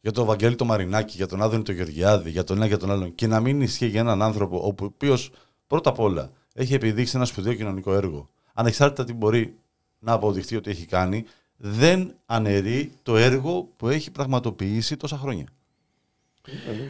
Για τον Βαγγέλη το Μαρινάκη, για τον Άδωνη το Γεωργιάδη, για τον ένα και τον άλλον. Και να μην ισχύει για έναν άνθρωπο ο οποίος πρώτα απ' όλα έχει επιδείξει ένα σπουδαίο κοινωνικό έργο. Ανεξάρτητα τι μπορεί να αποδειχθεί ότι έχει κάνει, δεν αναιρεί το έργο που έχει πραγματοποιήσει τόσα χρόνια.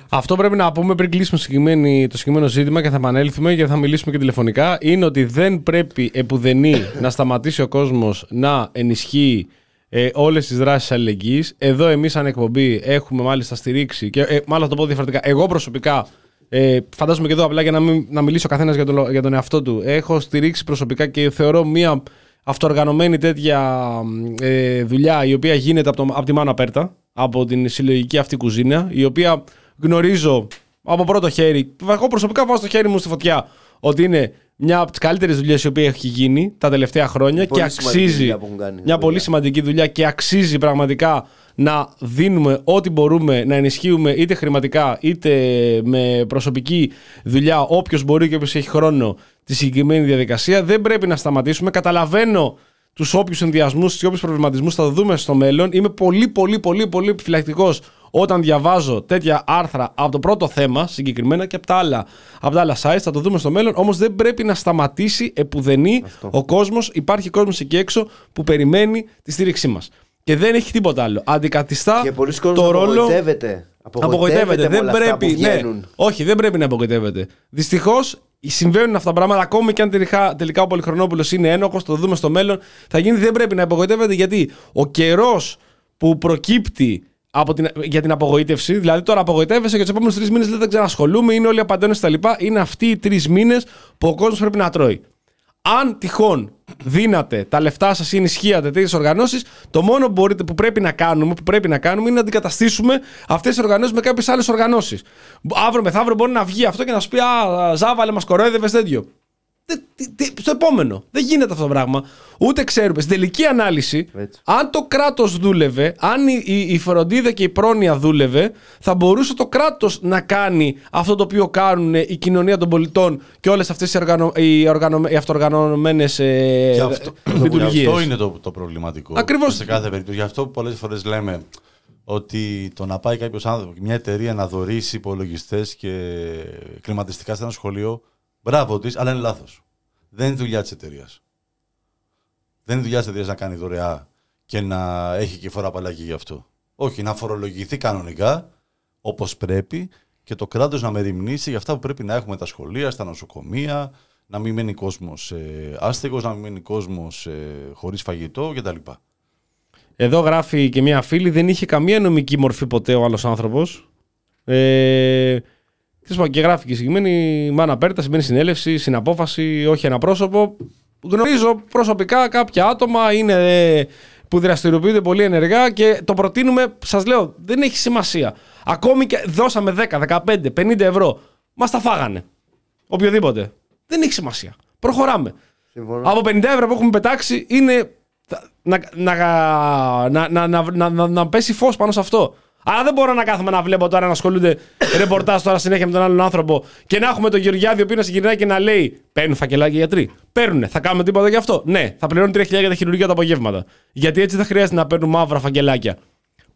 Αυτό πρέπει να πούμε πριν κλείσουμε συγκεκριμένη- το συγκεκριμένο ζήτημα και θα επανέλθουμε και θα μιλήσουμε και τηλεφωνικά. Είναι ότι δεν πρέπει επουδενή να σταματήσει ο κόσμος να ενισχύει ε, όλες τις δράσεις αλληλεγγύης. Εδώ εμείς, σαν εκπομπή, έχουμε μάλιστα στηρίξει. Και, ε, μάλλον θα το πω διαφορετικά. Εγώ προσωπικά, ε, φαντάζομαι και εδώ απλά για να, μην, να μιλήσει ο καθένας για, τον- για τον εαυτό του, έχω στηρίξει προσωπικά και θεωρώ μία αυτοοργανωμένη τέτοια ε, δουλειά η οποία γίνεται από, το, από τη Μάνα Πέρτα, από την συλλογική αυτή κουζίνα, η οποία γνωρίζω από πρώτο χέρι. Εγώ προσωπικά βάζω το χέρι μου στη φωτιά ότι είναι μια από τις καλύτερες δουλειές η οποία έχει γίνει τα τελευταία χρόνια Πολύ και σημαντική αξίζει. δουλειά που έχουν κάνει. Μια πολύ σημαντική δουλειά και αξίζει πραγματικά να δίνουμε ό,τι μπορούμε να ενισχύουμε είτε χρηματικά είτε με προσωπική δουλειά όποιος μπορεί και όποιος έχει χρόνο τη συγκεκριμένη διαδικασία. Δεν πρέπει να σταματήσουμε. Καταλαβαίνω τους όποιους ενδιασμούς και όποιους προβληματισμούς θα δούμε στο μέλλον. Είμαι πολύ, πολύ, πολύ, πολύ επιφυλακτικός όταν διαβάζω τέτοια άρθρα από το πρώτο θέμα συγκεκριμένα και από τα άλλα, από τα άλλα sites. Θα το δούμε στο μέλλον. Όμως δεν πρέπει να σταματήσει επουδενή ο κόσμος. Υπάρχει κόσμος εκεί έξω που περιμένει τη στήριξή μας. Και δεν έχει τίποτα άλλο. Αντικαθιστά Και πολλοί κόσμος το ρόλο. απογοητεύεται. Απογοητεύεται. με Δεν όλα αυτά πρέπει. που Ναι, βγαίνουν. όχι, δεν πρέπει να απογοητεύεται. Δυστυχώς συμβαίνουν αυτά τα πράγματα. Ακόμη και αν τελικά, τελικά ο Πολυχρονόπουλος είναι ένοχος, το δούμε στο μέλλον. Θα γίνει, δεν πρέπει να απογοητεύεται γιατί ο καιρός που προκύπτει από την, για την απογοήτευση, δηλαδή τώρα απογοητεύεσαι και τους επόμενους τρεις μήνες δεν ξανασχολούμαι, είναι όλοι απαντώνες κτλ. Είναι αυτοί οι τρεις μήνες που ο κόσμος πρέπει να τρώει. Αν τυχόν δίνατε τα λεφτά σας ή ενισχύατε τέτοιες οργανώσεις, το μόνο που, μπορείτε, που, πρέπει να κάνουμε, που πρέπει να κάνουμε είναι να αντικαταστήσουμε αυτές τι οργανώσεις με κάποιες άλλες οργανώσεις. Αύριο μεθαύριο μπορεί να βγει αυτό και να σου πει Α, Ζάβαλε, μας κορόιδευε τέτοιο. Δεν- τι- τι- στο επόμενο. Δεν γίνεται αυτό το πράγμα. Ούτε ξέρουμε. Στην τελική ανάλυση, αν το κράτος δούλευε, αν η, η, η φροντίδα και η πρόνοια δούλευε, θα μπορούσε το κράτος να κάνει αυτό το οποίο κάνουν η κοινωνία των πολιτών και όλες αυτές οι, οργανω, οι, οργανω, οι αυτοοργανωμένες ε, Γι' αυτό, λειτουργίες. γι' αυτό είναι το, το προβληματικό. Ακριβώς. Σε κάθε περίπτωση. Γι' αυτό πολλές φορές λέμε ότι το να πάει κάποιος άνθρωπο, μια εταιρεία να δωρήσει υπολογιστές και κλιματιστικά σε ένα σχολείο, μπράβο της, αλλά είναι λάθος. Δεν είναι δουλειά της εταιρείας. Δεν είναι δουλειά της εταιρείας να κάνει δωρεά και να έχει και φορά απαλλαγή γι' αυτό. Όχι, να φορολογηθεί κανονικά όπως πρέπει και το κράτος να μεριμνήσει για αυτά που πρέπει να έχουμε τα σχολεία, στα νοσοκομεία, να μην μένει κόσμος ε, άστεγος, να μην μένει κόσμος ε, χωρίς φαγητό κτλ. Εδώ γράφει και μια φίλη, δεν είχε καμία νομική μορφή ποτέ ο άλλος άνθρωπος. Ε, τι πω, και γράφει και συγκεκριμένη μάνα πέρτα, σημαίνει συνέλευση, συναπόφαση, όχι ένα πρόσωπο. Γνωρίζω προσωπικά κάποια άτομα είναι, ε, που δραστηριοποιούνται πολύ ενεργά και το προτείνουμε, σας λέω, δεν έχει σημασία. Ακόμη και δώσαμε 10, 15, 50 ευρώ. Μας τα φάγανε. Οποιοδήποτε. Δεν έχει σημασία. Προχωράμε. Συμφωνώ. Από 50 ευρώ που έχουμε πετάξει είναι να, να, να, να, να, να, να, να πέσει φως πάνω σε αυτό. Αλλά δεν μπορώ να κάθομαι να βλέπω τώρα να ασχολούνται ρεπορτάζ τώρα συνέχεια με τον άλλον άνθρωπο και να έχουμε τον Γεωργιάδη ο οποίος να συγκυρνάει και να λέει Παίρνουν φακελάκια οι γιατροί. Παίρνουνε. Θα κάνουμε τίποτα γι' αυτό. Ναι, θα πληρώνουν 3.000 για τα χειρουργία τα απογεύματα. Γιατί έτσι δεν χρειάζεται να παίρνουν μαύρα φακελάκια.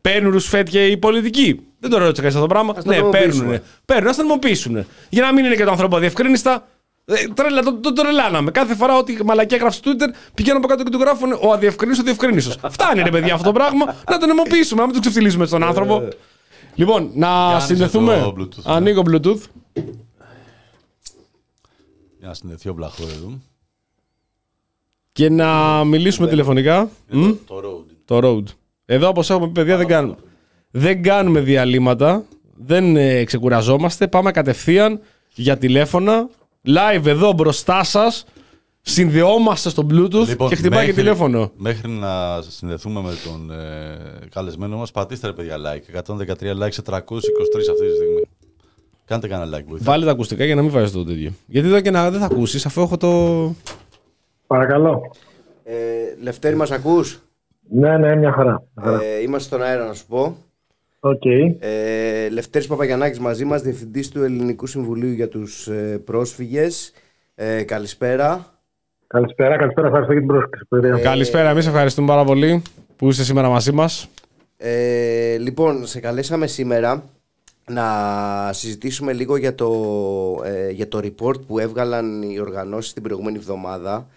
Παίρνουν ρουσφέτ και οι πολιτικοί. Δεν το ρώτησα κανείς αυτό το πράγμα. Ας το Ναι, νομιμοποιήσουμε. παίρνουν. Παίρνουν, ας τα νομιμοποιήσουν. Για να μην είναι και το άνθρωπο αδιευκρίνηστα. Ε, τρέλα, το, το, το τρελάναμε. Κάθε φορά ότι μαλακία γράφει στο Twitter, πηγαίνουν από κάτω και του γράφουν ο αδιευκρίνητο, ο διευκρίνητο. Φτάνει ρε παιδιά αυτό το πράγμα. Να τον νομιμοποιήσουμε, να μην τον ξεφτυλίσουμε στον άνθρωπο. Λοιπόν, να άνοιξε συνδεθούμε. το Bluetooth, ναι. Ανοίγω Bluetooth. Για να συνδεθεί ο βλαχός εδώ. Και να μιλήσουμε τηλεφωνικά. Μμ; Το road. Το road. Εδώ, όπως έχουμε πει, παιδιά, δεν κάνουμε, δεν κάνουμε διαλύματα. Δεν ε, ξεκουραζόμαστε. Πάμε κατευθείαν για τηλέφωνα. Live εδώ μπροστά σας. Συνδεόμαστε στο Bluetooth και χτυπάει και τηλέφωνο. Μέχρι να συνδεθούμε με τον ε, καλεσμένο μας, πατήστε ρε παιδιά like. 113 like σε 323 αυτή τη στιγμή. Κάντε κανένα like, βοηθά. Βάλε τα ακουστικά για να μην βάζει το τέτοιο. Γιατί εδώ και να δεν θα ακούσεις αφού έχω το. Παρακαλώ. Ε, Λευτέρη, μας ακούς; Ναι, ναι, μια χαρά. Ε, είμαστε στον αέρα να σου πω. Okay. Ε, Λευτέρης Παπαγιαννάκης μαζί μας, Διευθυντής του Ελληνικού Συμβουλίου για τους ε, Πρόσφυγες. Ε, καλησπέρα. Καλησπέρα, καλησπέρα. Ευχαριστώ για την πρόσκληση. Ε, καλησπέρα, εμείς ευχαριστούμε πάρα πολύ που είστε σήμερα μαζί μας. Ε, λοιπόν, σε καλέσαμε σήμερα να συζητήσουμε λίγο για το, ε, για το report που έβγαλαν οι οργανώσεις την προηγούμενη εβδομάδα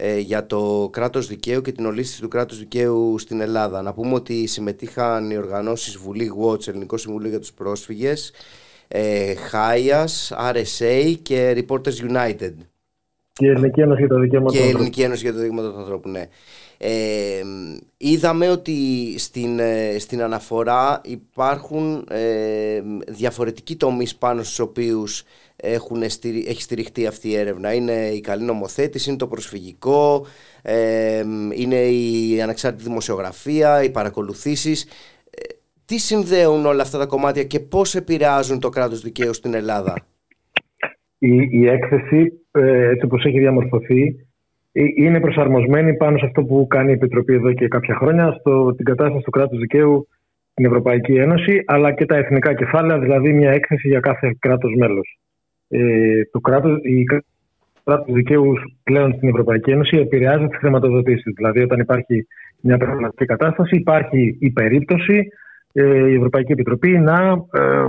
ε, για το κράτος δικαίου και την ολίσθηση του κράτους δικαίου στην Ελλάδα. Να πούμε ότι συμμετείχαν οι οργανώσεις Βουλή Watch, Ελληνικό Συμβουλίο για τους Πρόσφυγες, ε, Χάιας, RSA και Reporters United. Και η Ελληνική Ένωση για το Δικαίωμα Και η Ελληνική Ένωση για το Δικαίωμα του Ανθρώπου, ναι. Ε, είδαμε ότι στην, ε, στην αναφορά υπάρχουν ε, διαφορετικοί τομείς πάνω στους οποίους έχουν, έχει στηριχτεί αυτή η έρευνα. Είναι η καλή νομοθέτηση, είναι το προσφυγικό, ε, είναι η ανεξάρτητη δημοσιογραφία, οι παρακολουθήσεις. Ε, τι συνδέουν όλα αυτά τα κομμάτια και πώς επηρεάζουν το κράτος δικαίου στην Ελλάδα; Η, η έκθεση, ε, έτσι όπως έχει διαμορφωθεί, ε, είναι προσαρμοσμένη πάνω σε αυτό που κάνει η Επιτροπή εδώ και κάποια χρόνια, στο, την κατάσταση του κράτους δικαίου στην Ευρωπαϊκή Ένωση, αλλά και τα εθνικά κεφάλαια, δηλαδή μια έκθεση για κάθε κράτος μέλος. Ε, το κράτος, η κράτος δικαίου πλέον στην Ευρωπαϊκή Ένωση επηρεάζει τις χρηματοδοτήσεις. Δηλαδή όταν υπάρχει μια πραγματική κατάσταση, υπάρχει η περίπτωση ε, η Ευρωπαϊκή Επιτροπή να ε,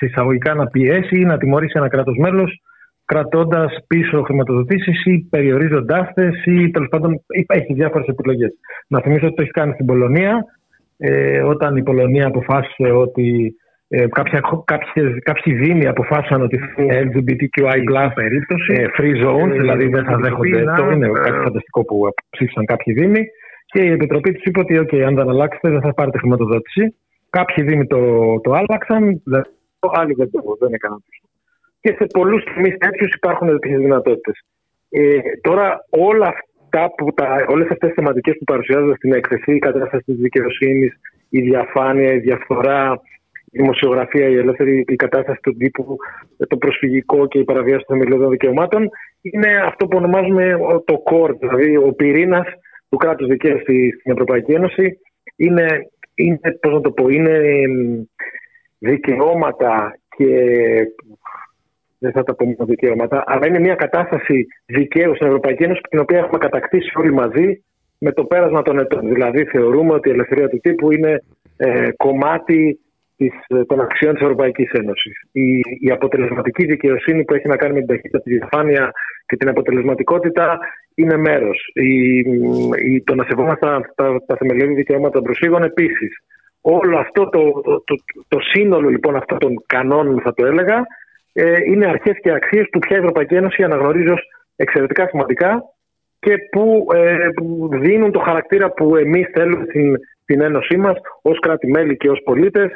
εισαγωγικά να πιέσει ή να τιμωρήσει ένα κράτος μέλος κρατώντας πίσω χρηματοδοτήσεις ή περιορίζοντάς τε ή τέλος πάντων έχει διάφορες επιλογές. Να θυμίσω ότι το έχει κάνει στην Πολωνία, ε, όταν η Πολωνία αποφάσισε ότι ε, κάποια, κάποιες, κάποιοι δήμοι αποφάσισαν ότι θα είναι LGBTQI περίπτωση, ε, free zones, ε, δηλαδή δεν θα δέχονται. Να, το είναι ε, κάτι φανταστικό που ψήφισαν κάποιοι δήμοι. Και η Επιτροπή του είπε ότι, OK, αν δεν αλλάξετε, δεν θα πάρετε χρηματοδότηση. Κάποιοι δήμοι το, το άλλαξαν, άλλοι δεν, το, δεν έκαναν και σε πολλούς τομείς τέτοιους υπάρχουν τέτοιες δυνατότητες. Ε, τώρα όλα αυτά που τα, όλες αυτές τις θεματικές που παρουσιάζονται στην έκθεση, η κατάσταση της δικαιοσύνης, η διαφάνεια, η διαφθορά, η δημοσιογραφία, η ελεύθερη η κατάσταση του τύπου, το προσφυγικό και η παραβίαση των θεμελιωδών δικαιωμάτων, είναι αυτό που ονομάζουμε το core, δηλαδή ο πυρήνας του κράτους δικαίου στην Ευρωπαϊκή Ένωση. Είναι, είναι, πώς να το πω, είναι δικαιώματα και δεν θα τα πούμε δικαιώματα, αλλά είναι μια κατάσταση δικαίου στην Ευρωπαϊκή Ένωση την οποία έχουμε κατακτήσει όλοι μαζί με το πέρασμα των ετών. Δηλαδή, θεωρούμε ότι η ελευθερία του τύπου είναι ε, κομμάτι της, ε, των αξιών της Ευρωπαϊκής Ένωσης. Η, η αποτελεσματική δικαιοσύνη που έχει να κάνει με την ταχύτητα, της διαφάνεια και την αποτελεσματικότητα είναι μέρος. Το να σεβόμαστε τα, τα, θεμελιώδη δικαιώματα των προσφύγων επίσης. Όλο αυτό το, το, το, το, σύνολο λοιπόν αυτών των κανόνων, θα το έλεγα, ε, είναι αρχές και αξίες που πια η Ευρωπαϊκή Ένωση αναγνωρίζει ως εξαιρετικά σημαντικά και που, ε, δίνουν το χαρακτήρα που εμείς θέλουμε στην, στην Ένωσή μας ως κράτη-μέλη και ως πολίτες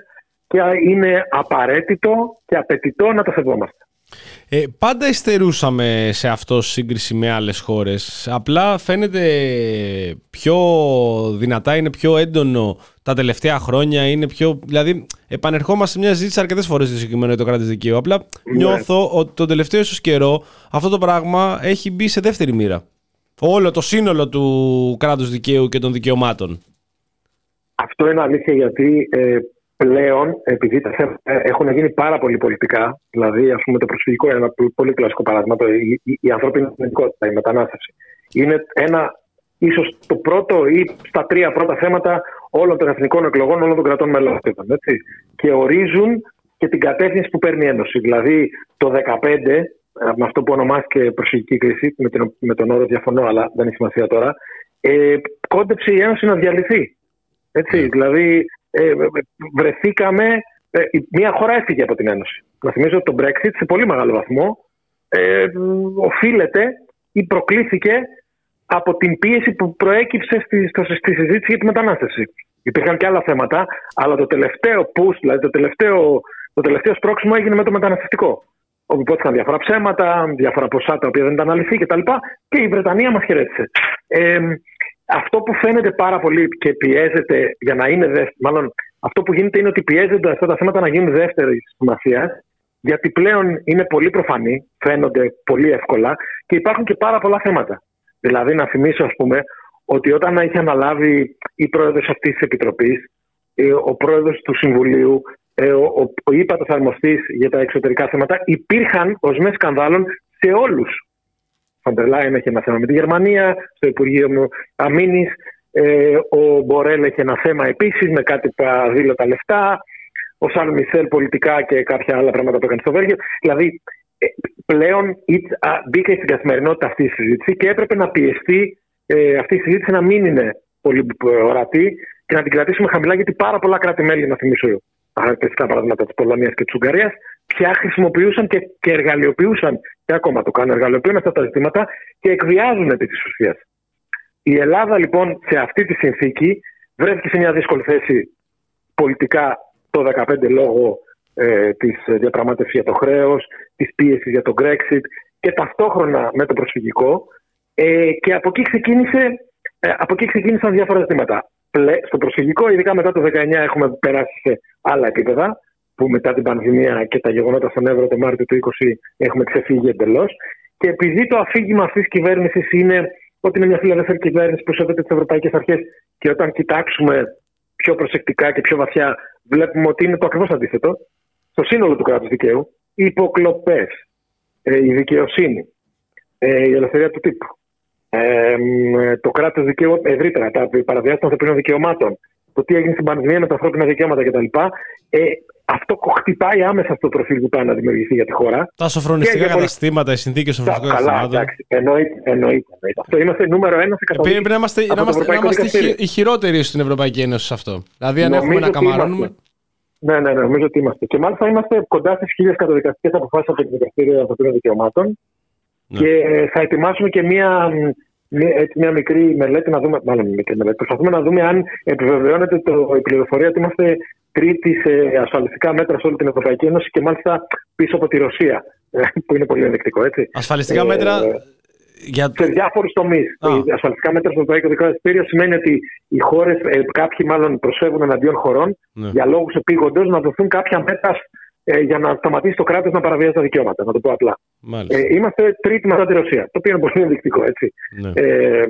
και είναι απαραίτητο και απαιτητό να το σεβόμαστε. Ε, πάντα υστερούσαμε σε αυτό σύγκριση με άλλες χώρες. Απλά φαίνεται πιο δυνατά, είναι πιο έντονο τα τελευταία χρόνια. Είναι πιο, δηλαδή, επανερχόμαστε σε μια ζήτηση αρκετές φορές στο συγκεκριμένο για το κράτος δικαίου. Απλά ναι. νιώθω ότι τον τελευταίο ίσως καιρό αυτό το πράγμα έχει μπει σε δεύτερη μοίρα. Όλο το σύνολο του κράτους δικαίου και των δικαιωμάτων. Αυτό είναι αλήθεια γιατί ε, πλέον, επειδή τα θέματα έχουν γίνει πάρα πολύ πολιτικά, δηλαδή ας πούμε, το προσφυγικό είναι ένα πολύ κλασικό παράδειγμα, το, η, η, η ανθρώπινη η μετανάστευση. Είναι ένα ίσως το πρώτο ή στα τρία πρώτα θέματα όλων των εθνικών εκλογών όλων των κρατών μελών. Έτσι. Και ορίζουν και την κατεύθυνση που παίρνει η Ένωση. Δηλαδή το 2015, με αυτό που ονομάστηκε προσφυγική κρίση, με, τον, με τον όρο διαφωνώ, αλλά δεν έχει σημασία τώρα, ε, κόντεψε η Ένωση να διαλυθεί. Έτσι, ναι. δηλαδή ε, βρεθήκαμε, ε, μια χώρα έφυγε από την Ένωση. Να θυμίσω ότι το Brexit σε πολύ μεγάλο βαθμό ε, οφείλεται ή προκλήθηκε από την πίεση που προέκυψε στη, στη συζήτηση για τη μετανάστευση. Υπήρχαν και άλλα θέματα, αλλά το τελευταίο push, δηλαδή το τελευταίο, το τελευταίο σπρώξιμο έγινε με το μεταναστευτικό. Όπου υπόθηκαν διάφορα ψέματα, διάφορα ποσά τα οποία δεν ήταν αληθή κτλ. Και, και η Βρετανία μας χαιρέτησε. Ε, αυτό που φαίνεται πάρα πολύ και πιέζεται για να είναι δεύτερη, μάλλον αυτό που γίνεται είναι ότι πιέζονται αυτά τα θέματα να γίνουν δεύτερης σημασίας, γιατί πλέον είναι πολύ προφανή, φαίνονται πολύ εύκολα και υπάρχουν και πάρα πολλά θέματα. Δηλαδή, να θυμίσω, ας πούμε, ότι όταν είχε αναλάβει η πρόεδρος αυτής της επιτροπής, ο πρόεδρος του Συμβουλίου, ε, ο, ο, ο ύπατος αρμοστής για τα εξωτερικά θέματα, υπήρχαν οσμέ σκανδάλων σε όλους. Φαντρελάιν έχει ένα θέμα με τη Γερμανία, στο Υπουργείο Αμήνης. Ε, ο Μπορέλ έχει ένα θέμα επίσης με κάτι που αδήλωτα λεφτά. Ο Σαν Μισελ πολιτικά και κάποια άλλα πράγματα που έκανε στο Βέλγιο. Δηλαδή, ε, πλέον μπήκε στην καθημερινότητα αυτή η συζήτηση και έπρεπε να πιεστεί ε, αυτή η συζήτηση να μην είναι πολύ ορατή και να την κρατήσουμε χαμηλά, γιατί πάρα πολλά κράτη-μέλη, να θυμίσω χαρακτηριστικά παραδείγματα της Πολωνίας και της Ουγγαρίας, πια χρησιμοποιούσαν και, και εργαλειοποιούσαν, και ακόμα το κάνουν, εργαλειοποιούν αυτά τα ζητήματα και εκβιάζουν επί της ουσίας. Η Ελλάδα λοιπόν σε αυτή τη συνθήκη βρέθηκε σε μια δύσκολη θέση πολιτικά το 2015 λόγω ε, της διαπραγμάτευσης για το χρέος, της πίεσης για το Brexit και ταυτόχρονα με το προσφυγικό. Ε, και από εκεί, ξεκίνησε, ε, από εκεί ξεκίνησαν διάφορα ζητήματα. Στο προσφυγικό, ειδικά μετά το 2019, έχουμε περάσει σε άλλα επίπεδα, που μετά την πανδημία και τα γεγονότα στον Εύρο το Μάρτιο του 2020 έχουμε ξεφύγει εντελώς. Και επειδή το αφήγημα αυτής τη κυβέρνησης είναι ότι είναι μια φιλελεύθερη κυβέρνηση που σέβεται τις ευρωπαϊκές αρχές, και όταν κοιτάξουμε πιο προσεκτικά και πιο βαθιά, βλέπουμε ότι είναι το ακριβώς αντίθετο. Στο σύνολο του κράτους δικαίου, οι υποκλοπές, ε, η δικαιοσύνη, ε, η ελευθερία του τύπου, ε, το κράτος δικαίου ευρύτερα, τα παραβιάσεις των ανθρωπίνων δικαιωμάτων, το τι έγινε στην πανδημία με τα ανθρώπινα δικαιώματα κτλ. Ε, αυτό χτυπάει άμεσα στο προφίλ που πάει να δημιουργηθεί για τη χώρα. Τα σοφρονιστικά καταστήματα, οι συνθήκες σοφρονιστικών καταστημάτων. Καλά, εντάξει. Εννοείται, εννοείται, εννοείται. Αυτό είμαστε νούμερο ένα σε καταστήμα. Πρέπει να είμαστε, να είμαστε, να είμαστε οι χειρότεροι στην Ευρωπαϊκή Ένωση σε αυτό. Δηλαδή, αν έχουμε να καμαρώνουμε. Ναι, ναι, ναι, νομίζω ότι είμαστε. Και μάλιστα είμαστε κοντά στις χίλιες καταδικαστικές αποφάσεις από το Δικαστήριο Ανθρωπίνων Δικαιωμάτων. Ναι. Και θα ετοιμάσουμε και μία έτσι μια μικρή μελέτη να δούμε, μάλλον μικρή μελέτη, προσπαθούμε να δούμε αν επιβεβαιώνεται το, η πληροφορία ότι είμαστε τρίτη σε ασφαλιστικά μέτρα σε όλη την Ευρωπαϊκή Ένωση και μάλιστα πίσω από τη Ρωσία, ε, που είναι πολύ ενδεικτικό, έτσι. Ασφαλιστικά ε, μέτρα για... Σε διάφορους τομείς. Ασφαλιστικά μέτρα στο Ευρωπαϊκό Δικαστήριο σημαίνει ότι οι χώρες, ε, κάποιοι μάλλον προσφεύγουν εναντίον χωρών ναι. για λόγους επίγοντος να δοθούν κάποια μέτρα ε, για να σταματήσει το κράτος να παραβιάζει τα δικαιώματα. Να το πω απλά. Ε, είμαστε τρίτη μετά τη Ρωσία. Το οποίο είναι πολύ ενδεικτικό έτσι. Ναι. Ε,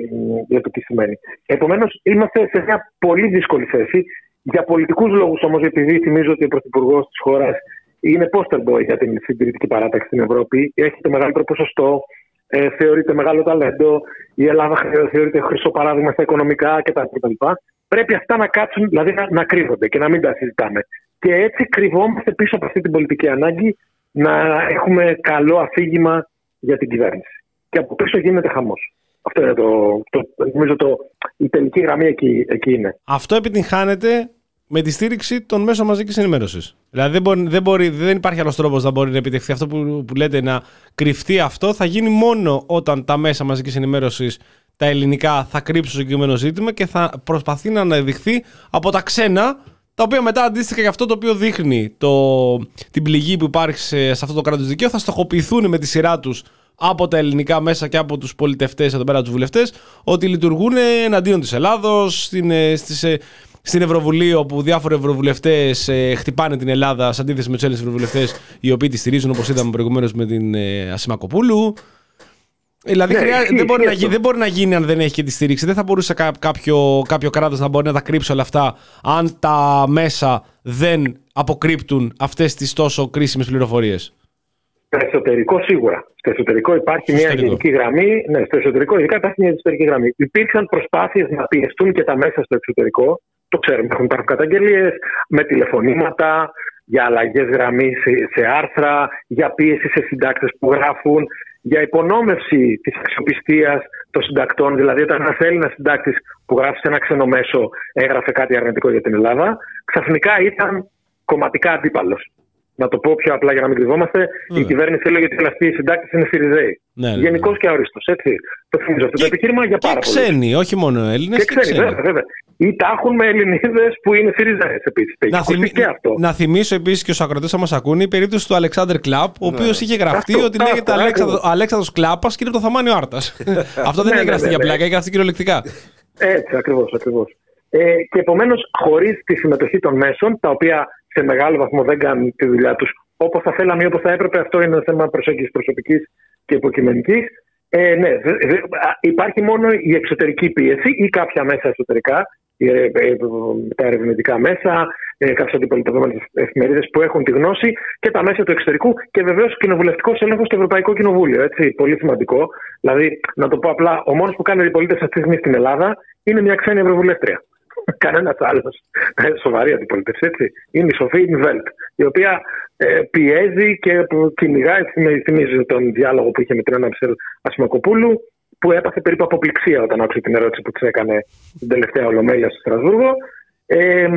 για το τι σημαίνει. Επομένως, είμαστε σε μια πολύ δύσκολη θέση. Για πολιτικούς λόγους όμως, επειδή θυμίζω ότι ο πρωθυπουργός της χώρας είναι poster boy για την συντηρητική παράταξη στην Ευρώπη, έχει το μεγαλύτερο ποσοστό, ε, θεωρείται μεγάλο ταλέντο, η Ελλάδα θεωρείται χρυσό παράδειγμα στα οικονομικά κτλ. Πρέπει αυτά να κάτσουν, δηλαδή να, να κρύβονται και να μην τα συζητάμε. Και έτσι κρυβόμαστε πίσω από αυτή την πολιτική ανάγκη να έχουμε καλό αφήγημα για την κυβέρνηση. Και από πίσω γίνεται χαμός. Αυτό είναι το, το, νομίζω το, η τελική γραμμή εκεί, εκεί είναι. Αυτό επιτυγχάνεται με τη στήριξη των μέσων μαζικής ενημέρωσης. Δηλαδή δεν, μπορεί, δεν, μπορεί, δεν υπάρχει άλλος τρόπος να μπορεί να επιτευχθεί αυτό που, που λέτε να κρυφτεί αυτό. Θα γίνει μόνο όταν τα μέσα μαζικής ενημέρωσης, τα ελληνικά, θα κρύψουν το συγκεκριμένο ζήτημα και θα προσπαθεί να αναδειχθεί από τα ξένα τα οποία μετά αντίστοιχα και αυτό το οποίο δείχνει το, την πληγή που υπάρχει σε, αυτό το κράτος δικαίου θα στοχοποιηθούν με τη σειρά τους από τα ελληνικά μέσα και από τους πολιτευτές εδώ πέρα τους βουλευτές ότι λειτουργούν εναντίον της Ελλάδος, στην, ε, ε, στην Ευρωβουλή, όπου διάφοροι ευρωβουλευτές ε, χτυπάνε την Ελλάδα σε αντίθεση με τους Έλληνες ευρωβουλευτές, οι οποίοι τη στηρίζουν, όπως είδαμε προηγουμένως με την ε, Ασημακοπούλου. Δηλαδή ναι, δεν, μπορεί να γίνει, δεν μπορεί να γίνει αν δεν έχει και τη στήριξη. Δεν θα μπορούσε κάποιο, κάποιο κράτος να μπορεί να τα κρύψει όλα αυτά αν τα μέσα δεν αποκρύπτουν αυτές τις τόσο κρίσιμες πληροφορίες. Στο εσωτερικό σίγουρα. Στο εσωτερικό υπάρχει μια γενική γραμμή. Ναι, στο εσωτερικό ειδικά υπάρχει μια εσωτερική γραμμή. Υπήρξαν προσπάθειες να πιεστούν και τα μέσα στο εξωτερικό. Το ξέρουμε. Έχουν υπάρχουν καταγγελίες με τηλεφωνήματα για αλλαγές γραμμής σε άρθρα, για πίεση σε συντάκτες που γράφουν για υπονόμευση της αξιοπιστίας των συντακτών. Δηλαδή, όταν ένας Έλληνας συντάκτης που γράφει σε ένα ξένο μέσο έγραφε κάτι αρνητικό για την Ελλάδα, ξαφνικά ήταν κομματικά αντίπαλος. Να το πω πιο απλά για να μην κρυβόμαστε, η κυβέρνηση έλεγε ότι αυτοί οι συντάκτε είναι Σιριζέοι. Ναι, ναι, Γενικώς ναι. και αόριστο. Έτσι. Το θυμίζω αυτό το επιχείρημα για πάρα πολύ. Και ξένοι, όχι μόνο Έλληνες. Και, και ξένοι, βέβαια, βέβαια. Ή τα έχουν με Ελληνίδες που είναι Σιριζέες επίσης. Να, θυμι... αυτό. να θυμίσω επίσης και στου ακροτές θα μας ακούνε η περίπτωση του Αλεξάνδρ Κλαπ, ο οποίος είχε γραφτεί αυτό, ότι αυτό, λέγεται Αλέξανδρο Κλάπας και είναι το Θαμάνιο Άρτας. αυτό δεν έχει γραφτεί για πλάκα, έχει γραφτεί κυριολεκτικά. Έτσι, ακριβώς, ακριβώς. Ε, και επομένως, χωρίς τη συμμετοχή των μέσων, τα οποία σε μεγάλο βαθμό δεν κάνουν τη δουλειά τους όπως θα θέλαμε ή όπως θα έπρεπε, αυτό είναι ένα θέμα προσέγγισης προσωπικής και υποκειμενικής. Ε, ναι, δε- δε- α, υπάρχει μόνο η εξωτερική πίεση ή κάποια μέσα εσωτερικά, οι, ε, ε, τα ερευνητικά μέσα, ε, κάποιες αντιπολιτευόμενες εφημερίδες που έχουν τη γνώση και τα μέσα του εξωτερικού και βεβαίως κοινοβουλευτικός έλεγχος στο Ευρωπαϊκό Κοινοβούλιο. Έτσι, πολύ σημαντικό. Δηλαδή, να το πω απλά, ο μόνος που κάνει αντιπολίτευση αυτή τη στιγμή στην Ελλάδα είναι μια ξένη Ευρωβουλεύτρια. Κανένας άλλος. Σοβαρή αντιπολίτευση, έτσι. Είναι η Σοφή Ινβέλτ, η οποία ε, πιέζει και που κυνηγάει. θυμι- Θυμίζει τον διάλογο που είχε με την Άννα Ψελ Ασημακοπούλου, που έπαθε περίπου αποπληξία όταν άκουσε την ερώτηση που της έκανε την τελευταία ολομέλεια στο Στρασβούργο. Ε,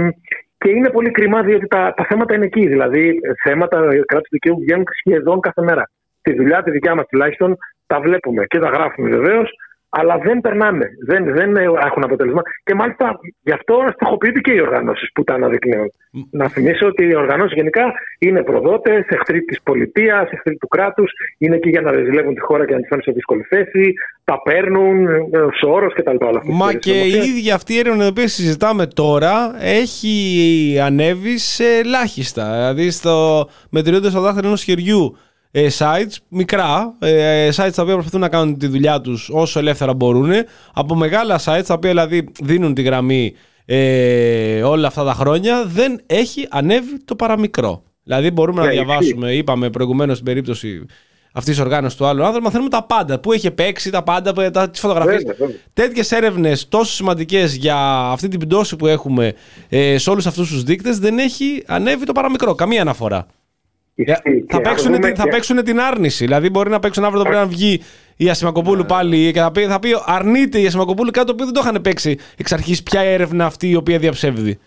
και είναι πολύ κρίμα διότι τα, τα θέματα είναι εκεί. Δηλαδή, θέματα κράτου δικαίου βγαίνουν σχεδόν κάθε μέρα. Τη δουλειά τη δικιά μας τουλάχιστον τα βλέπουμε και τα γράφουμε βεβαίως, αλλά δεν περνάνε. Δεν, δεν έχουν αποτέλεσμα. Και μάλιστα γι' αυτό στοχοποιούνται και οι οργανώσεις που τα αναδεικνύουν. Να θυμίσω ότι οι οργανώσεις γενικά είναι προδότες, εχθροί της πολιτείας, εχθροί του κράτους. Είναι εκεί για να ρεζιλεύουν τη χώρα και να τη φέρουν σε δύσκολη θέση. Τα παίρνουν, ε, Σόρο κτλ. όλα αυτά. Μα και η ίδια αυτή η έρευνα την οποία συζητάμε τώρα έχει ανέβει σε ελάχιστα. Δηλαδή στο μετριούνται στο δάχτυλο ενός χεριού ε, sites, μικρά, ε, sites τα οποία προσπαθούν να κάνουν τη δουλειά τους όσο ελεύθερα μπορούν, από μεγάλα sites τα οποία δηλαδή δίνουν τη γραμμή ε, όλα αυτά τα χρόνια, δεν έχει ανέβει το παραμικρό. Δηλαδή μπορούμε να Ναι, διαβάσουμε, είπαμε προηγουμένως στην περίπτωση αυτής της οργάνωσης του άλλου άνθρωπου, μαθαίνουμε τα πάντα. Πού έχει παίξει, τα πάντα, τις φωτογραφίες. Βέβαια, βέβαια. Τέτοιες έρευνες τόσο σημαντικές για αυτή την πτώση που έχουμε ε, σε όλους αυτούς τους δείκτες δεν έχει ανέβει το παραμικρό. Καμία αναφορά. Ισχύει. Θα Και να παίξουν, δούμε την, θα και- παίξουν την άρνηση. Δηλαδή, μπορεί να παίξουν αύριο το πρωί να βγει η Ασημακοπούλου πάλι και θα πει, θα πει αρνείται η Ασημακοπούλου κάτι το οποίο δεν το είχαν παίξει εξ αρχής. Ποια έρευνα αυτή η οποία διαψεύδει.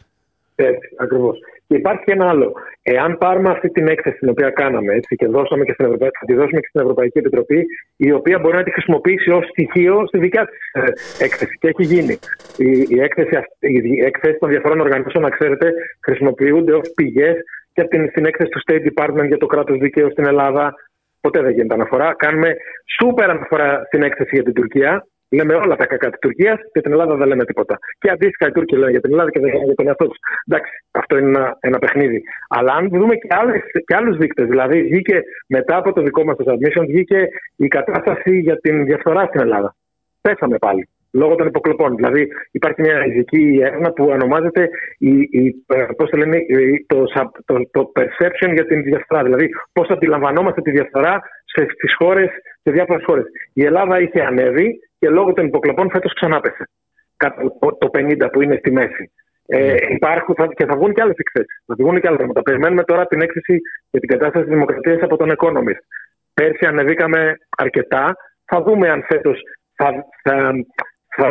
Έτσι, ακριβώς. Και υπάρχει και ένα άλλο. Εάν πάρουμε αυτή την έκθεση την οποία κάναμε έτσι, και δώσαμε και στην Ευρωπαϊκή, θα τη δώσουμε και στην Ευρωπαϊκή Επιτροπή, η οποία μπορεί να τη χρησιμοποιήσει ως στοιχείο στη δικιά της έκθεση. Και έχει γίνει. Η, η, έκθεση, αυτή- η έκθεση των διαφορών οργανώσεων, να ξέρετε, χρησιμοποιούνται ως πηγές και από την, στην έκθεση του State Department για το κράτος δικαίου στην Ελλάδα. Ποτέ δεν γίνεται αναφορά. Κάνουμε σούπερ αναφορά στην έκθεση για την Τουρκία. Λέμε όλα τα κακά της Τουρκίας και την Ελλάδα δεν λέμε τίποτα. Και αντίστοιχα οι Τούρκοι λένε για την Ελλάδα και δεν λένε για τον εαυτό τους. Εντάξει, αυτό είναι ένα, ένα παιχνίδι. Αλλά αν δούμε και, άλλες, και άλλους δείκτες, δηλαδή βγήκε μετά από το δικό μας το submission, βγήκε η κατάσταση για την διαφθορά στην Ελλάδα. Πέσαμε πάλι. Λόγω των υποκλοπών. Δηλαδή, υπάρχει μια ειδική έρευνα που ονομάζεται η, η, ε, πώς το, λένε, η- το, sub- το, το perception για την διαφθορά. Δηλαδή, πώς αντιλαμβανόμαστε τη διαφθορά στις χώρες, σε διάφορες χώρες. Η Ελλάδα είχε ανέβει και λόγω των υποκλοπών φέτος ξανά πέσε. Κάτω από το 50 που είναι στη μέση. Ε, υπάρχουν θα, και θα βγουν και άλλες εκθέσεις. Θα βγουν και άλλα πράγματα. Περιμένουμε τώρα την έκθεση για την κατάσταση της δημοκρατίας από τον Economist. Πέρσι ανεβήκαμε αρκετά. Θα δούμε αν φέτος θα, θα, θα,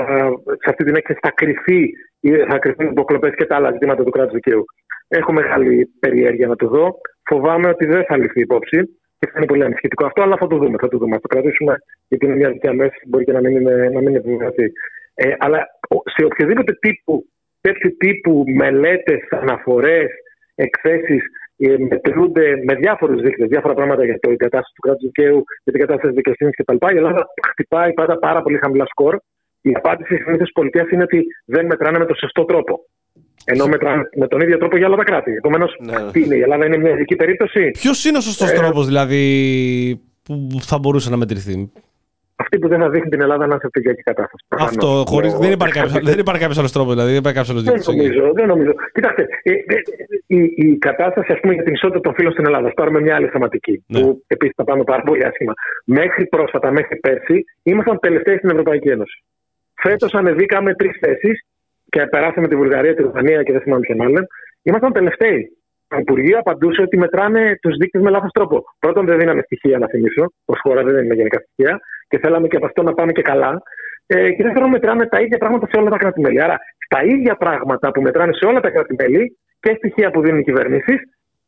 σε αυτή την έκθεση θα κρυφεί ή θα κρυφθούν υποκλοπές και τα άλλα ζητήματα του κράτους δικαίου. Έχω μεγάλη περιέργεια να το δω. Φοβάμαι ότι δεν θα ληφθεί υπόψη και θα είναι πολύ ανησυχητικό αυτό, αλλά θα το δούμε. Θα το δούμε. Θα το κρατήσουμε γιατί είναι μια δικιά μέση, μπορεί και να μην είναι, να μην είναι επιβεβαιωθεί. Ε, αλλά ο- σε οποιοδήποτε τύπου, τέτοιου τύπου μελέτες, αναφορές, εκθέσεις μετρούνται με διάφορους δείκτες, διάφορα πράγματα για το- την κατάσταση του κράτους δικαίου, για την κατάσταση τη δικαιοσύνης κτλ. Η Ελλάδα χτυπάει πάντα πάρα πολύ χαμηλά σκορ. Η απάντηση τη συνήθεια πολιτείας είναι ότι δεν μετράνε με τον σωστό τρόπο. Ενώ μετράνε με τον ίδιο τρόπο για όλα τα κράτη. Επομένως, τι είναι, η Ελλάδα είναι μια ειδική περίπτωση; Ποιος είναι ο σωστός Ε, τρόπος δηλαδή που θα μπορούσε να μετρηθεί; Αυτή που δεν θα δείχνει την Ελλάδα να είναι σε αυτοκρατική κατάσταση. Προφανώς. Αυτό χωρίς, Ο- δεν υπάρχει κάποιο δεν υπάρχει κάποιος άλλος τρόπος, δηλαδή δεν υπάρχει κάποιος άλλος Δεν νομίζω, δεν νομίζω. Κοιτάξτε, ε, ε, η, η κατάσταση ας πούμε, για την ισότητα των φύλων στην Ελλάδα, ας πάρουμε μια άλλη θεματική, Ναι. που επίσης τα πάμε πάρα πολύ άσχημα. Μέχρι πρόσφατα, μέχρι πέρσι, ήμασταν τελευταίοι στην Ευρωπαϊκή Ένωση. Φέτος ανεβήκαμε τρεις θέσεις και περάσαμε τη Βουλγαρία, τη Ρουμανία και δεν θυμάμαι ποιον άλλον. Ήμασταν τελευταίοι. Το Υπουργείο απαντούσε ότι μετράνε τους δείκτες με λάθος τρόπο. Πρώτον, δεν δίναμε στοιχεία, να θυμίσω. Ω χώρα δεν δίνουμε γενικά στοιχεία. Και θέλαμε και από αυτό να πάμε και καλά. Ε, και δεύτερον, μετράνε τα ίδια πράγματα σε όλα τα κράτη-μέλη. Άρα, στα ίδια πράγματα που μετράνε σε όλα τα κράτη-μέλη και στοιχεία που δίνουν οι κυβερνήσεις,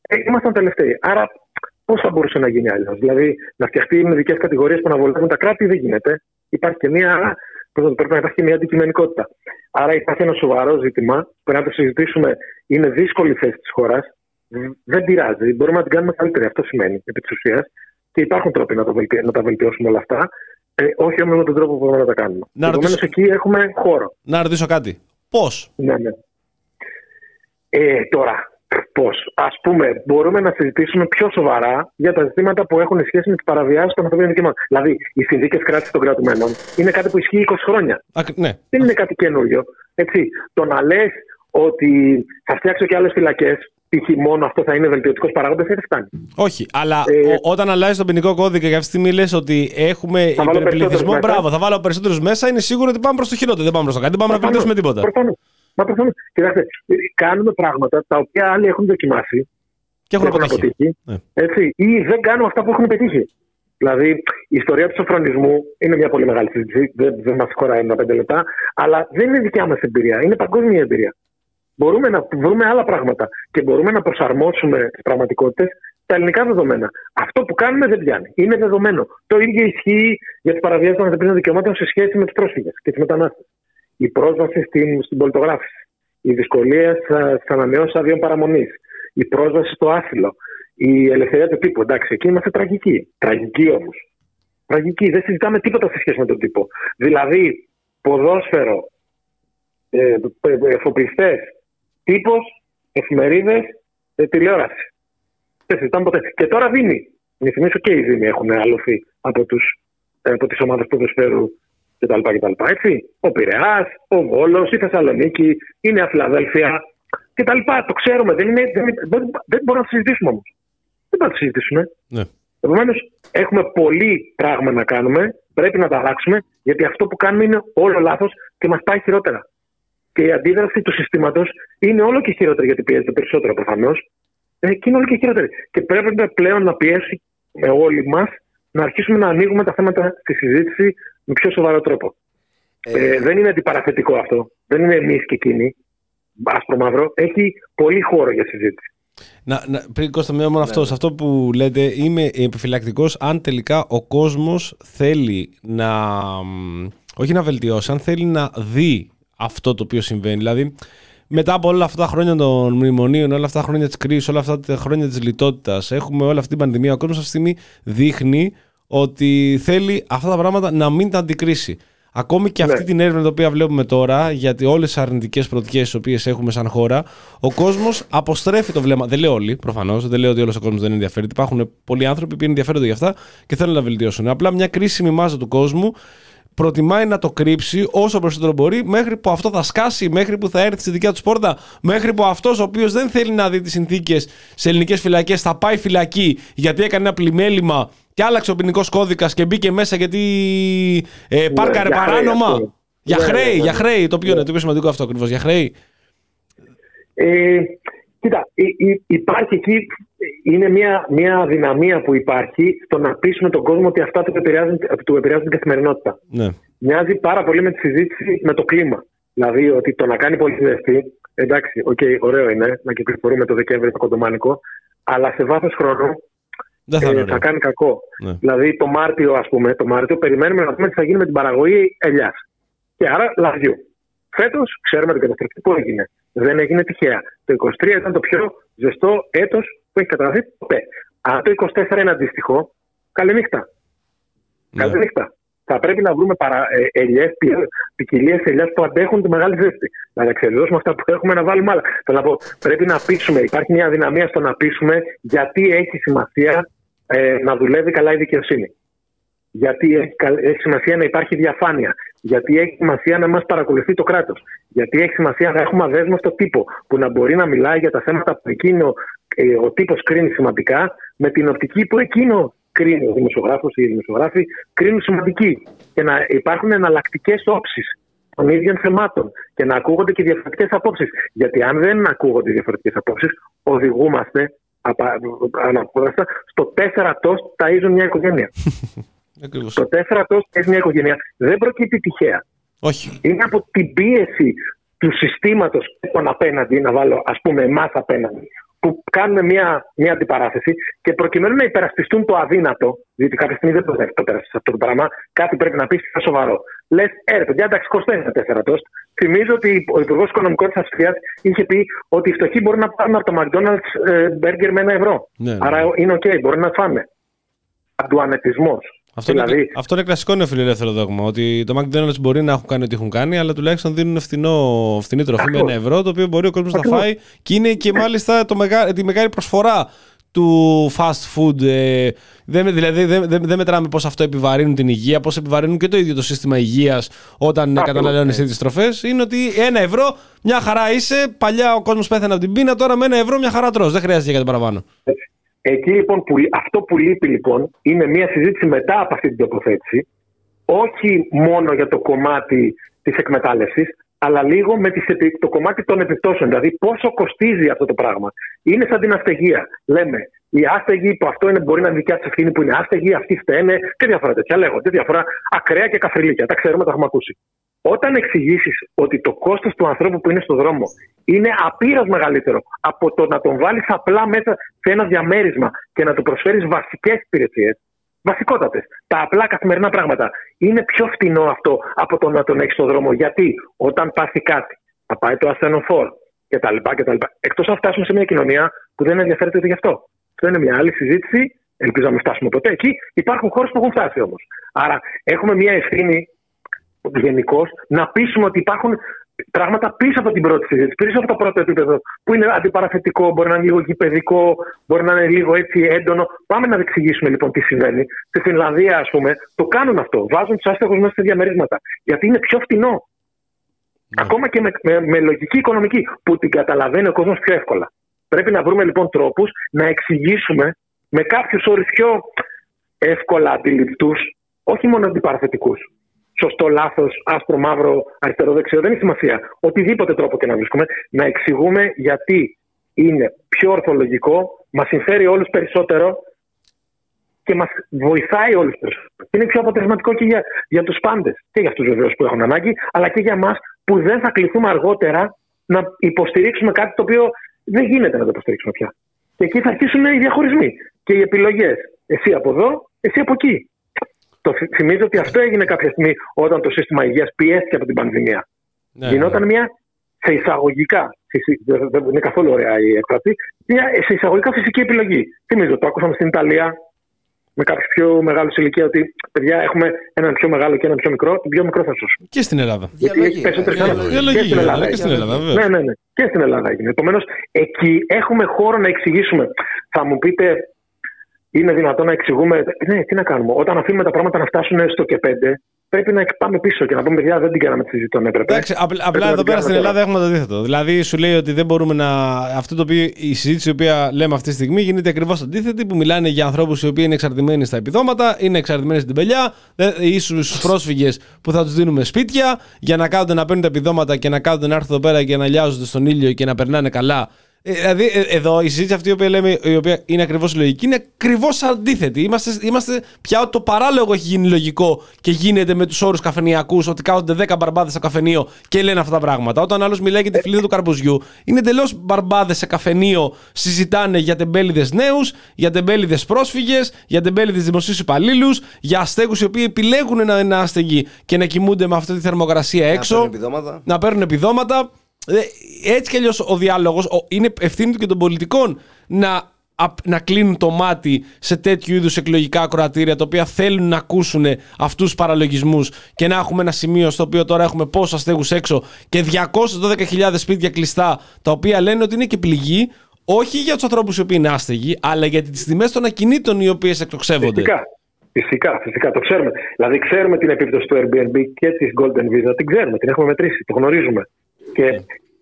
ε, ήμασταν τελευταίοι. Άρα, πώς θα μπορούσε να γίνει αλλιώς; Δηλαδή, να φτιαχτεί με ειδικέ κατηγορίες που να βολεύουν τα κράτη δεν γίνεται. Υπάρχει και μια, πρέπει να υπάρχει και μια αντικειμενικότητα. Άρα, υπάρχει ένα σοβαρό ζήτημα. Πρέπει να το συζητήσουμε. Είναι δύσκολη η θέση της χώρας. Δεν πειράζει. Μπορούμε να την κάνουμε καλύτερη. Αυτό σημαίνει επί της ουσίας. Και υπάρχουν τρόποι να, το βελτι... να τα βελτιώσουμε όλα αυτά. Ε, όχι όμως με τον τρόπο που μπορούμε να τα κάνουμε. Να Επομένως, ρωτήσω- εκεί έχουμε χώρο. Να ρωτήσω κάτι. Πώς; Ναι, ναι. Ε, τώρα, Πώς; Α πούμε, μπορούμε να συζητήσουμε πιο σοβαρά για τα ζητήματα που έχουν σχέση με τις παραβιάσεις των ανθρωπίνων δικαιωμάτων. Δηλαδή, οι συνθήκε κράτησης των κρατουμένων είναι κάτι που ισχύει 20 χρόνια. Α, ναι. Δεν είναι κάτι καινούριο. Έτσι. Το να λες ότι θα φτιάξω και άλλες φυλακές, π.χ. μόνο αυτό θα είναι βελτιωτικός παράγοντας, δεν φτάνει. Όχι, αλλά Ε, ο- όταν αλλάζει τον ποινικό κώδικα και αυτή τη στιγμή λες ότι έχουμε Θα βάλω υπερπληθυσμό, περισσότερους μέσα. μπράβο, θα βάλω περισσότερους μέσα, είναι σίγουρο ότι πάμε προς το χειρότερο. Δεν πάμε προς το κάτι, δεν πάμε να Προφανώς, βελτιώσουμε τίποτα. προφανώς. Μα προφανώ. Κοιτάξτε, ε, κάνουμε πράγματα τα οποία άλλοι έχουν δοκιμάσει Και έχουν αποτύχει. Ναι. Έτσι, ή δεν κάνουμε αυτά που έχουν πετύχει. Δηλαδή, η ιστορία του σοφρονισμού είναι μια πολύ μεγάλη συζήτηση. Δεν, δεν μας χωράει ένα πέντε λεπτά. Αλλά δεν είναι δικιά μας εμπειρία. Είναι παγκόσμια εμπειρία. Μπορούμε να βρούμε άλλα πράγματα και μπορούμε να προσαρμόσουμε τις πραγματικότητες στα ελληνικά δεδομένα. Αυτό που κάνουμε δεν πιάνει. Είναι δεδομένο. Το ίδιο ισχύει για τις παραβιάσεις των ανθρωπίνων δικαιωμάτων σε σχέση με του πρόσφυγες και του μετανάστες. Η πρόσβαση στην, στην πολιτογράφηση. Οι δυσκολίες στι ανανεώσει αδειών παραμονής. Η πρόσβαση στο άσυλο. Η ελευθερία του τύπου. Εντάξει, εκεί είμαστε τραγικοί. Τραγικοί όμως. Τραγικοί. Δεν συζητάμε τίποτα σε σχέση με τον τύπο. Δηλαδή, ποδόσφαιρο, ε, εφοπλιστές, τύπος, εφημερίδες, ε, τηλεόραση. Δεν συζητάμε ποτέ. Και τώρα Δήμοι. Να θυμίσω και οι Δήμοι έχουν αλωθεί από, τους, ε, από τις ομάδες ποδοσφαίρου κτλ. κτλ. Έτσι. Ο Πειραιάς, ο Βόλος, η Θεσσαλονίκη, η Νέα Φιλαδέλφια κτλ. Το ξέρουμε. Δεν, είναι, δεν, δεν, δεν μπορούμε να το συζητήσουμε όμως. Δεν μπορούμε να το συζητήσουμε. Ναι. Επομένως, έχουμε πολύ πράγμα να κάνουμε. Πρέπει να τα αλλάξουμε, γιατί αυτό που κάνουμε είναι όλο λάθος και μας πάει χειρότερα. Και η αντίδραση του συστήματος είναι όλο και χειρότερη, γιατί πιέζεται περισσότερο προφανώς. Ε, και είναι όλο και χειρότερη. Και πρέπει πλέον να πιέσει με όλοι μας να αρχίσουμε να ανοίγουμε τα θέματα στη συζήτηση με πιο σοβαρό τρόπο. Ε, δεν είναι αντιπαραθετικό αυτό. Δεν είναι εμείς και εκείνοι. Άσπρο μαύρο. Έχει πολύ χώρο για συζήτηση. Να, να, πριν Κώστα, μία μόνο αυτό, σε αυτό που λέτε, είμαι επιφυλακτικός αν τελικά ο κόσμος θέλει να. μ, Όχι να βελτιώσει, αν θέλει να δει αυτό το οποίο συμβαίνει. Δηλαδή, μετά από όλα αυτά τα χρόνια των μνημονίων, όλα αυτά τα χρόνια της κρίσης, όλα αυτά τα χρόνια της λιτότητας, έχουμε όλη αυτή την πανδημία. Ο κόσμος αυτή τη στιγμή δείχνει ότι θέλει αυτά τα πράγματα να μην τα αντικρίσει. Ακόμη και αυτή την έρευνα την οποία βλέπουμε τώρα, γιατί όλες τις αρνητικές πρωτιέ τις οποίες έχουμε σαν χώρα, ο κόσμος αποστρέφει το βλέμμα. Δεν λέω όλοι, προφανώς, δεν λέω ότι όλος ο κόσμος δεν ενδιαφέρεται. Υπάρχουν πολλοί άνθρωποι που ενδιαφέρονται για αυτά και θέλουν να βελτιώσουν. Απλά μια κρίσιμη μάζα του κόσμου προτιμάει να το κρύψει όσο περισσότερο μπορεί, μέχρι που αυτό θα σκάσει, μέχρι που θα έρθει στη δικιά του πόρτα, μέχρι που αυτός ο οποίος δεν θέλει να δει τις συνθήκες σε ελληνικές φυλακές θα πάει φυλακή γιατί έκανε ένα πλημέλημα και άλλαξε ο ποινικός κώδικας και μπήκε μέσα γιατί ε, πάρκαρε για χρέη, παράνομα. αυτό. Για Ναι, χρέη, ναι, για ναι. χρέη, το οποίο είναι το πιο σημαντικό αυτό ακριβώς. Για χρέη. Ε, κοίτα, υ- υ- υπάρχει εκεί, είναι μια, μια αδυναμία που υπάρχει στο να πείσουμε τον κόσμο ότι αυτά του επηρεάζουν, του επηρεάζουν την καθημερινότητα. Ναι. Μοιάζει πάρα πολύ με τη συζήτηση με το κλίμα. Δηλαδή ότι το να κάνει πολύ ζεστή, εντάξει, οκ, ωραίο είναι να κυκλοφορούμε το Δεκέμβρη το κοντομάνικο, αλλά σε βάθος χρόνου Δεν θα είναι ε, ωραίο. θα κάνει κακό. Ναι. Δηλαδή το Μάρτιο, ας πούμε, το Μάρτιο περιμένουμε να δούμε τι θα γίνει με την παραγωγή ελιάς. Και άρα λαδιού. Φέτος ξέρουμε το καταστροφικό έγινε. Δεν έγινε τυχαία. Το 23 ήταν το πιο ζεστό έτος που έχει καταγραφεί ποτέ. Αν το 24 είναι αντίστοιχο, καληνύχτα. Ναι. Καληνύχτα. Θα πρέπει να βρούμε παρα, ε, ελιές, ποικιλίες ελιάς που αντέχουν τη μεγάλη ζέστη. Να εξελιώσουμε αυτά που έχουμε, να βάλουμε άλλα. Θέλω να πω, πρέπει να πείσουμε. Υπάρχει μια αδυναμία στο να πείσουμε γιατί έχει σημασία ε, να δουλεύει καλά η δικαιοσύνη. Γιατί έχει, κα- έχει σημασία να υπάρχει διαφάνεια. Γιατί έχει σημασία να μας παρακολουθεί το κράτος. Γιατί έχει σημασία να έχουμε αδέσμευτο τύπο που να μπορεί να μιλάει για τα θέματα που εκείνο ε, ο τύπος κρίνει σημαντικά με την οπτική που εκείνο κρίνει ο δημοσιογράφος ή οι δημοσιογράφοι κρίνουν σημαντική. Και να υπάρχουν εναλλακτικές όψεις των ίδιων θεμάτων και να ακούγονται και διαφορετικές απόψεις. Γιατί αν δεν ακούγονται διαφορετικές απόψεις, οδηγούμαστε απα- αναπόδραστα στο 4 τόστ ταΐζουν μια οικογένεια. Ακριβώς. Το 4 τόστ ταΐζουν μια οικογένεια δεν προκύπτει τυχαία. Όχι. Είναι από την πίεση του συστήματος των απέναντι, να βάλω ας πούμε εμάς απέναντι, που κάνουν μια, μια αντιπαράθεση και προκειμένου να υπερασπιστούν το αδύνατο, διότι κάποια στιγμή δεν μπορεί να υπερασπιστεί αυτό το πράγμα, κάτι πρέπει να πεις πιο σοβαρό. Λες, ε, ρε παιδιά, εντάξει, κοστίζει τα 4 τόστ. Θυμίζω ότι ο Υπουργός Οικονομικών της Αυστρίας είχε πει ότι οι φτωχοί μπορούν να πάρουν από το McDonald's ε, μπέργκερ με ένα ευρώ. Ναι, ναι. Άρα είναι οκ, μπορούν να φάνε. Αντουανετισμός. Αυτό, δηλαδή, είναι, αυτό είναι κλασικό νεοφιλελεύθερο δόγμα. Ότι το McDonald's μπορεί να έχουν κάνει ό,τι έχουν κάνει, αλλά τουλάχιστον δίνουν φθηνό, φθηνή τροφή με ένα ευρώ, το οποίο μπορεί ο κόσμος να φάει και είναι και μάλιστα το μεγα, τη μεγάλη προσφορά του fast food. Ε, δεν, δηλαδή δεν, δεν, δεν μετράμε πώς αυτό επιβαρύνουν την υγεία, πώς επιβαρύνουν και το ίδιο το σύστημα υγείας όταν καταναλώνεις ναι. τις τροφές. Είναι ότι ένα ευρώ, μια χαρά είσαι. Παλιά ο κόσμος πέθανε από την πείνα, τώρα με ένα ευρώ μια χαρά τρως. Δεν χρειάζεται για κάτι παραπάνω. Εκεί λοιπόν, που, αυτό που λείπει λοιπόν είναι μια συζήτηση μετά από αυτή την τοποθέτηση, όχι μόνο για το κομμάτι της εκμετάλλευσης, αλλά λίγο με τις, το κομμάτι των επιπτώσεων. Δηλαδή, πόσο κοστίζει αυτό το πράγμα. Είναι σαν την αστεγία. Λέμε, οι άστεγοι που αυτό είναι, μπορεί να είναι δικιά τους ευθύνη που είναι άστεγοι, αυτοί φταίνε και διάφορα τέτοια. Λέγονται διάφορα ακραία και καφριλίκια. Τα ξέρουμε, τα έχουμε ακούσει. Όταν εξηγήσεις ότι το κόστος του ανθρώπου που είναι στο δρόμο είναι απείρας μεγαλύτερο από το να τον βάλεις απλά μέσα σε ένα διαμέρισμα και να του προσφέρεις βασικές υπηρεσίες, βασικότατες, τα απλά καθημερινά πράγματα, είναι πιο φτηνό αυτό από το να τον έχεις στο δρόμο. Γιατί όταν πάθει κάτι, θα πάει το ασθενοφόρ κτλ. κτλ. Εκτός αν φτάσουμε σε μια κοινωνία που δεν ενδιαφέρεται ούτε γι' αυτό. Αυτό είναι μια άλλη συζήτηση. Ελπίζω να μην φτάσουμε ποτέ εκεί. Υπάρχουν χώρες που έχουν φτάσει όμως. Άρα έχουμε μια ευθύνη γενικώς να πείσουμε ότι υπάρχουν πράγματα πίσω από την πρώτη συζήτηση, πίσω από το πρώτο επίπεδο, που είναι αντιπαραθετικό, μπορεί να είναι λίγο γηπαιδικό, μπορεί να είναι λίγο έτσι έντονο. Πάμε να εξηγήσουμε λοιπόν τι συμβαίνει. Στη Φινλανδία, ας πούμε, το κάνουν αυτό. Βάζουν τους άστεγου μέσα σε διαμερίσματα. Γιατί είναι πιο φτηνό. Ναι. Ακόμα και με, με, με, λογική οικονομική, που την καταλαβαίνει ο κόσμος πιο εύκολα. Πρέπει να βρούμε λοιπόν τρόπους να εξηγήσουμε με κάποιους όρους πιο εύκολα αντιληπτούς, όχι μόνο αντιπαραθετικούς σωστό, λάθος, άσπρο, μαύρο, αριστερό, δεξιό, δεν έχει σημασία. Οτιδήποτε τρόπο και να βρίσκουμε, να εξηγούμε γιατί είναι πιο ορθολογικό, μας συμφέρει όλους περισσότερο και μας βοηθάει όλους περισσότερο. Είναι πιο αποτελεσματικό και για, για τους πάντες. Και για αυτούς βεβαίως που έχουν ανάγκη, αλλά και για εμά που δεν θα κληθούμε αργότερα να υποστηρίξουμε κάτι το οποίο δεν γίνεται να το υποστηρίξουμε πια. Και εκεί θα αρχίσουν οι διαχωρισμοί και οι επιλογές. Εσύ από εδώ, εσύ από εκεί. Το θυμίζω ότι αυτό έγινε κάποια στιγμή όταν το σύστημα υγείας πιέστηκε από την πανδημία. Ναι, Γινόταν ναι. μια σε εισαγωγικά, δεν είναι καθόλου ωραία η έκφραση, μια σε εισαγωγικά φυσική επιλογή. Θυμίζω, το ακούσαμε στην Ιταλία με κάποιους πιο μεγάλους ηλικία ότι παιδιά έχουμε έναν πιο μεγάλο και έναν πιο μικρό, την πιο μικρό θα σώσουμε. Και στην Ελλάδα. Γιατί έχει περισσότερες Και στην Ελλάδα. Και στην Ελλάδα, Ναι, ναι, ναι. Και στην Ελλάδα έγινε. Επομένως, εκεί έχουμε χώρο να εξηγήσουμε. Θα μου πείτε, είναι δυνατόν να εξηγούμε. Ναι, τι να κάνουμε. Όταν αφήνουμε τα πράγματα να φτάσουν στο και πέντε, πρέπει να πάμε πίσω και να πούμε: Παιδιά, δεν την κάναμε τη συζήτηση όταν έπρεπε. Εντάξει, απλά εδώ πέρα στην Ελλάδα έχουμε το αντίθετο. Δηλαδή, σου λέει ότι δεν μπορούμε να. Αυτό το οποίο η συζήτηση η οποία λέμε αυτή τη στιγμή γίνεται ακριβώς αντίθετη, που μιλάνε για ανθρώπους οι οποίοι είναι εξαρτημένοι στα επιδόματα, είναι εξαρτημένοι στην πελιά, ίσω στου πρόσφυγες που θα τους δίνουμε σπίτια για να κάνουν να παίρνουν τα επιδόματα και να κάνουν να έρθουν εδώ πέρα και να λιάζονται στον ήλιο και να περνάνε καλά ε, δηλαδή, ε, εδώ η συζήτηση αυτή η οποία, λέμε, η οποία είναι ακριβώς λογική είναι ακριβώς αντίθετη. Είμαστε, είμαστε πια το παράλογο έχει γίνει λογικό και γίνεται με τους όρους καφενειακού ότι κάθονται 10 μπαρμπάδες στο καφενείο και λένε αυτά τα πράγματα. Όταν άλλος μιλάει για τη φιλίδα του καρποζιού, είναι εντελώς μπαρμπάδες σε καφενείο, συζητάνε για τεμπέληδες νέους, για τεμπέληδες πρόσφυγες, για τεμπέληδες δημοσίους υπαλλήλους, για αστέγους οι οποίοι επιλέγουν να είναι άστεγοι και να κοιμούνται με αυτή τη θερμοκρασία έξω. Να παίρνουν επιδόματα. Να παίρνουν επιδόματα. Ε, έτσι κι αλλιώς ο διάλογος είναι ευθύνη του και των πολιτικών να, να κλείνουν το μάτι σε τέτοιου είδους εκλογικά ακροατήρια τα οποία θέλουν να ακούσουν αυτούς τους παραλογισμούς και να έχουμε ένα σημείο στο οποίο τώρα έχουμε πόσα στέγου έξω και 212.000 σπίτια κλειστά τα οποία λένε ότι είναι και πληγή όχι για τους ανθρώπους οι οποίοι είναι άστεγοι, αλλά για τις τιμές των ακινήτων οι οποίες εκτοξεύονται. Φυσικά. Φυσικά, φυσικά, το ξέρουμε. Δηλαδή, ξέρουμε την επίπτωση του Airbnb και της Golden Visa. Την ξέρουμε, την έχουμε μετρήσει, το γνωρίζουμε. Και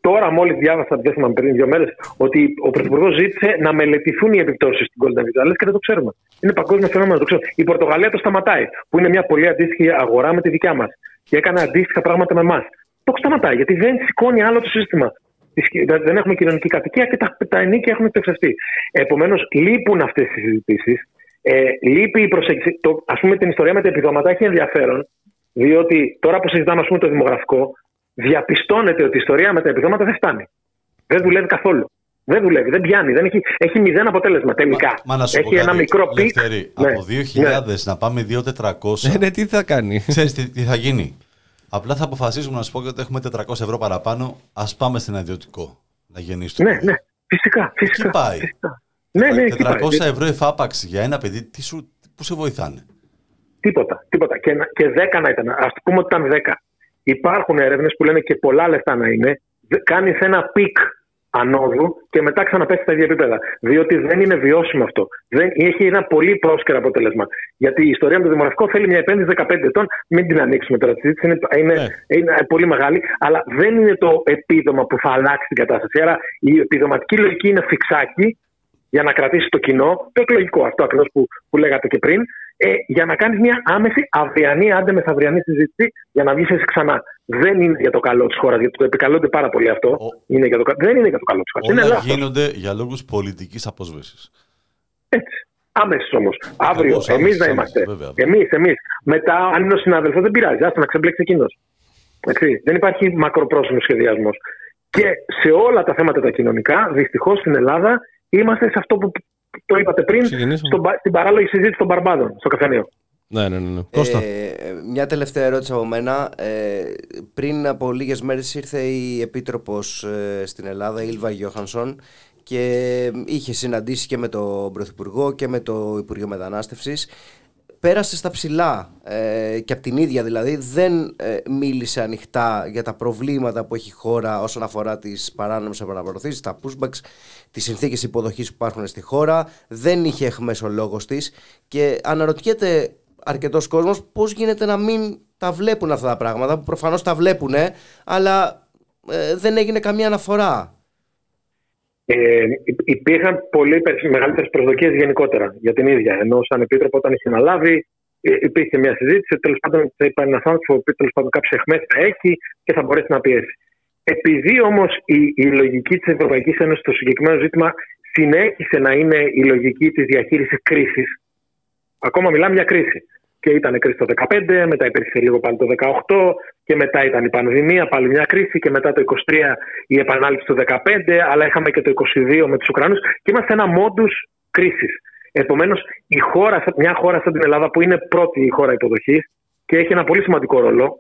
τώρα, μόλις διάβασα, δεν θυμάμαι πριν δύο μέρες, ότι ο Πρωθυπουργός ζήτησε να μελετηθούν οι επιπτώσεις στην Golden Visa. Λες και δεν το ξέρουμε. Είναι παγκόσμιο φαινόμενο, το ξέρουμε. Η Πορτογαλία το σταματάει, που είναι μια πολύ αντίστοιχη αγορά με τη δικιά μας. Και έκανε αντίστοιχα πράγματα με εμάς. Το σταματάει, γιατί δεν σηκώνει άλλο το σύστημα. Δεν έχουμε κοινωνική κατοικία και τα, τα ενίκια έχουν εκτευσευτεί. Επομένως, λείπουν αυτές οι συζητήσεις. Ε, λείπει η προσέγγιση. Α πούμε, την ιστορία με τα επιδόματα έχει ενδιαφέρον, διότι τώρα που συζητάμε ας πούμε, το δημογραφικό, διαπιστώνεται ότι η ιστορία με τα επιδόματα δεν φτάνει. Δεν δουλεύει καθόλου. Δεν δουλεύει, δεν πιάνει, δεν έχει, έχει μηδέν αποτέλεσμα τελικά. Μα, μα έχει ένα μικρό peak. Ναι, από 2.000 ναι. να πάμε 2.400. Ναι, ναι, τι θα κάνει; Ξέρεις τι, τι θα γίνει; Απλά θα αποφασίσουμε να σου πω ότι έχουμε 400 ευρώ παραπάνω. Α πάμε στην ιδιωτικό να γεννήσουμε. Ναι, ναι, φυσικά. φυσικά, εκεί πάει. Φυσικά. Ναι, ναι, 400 ευρώ εφάπαξ για ένα παιδί, τι σου, πού σε βοηθάνε; Τίποτα. τίποτα. Και, να- και 10 να ήταν. Α πούμε ότι ήταν 10. Υπάρχουν έρευνες που λένε και πολλά λεφτά να είναι. Κάνεις ένα peak ανόδου και μετά ξαναπέσει στα ίδια επίπεδα. Διότι δεν είναι βιώσιμο αυτό. Δεν, έχει ένα πολύ πρόσκαιρο αποτέλεσμα. Γιατί η ιστορία με το δημογραφικό θέλει μια επένδυση 15 ετών. Μην την ανοίξουμε τώρα τη συζήτηση. Είναι, είναι, είναι πολύ μεγάλη. Αλλά δεν είναι το επίδομα που θα αλλάξει την κατάσταση. Άρα η επιδοματική λογική είναι φιξάκι για να κρατήσει το κοινό, το εκλογικό αυτό ακριβώς που, που λέγατε και πριν, ε, για να κάνεις μια άμεση αυριανή, άντε μεθαυριανή συζήτηση για να βγεις εσύ ξανά. Δεν είναι για το καλό της χώρας, γιατί το επικαλούνται πάρα πολύ αυτό. Είναι για το, κα- δεν είναι για το καλό της χώρας. Είναι Όλα λάθος. γίνονται για λόγους πολιτικής απόσβεση. Άμεσης όμως. Αύριο, Ακριβώς, εμείς άμεσης, να άμεσης, είμαστε. βέβαια. Εμείς, εμείς. Μετά, αν είναι ο συνάδελφος, δεν πειράζει. Άστο να ξεμπλέξει εκείνος. Δεν υπάρχει μακροπρόθεσμος σχεδιασμός. Και σε όλα τα θέματα τα κοινωνικά, δυστυχώς στην Ελλάδα είμαστε σε αυτό που το είπατε πριν, Ξεκινήσουμε. στον πα- στην παράλογη συζήτηση των Μπαρμπάδων, στο καφενείο. Ναι, ναι, ναι. ναι. Κώστα. Ε, μια τελευταία ερώτηση από μένα. Ε, πριν από λίγες μέρες ήρθε η Επίτροπος ε, στην Ελλάδα, η Ήλβα Γιώχανσον και είχε συναντήσει και με τον Πρωθυπουργό και με το Υπουργείο Μετανάστευσης. Πέρασε στα ψηλά ε, και από την ίδια δηλαδή δεν ε, μίλησε ανοιχτά για τα προβλήματα που έχει η χώρα όσον αφορά τις παράνομες επαναπροωθήσεις, τα pushbacks, τις συνθήκες υποδοχής που υπάρχουν στη χώρα. Δεν είχε εχμές ο λόγος της και αναρωτιέται αρκετός κόσμος πώς γίνεται να μην τα βλέπουν αυτά τα πράγματα που προφανώς τα βλέπουν αλλά ε, δεν έγινε καμία αναφορά. Ε, υ- υπήρχαν πολύ μεγαλύτερες προσδοκίες γενικότερα για την ίδια. Ενώ σαν επίτροπο, όταν είχε αναλάβει, ε, υπήρχε μια συζήτηση. Τέλος πάντων, θα είπα ένα άνθρωπο που τέλος πάντων κάποιες εχμές θα έχει και θα μπορέσει να πιέσει. Επειδή όμως η, η λογική της Ευρωπαϊκής Ένωσης στο συγκεκριμένο ζήτημα συνέχισε να είναι η λογική της διαχείρισης κρίσης, ακόμα μιλάμε για κρίση. Και ήταν κρίση το 2015, μετά υπήρξε λίγο πάλι το 2018 και μετά ήταν η πανδημία, πάλι μια κρίση και μετά το 2023 η επανάληψη του 2015, αλλά είχαμε και το 2022 με τους Ουκρανούς και είμαστε ένα μόντους κρίσης. Επομένως, η χώρα, μια χώρα σαν την Ελλάδα που είναι πρώτη η χώρα υποδοχής και έχει ένα πολύ σημαντικό ρόλο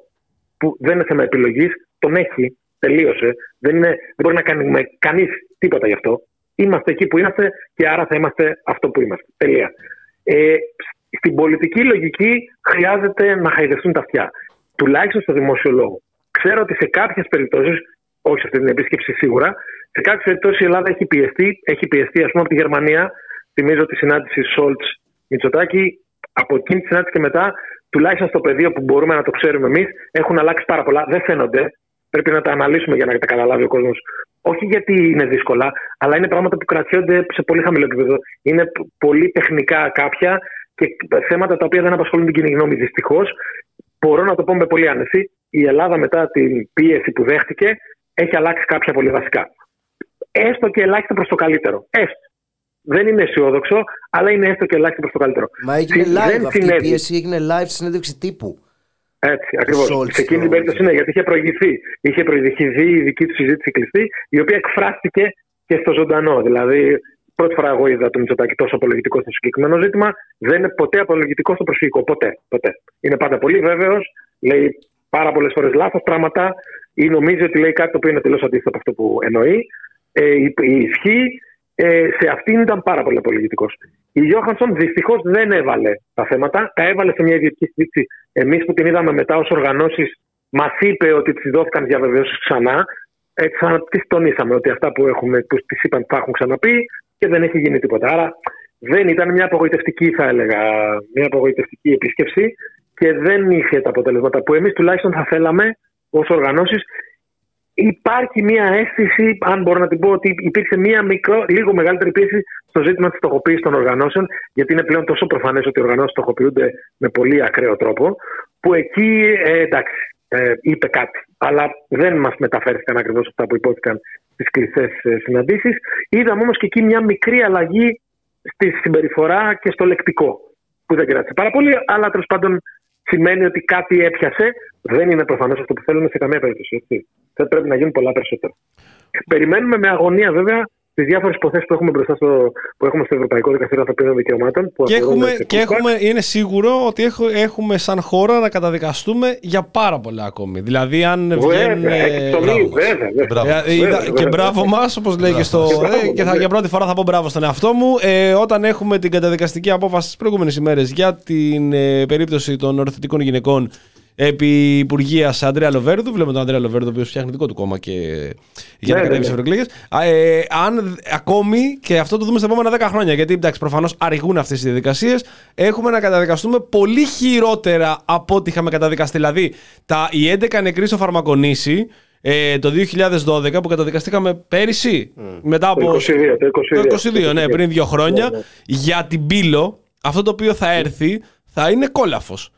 που δεν είναι θέμα επιλογής, τον έχει, τελείωσε, δεν, είναι, δεν μπορεί να κάνει με κανείς τίποτα γι' αυτό. Είμαστε εκεί που είμαστε και άρα θα είμαστε αυτό που είμαστε. Τελεία. Ε, στην πολιτική λογική χρειάζεται να χαϊδευτούν τα αυτιά. Τουλάχιστον στο δημόσιο λόγο. Ξέρω ότι σε κάποιες περιπτώσεις, όχι σε αυτή την επίσκεψη σίγουρα, σε κάποιες περιπτώσεις η Ελλάδα έχει πιεστεί, έχει πιεστεί, ας πούμε, από τη Γερμανία. Θυμίζω τη συνάντηση Σόλτς Μητσοτάκη. Από εκείνη τη συνάντηση και μετά, τουλάχιστον στο πεδίο που μπορούμε να το ξέρουμε εμείς, έχουν αλλάξει πάρα πολλά. Δεν φαίνονται. Πρέπει να τα αναλύσουμε για να τα καταλάβει ο κόσμος. Όχι γιατί είναι δύσκολα, αλλά είναι πράγματα που κρατιόνται σε πολύ χαμηλό επίπεδο. Είναι π- πολύ τεχνικά κάποια και θέματα τα οποία δεν απασχολούν την κοινή γνώμη. Δυστυχώς, μπορώ να το πω με πολύ άνεση. Η Ελλάδα μετά την πίεση που δέχτηκε έχει αλλάξει κάποια πολύ βασικά. Έστω και ελάχιστα προς το καλύτερο. Έστω. Δεν είναι αισιόδοξο, αλλά είναι έστω και ελάχιστα προς το καλύτερο. Μα έγινε Συ- live δεν αυτή η συνέβη. πίεση, έγινε live συνέντευξη τύπου. Έτσι, ακριβώς. Σόλτς Σε εκείνη την στο- περίπτωση ναι, γιατί είχε προηγηθεί. Είχε προηγηθεί η δική του συζήτηση κλειστή, η οποία εκφράστηκε και στο ζωντανό. Δηλαδή, πρώτη φορά εγώ είδα τον Μητσοτάκη τόσο απολογητικό στο συγκεκριμένο ζήτημα. Δεν είναι ποτέ απολογητικό στο προσφυγικό. Ποτέ. ποτέ. Είναι πάντα πολύ βέβαιος, λέει πάρα πολλές φορές λάθος πράγματα ή νομίζει ότι λέει κάτι το οποίο είναι τελείως αντίθετο από αυτό που εννοεί. Ε, η, η ισχύ ε, σε αυτήν ήταν πάρα πολύ απολογητικός. Η Γιώχανσον δυστυχώς δεν έβαλε τα θέματα. Τα έβαλε σε μια ιδιωτική συζήτηση. Εμείς που την είδαμε μετά ως οργανώσεις, μας είπε ότι της δόθηκαν διαβεβαιώσεις ξανά. Ε, ξανα, τις τονίσαμε ότι αυτά που, έχουμε, που τις είπαν τα έχουν ξαναπεί και δεν έχει γίνει τίποτα. Άρα δεν ήταν μια απογοητευτική, θα έλεγα, μια απογοητευτική επίσκεψη και δεν είχε τα αποτελέσματα που εμείς τουλάχιστον θα θέλαμε ως οργανώσεις. Υπάρχει μια αίσθηση, αν μπορώ να την πω, ότι υπήρξε μια μικρό, λίγο μεγαλύτερη πίεση στο ζήτημα της στοχοποίησης των οργανώσεων, γιατί είναι πλέον τόσο προφανές ότι οι οργανώσεις στοχοποιούνται με πολύ ακραίο τρόπο, που εκεί ε, εντάξει, ε, είπε κάτι. Αλλά δεν μας μεταφέρθηκαν ακριβώς αυτά που υπόθηκαν στι κλειστές ε, συναντήσεις. Είδαμε όμως και εκεί μια μικρή αλλαγή στη συμπεριφορά και στο λεκτικό, που δεν κράτησε πάρα πολύ, αλλά τέλος πάντων σημαίνει ότι κάτι έπιασε. Δεν είναι προφανώ αυτό που θέλουμε σε καμία περίπτωση. Έτσι. Θα πρέπει να γίνουν πολλά περισσότερα. Περιμένουμε με αγωνία βέβαια τι στι διάφορες υποθέσεις που έχουμε μπροστά στο, που έχουμε στο Ευρωπαϊκό Δικαστήριο Ανθρωπίνων Δικαιωμάτων. Που Και, αφορούν έχουμε, σε και κούπα. έχουμε, είναι σίγουρο ότι έχω- έχουμε σαν χώρα να καταδικαστούμε για πάρα πολλά ακόμη. Δηλαδή, αν Βέβαια, βγαίνουν. εκπτωμή, βέβαια, βέβαια. Ε, είδα- Βέβαια, και βέβαια. μπράβο μας, όπως λέει και στο. Και μπράβο ε, και θα, μας, για πρώτη φορά θα πω μπράβο στον εαυτό μου. Ε, όταν έχουμε την καταδικαστική απόφαση τι προηγούμενες ημέρες για την ε, περίπτωση των οροθετικών γυναικών επί Υπουργεία Αντρέα Λοβέρδου. Βλέπουμε τον Αντρέα Λοβέρδου, ο οποίος φτιάχνει δικό του κόμμα και για να Ναι, κατέβει ναι, στις ναι. ευρωεκλογέ. Ε, αν ακόμη και αυτό το δούμε στα επόμενα 10 χρόνια, γιατί εντάξει, προφανώς αργούν αυτές οι διαδικασίες, έχουμε να καταδικαστούμε πολύ χειρότερα από ό,τι είχαμε καταδικαστεί. Δηλαδή, τα, οι 11 νεκροί στο φαρμακονήσι ε, το 2012 που καταδικαστήκαμε πέρυσι. Μετά από. Το 22, το 22. Το 22, ναι, πριν δύο χρόνια. Ναι, ναι. Για την πύλο, αυτό το οποίο θα έρθει θα είναι κόλαφος.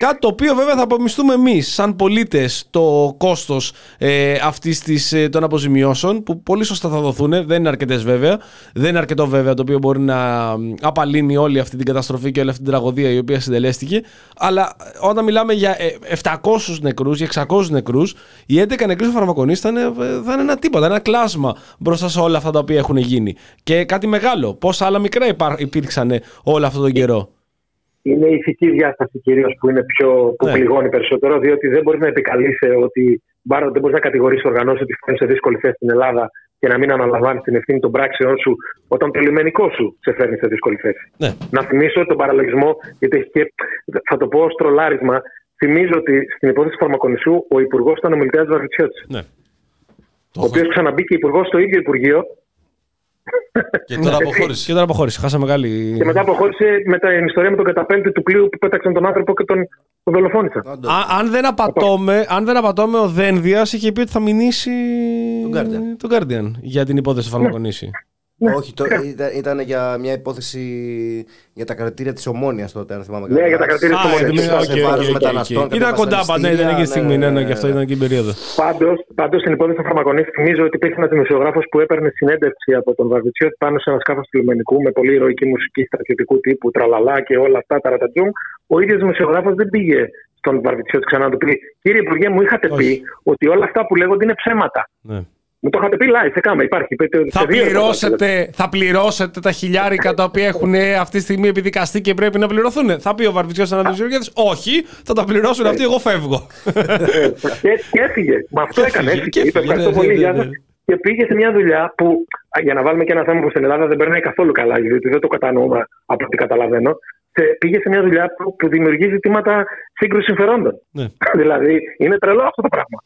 Κάτι το οποίο βέβαια θα απομισθούμε εμείς, σαν πολίτες, το κόστος ε, αυτής της, ε, των αποζημιώσεων, που πολύ σωστά θα δοθούν. Δεν είναι αρκετές βέβαια. Δεν είναι αρκετό βέβαια το οποίο μπορεί να μ, απαλύνει όλη αυτή την καταστροφή και όλη αυτή την τραγωδία η οποία συντελέστηκε. Αλλά ε, όταν μιλάμε για ε, 700 νεκρούς, για 600 νεκρούς, οι 11 νεκροί στο φαρμακονί θα είναι, ε, θα είναι ένα τίποτα, ένα κλάσμα μπροστά σε όλα αυτά τα οποία έχουν γίνει. Και κάτι μεγάλο. Πόσα άλλα μικρά υπά- υπήρξαν όλο αυτόν τον καιρό. Είναι η ηθική διάσταση κυρίως που είναι πιο που Ναι. πληγώνει περισσότερο, διότι δεν μπορεί να επικαλείσαι ότι μπάρα, δεν μπορείς να κατηγορήσεις οργανώσεις ότι φέρνει σε δύσκολη θέση στην Ελλάδα και να μην αναλαμβάνεις την ευθύνη των πράξεών σου όταν το λιμενικό σου σε φέρνει σε δύσκολη θέση. Ναι. Να θυμίσω τον παραλογισμό, γιατί έχει και, θα το πω ως τρολάρισμα. Θυμίζω ότι στην υπόθεση του Φαρμακονισού ο υπουργός ήταν ο Μιλτέας Βαρβιτσιώτη. Ναι. Ο οποίος ξαναμπήκε υπουργός στο ίδιο Υπουργείο Και τώρα αποχώρησε. Και τώρα αποχώρησε. Χάσαμε μεγάλη. και μετά αποχώρησε με την ιστορία με τον καταπέλτη του πλοίου που πέταξαν τον άνθρωπο και τον, τον δολοφόνησαν. Α- αν, δεν απατώμε, αν δεν απατώμε, ο Δένδιας είχε πει ότι θα μηνύσει τον Guardian, για την υπόθεση του φαρμακονήσι. Όχι, το, ήταν, ήταν για μια υπόθεση για τα κρατήρια της Ομόνιας τότε, αν θυμάμαι Ναι, για τα κρατήρια της Α, Ομόνοιας. οκ, Σε οκ, βάρος οκ, μεταναστών, οκ. κάποια Ήταν κοντά πάντα, ναι, ήταν εκεί στη στιγμή, ναι, ναι, και αυτό ήταν και η περίοδο. Πάντως, πάντως, στην υπόθεση του Φαρμακονησίου, θυμίζω ότι υπήρχε ένας δημοσιογράφος που έπαιρνε συνέντευξη από τον Βαρβιτσιώτη πάνω σε ένα σκάφος του λιμενικού με πολύ ηρωική μουσική στρατιωτικού τύπου, τραλαλά και όλα αυτά τα ρατατζούμ. Ο ίδιος δημοσιογράφος δεν πήγε στον Βαρβιτσιώτη ξανά να του πει: Κύριε Υπουργέ, μου είχατε πει ότι όλα αυτά που λέγονται είναι ψέματα. Ναι. Μου το είχατε πει live, σε κάμα, υπάρχει. Πείτε, Θα σε δύο πληρώσετε, θα πληρώσετε τα χιλιάρικα τα οποία έχουν αυτή τη στιγμή επιδικαστεί και πρέπει να πληρωθούν. Θα πει ο Βαρβιτσιός Ανατολικό Όχι, θα τα πληρώσουν αυτοί, εγώ φεύγω. και, και έφυγε. Μα αυτό έκανε. Έφυγε, και Έφυγε. Είπε έφυγε, ευχαριστώ ναι, πολύ. ναι, γεια ναι, σας». Και πήγε σε μια δουλειά που, α, για να βάλουμε και ένα θέμα που στην Ελλάδα δεν περνάει καθόλου καλά, γιατί δεν το κατανοούμε από ό,τι καταλαβαίνω. σε- πήγε σε μια δουλειά που, που δημιουργεί ζητήματα σύγκρουσης συμφερόντων. Ναι. δηλαδή, είναι τρελό αυτό το πράγμα.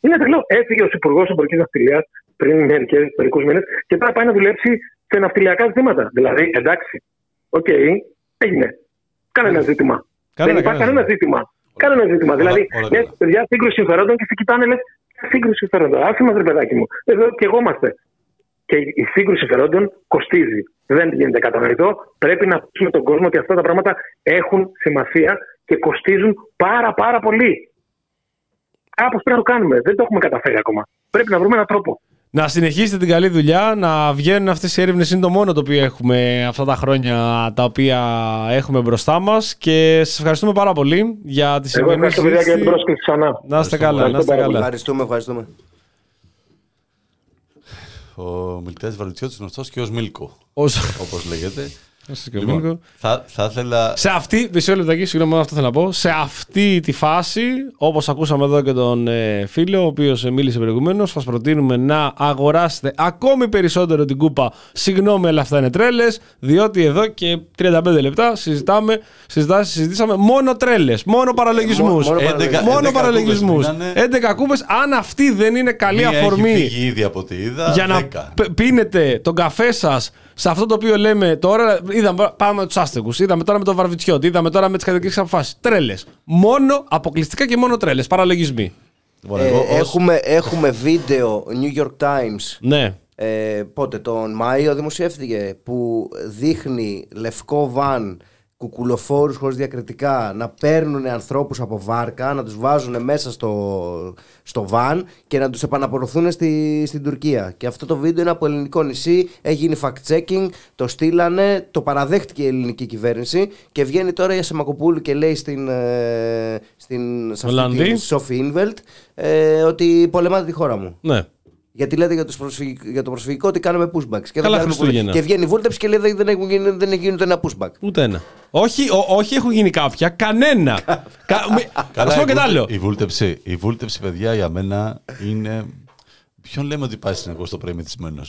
Είναι τρελό. Έφυγε ως Υπουργός Εμπορικής Ναυτιλίας πριν μερικούς μήνες και τώρα πάει να δουλέψει σε ναυτιλιακά ζητήματα. Δηλαδή, εντάξει, οκ, έγινε. Κανένα ζήτημα. Κάνε δεν ένα, υπάρχει κάνε κανένα ζήτημα. Κανένα ζήτημα. Δηλαδή, όλα μια παιδιά σύγκρουση συμφερόντων και σε κοιτάνε, λες, σύγκρουση συμφερόντων; Άσε μας, ρε παιδάκι μου. Εδώ και εγώ είμαστε. Και η σύγκρουση συμφερόντων κοστίζει. Δεν γίνεται κατανοητό. Πρέπει να πούμε στον κόσμο ότι αυτά τα πράγματα έχουν σημασία και κοστίζουν πάρα πάρα πολύ. Κάπω πρέπει να το κάνουμε. Δεν το έχουμε καταφέρει ακόμα. Πρέπει να βρούμε έναν τρόπο. Να συνεχίσετε την καλή δουλειά, να βγαίνουν αυτές οι έρευνες. Είναι το μόνο το οποίο έχουμε αυτά τα χρόνια τα οποία έχουμε μπροστά μας. Και σας ευχαριστούμε πάρα πολύ για τη Εγώ σημερινή ευχαριστώ παιδιά για την συζήτηση. πρόσκληση ξανά. Να είστε καλά, να είστε καλά. Ευχαριστούμε, ευχαριστούμε. Ο μιλητές Βαρβιτσιώτη γνωστός και ως Μίλκο. Ως- Όπως λέγεται. Και ο Μίλκο. θα, θα ήθελα. Σε αυτή, μισό λεπτάκι, συγγνώμη, αυτό θέλω να πω. Σε αυτή τη φάση, όπως ακούσαμε εδώ και τον ε, φίλο, ο οποίος μίλησε προηγουμένως, σας προτείνουμε να αγοράσετε ακόμη περισσότερο την κούπα. Συγγνώμη, αλλά αυτά είναι τρέλες, διότι εδώ και 35 λεπτά συζητάμε, συζητά, συζητήσαμε μόνο τρέλες, μόνο παραλογισμούς. μόνο παραλογισμούς. Μόνο 11 παραλογισμού. κούπες μείνανε. 11 κούπες, αν αυτή δεν είναι καλή Μία αφορμή Έχει φύγει ήδη από ό,τι είδα. για να 10. π- πίνετε τον καφέ σας σε αυτό το οποίο λέμε τώρα. Είδαμε, πάμε με τους άστεγους, είδαμε τώρα με τον Βαρβιτσιώτη, είδαμε τώρα με τις κατοικίες αποφάσει. Τρέλες. Μόνο, αποκλειστικά και μόνο τρέλες. Παραλογισμοί. Λοιπόν, Ε, εγώ ως- έχουμε, έχουμε βίντεο New York Times Ναι. ε, πότε τον Μάιο δημοσιεύτηκε που δείχνει λευκό βαν κουκουλοφόρους χωρίς διακριτικά να παίρνουν ανθρώπους από βάρκα, να τους βάζουν μέσα στο, στο βαν και να τους επαναπροωθούν στη, στην Τουρκία. Και αυτό το βίντεο είναι από ελληνικό νησί, έχει γίνει fact-checking, το στείλανε, το παραδέχτηκε η ελληνική κυβέρνηση και βγαίνει τώρα η Ασεμακοπούλου και λέει στην, ε, στην σε αυτή Ολλανδή. τη Σόφι Ίνβελτ ε, ότι πολεμάτε τη χώρα μου. ναι. Γιατί λέτε για, τους προσφυγικ- για το προσφυγικό ότι κάνουμε pushbacks. Και, δεν Καλά κάνουμε Χριστούγεννα. pushback. και βγαίνει η βούλτεψη και λέει δεν, δεν, έχουν γίνει, δεν έχει γίνει ούτε ένα pushback. Ούτε ένα. Όχι, ο- όχι έχουν γίνει κάποια, κανένα. Κα, μη- Καλά, Ας πω η και το βούλτε- άλλο. Η βούλτεψη, η βούλτεψη, παιδιά, για μένα είναι. Ποιον λέμε ότι πάει συνεχώς το πρωί μεθυσμένο.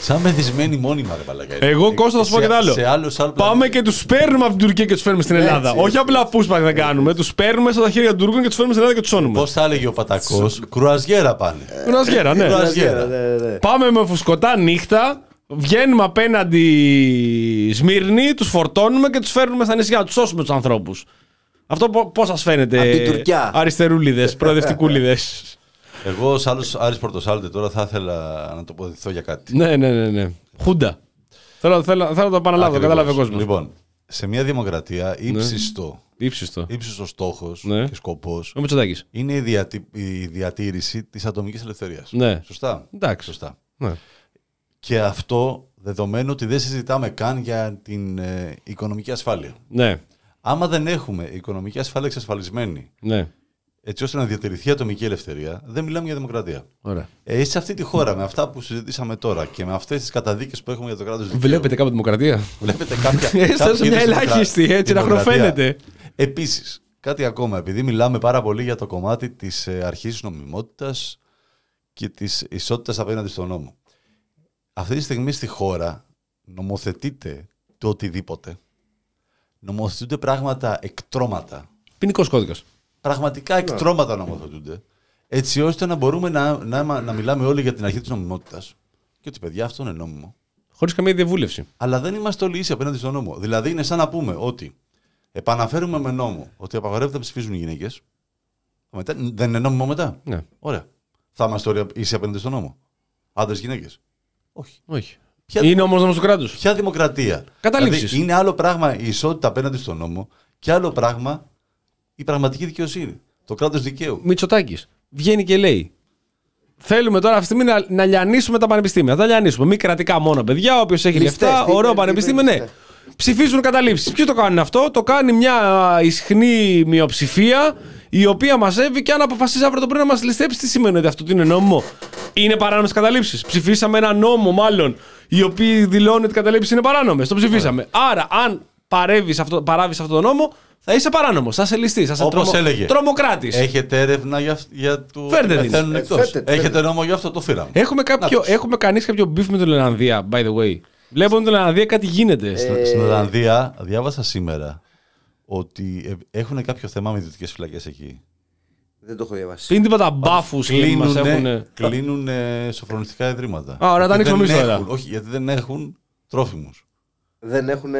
Σαν μεθυσμένη μόνιμα, ρε Παλακά. Εγώ Κώστας θα σου πω και το άλλο. Σε άλλο, σε άλλο Πάμε και τους παίρνουμε από την Τουρκία και τους φέρνουμε στην Ελλάδα. Όχι απλά pushback δεν κάνουμε. Τους παίρνουμε στα χέρια των Τούρκων και τους φέρνουμε στην Ελλάδα και τους σώνουμε. Πώς θα έλεγε ο Πατακός, κρουαζιέρα πάνε. Κουρασγέρα, ναι. Κρουαζιέρα. Πάμε με φουσκωτά νύχτα, βγαίνουμε απέναντι Σμύρνη, τους φορτώνουμε και τους φέρνουμε στα νησιά, τους σώσουμε τους ανθρώπους. Αυτό πώς σας φαίνεται, Απ' την Τουρκιά. αριστερούλιδες, προοδευτικούλιδες; Εγώ, ω άλλο Άρης Πορτοσάλτε, τώρα θα ήθελα να τοποθετηθώ για κάτι. ναι, ναι, ναι, ναι. Χούντα. Θέλω, θέλω, θέλω να το επαναλάβω, Ακριβώς. κατάλαβε ο κόσμος. Λοιπόν, σε μια δημοκρατία ύψιστο, Ήψιστο. ύψιστος στόχος Ναι. και σκοπός Ο Μητσοτάκης. είναι η, διατη- η διατήρηση της ατομικής ελευθερίας. Ναι. Σωστά. Εντάξει. Σωστά. Ναι. Και αυτό δεδομένου ότι δεν συζητάμε καν για την ε, οικονομική ασφάλεια. Ναι. Άμα δεν έχουμε οικονομική ασφάλεια εξασφαλισμένη, Ναι. Έτσι ώστε να διατηρηθεί η ατομική ελευθερία, δεν μιλάμε για δημοκρατία. Ωραία. Ε, σε αυτή τη χώρα, με αυτά που συζητήσαμε τώρα και με αυτές τις καταδίκες που έχουμε για το κράτος δικαίου. Βλέπετε κάποια δημοκρατία; Βλέπετε κάποια. Έστω κάποια σε μια είδους ελάχιστη, δημοκρα- έτσι, να δημοκρατία. χροφαίνεται. Επίσης, κάτι ακόμα, επειδή μιλάμε πάρα πολύ για το κομμάτι της ε, αρχής νομιμότητας και της ισότητας απέναντι στον νόμο. Αυτή τη στιγμή στη χώρα νομοθετείται το οτιδήποτε. Νομοθετούνται πράγματα εκτρώματα. Ποινικός κώδικας. Πραγματικά εκτρώματα νομοθετούνται. Έτσι ώστε να μπορούμε να, να, να μιλάμε όλοι για την αρχή της νομιμότητας. Και ότι παιδιά αυτό είναι νόμιμο. Χωρίς καμία διαβούλευση. Αλλά δεν είμαστε όλοι ίσοι απέναντι στον νόμο. Δηλαδή είναι σαν να πούμε ότι επαναφέρουμε με νόμο ότι απαγορεύεται να ψηφίζουν οι γυναίκες. Μετά, δεν είναι νόμιμο μετά; Ναι. Ωραία. Θα είμαστε όλοι ίσοι απέναντι στον νόμο; Άντρες γυναίκες; Όχι. Όχι. Ποια, Είναι όμως νόμο του κράτου. ποια δημοκρατία; Καταλήψεις. Δηλαδή, είναι άλλο πράγμα η ισότητα απέναντι στον νόμο και άλλο πράγμα η πραγματική δικαιοσύνη. Το κράτος δικαίου. Μητσοτάκης βγαίνει και λέει. Θέλουμε τώρα αυτή τη στιγμή να, να λιανίσουμε τα πανεπιστήμια. Θα λιανίσουμε. Μη κρατικά μόνο παιδιά, όποιος έχει Ληστές, λεφτά, τι ωραίο είναι, πανεπιστήμιο, τι είναι, ναι. Ψηφίζουν καταλήψεις. Ποιοι το κάνουν αυτό, το κάνει μια ισχνή μειοψηφία η οποία μαζεύει και αν αποφασίζει αύριο το πρωί να μας ληστέψει, τι σημαίνει ότι αυτό ότι είναι νόμιμο; Είναι παράνομες καταλήψεις. Ψηφίσαμε ένα νόμο, μάλλον, οι οποίοι δηλώνουν ότι οι καταλήψεις είναι παράνομες. Το ψηφίσαμε. Άρα, αν παράβει αυτό, παράβεις αυτό το νόμο, θα είσαι παράνομος, θα είσαι ληστής, θα είσαι Όπως τρομο, έλεγε. τρομοκράτης. Έχετε έρευνα για, για το Φέρτε ότι την. πεθαίνουν Ε, εκτός. φέρτε την, Έχετε νόμο για αυτό, το φύραμε. Έχουμε, κάποιο, έχουμε κανείς κάποιο beef με την Ολλανδία, by the way. Βλέπω με την Ολλανδία κάτι γίνεται. Στην- Στην Ολλανδία διάβασα σήμερα ότι ε, έχουν κάποιο θέμα με ιδιωτικές φυλακές εκεί. Δεν το έχω διαβάσει. Πριν τίποτα μπάφους και μας έχουν. Κλείνουν, κλείνουν σοφρονιστικά ιδρύματα. Α, ωραία, τα Γιατί ανοίξουμε δεν εμείς τώρα. έχουν- Όχι, γιατί δεν έχουν τρόφιμους. Δεν έχουν.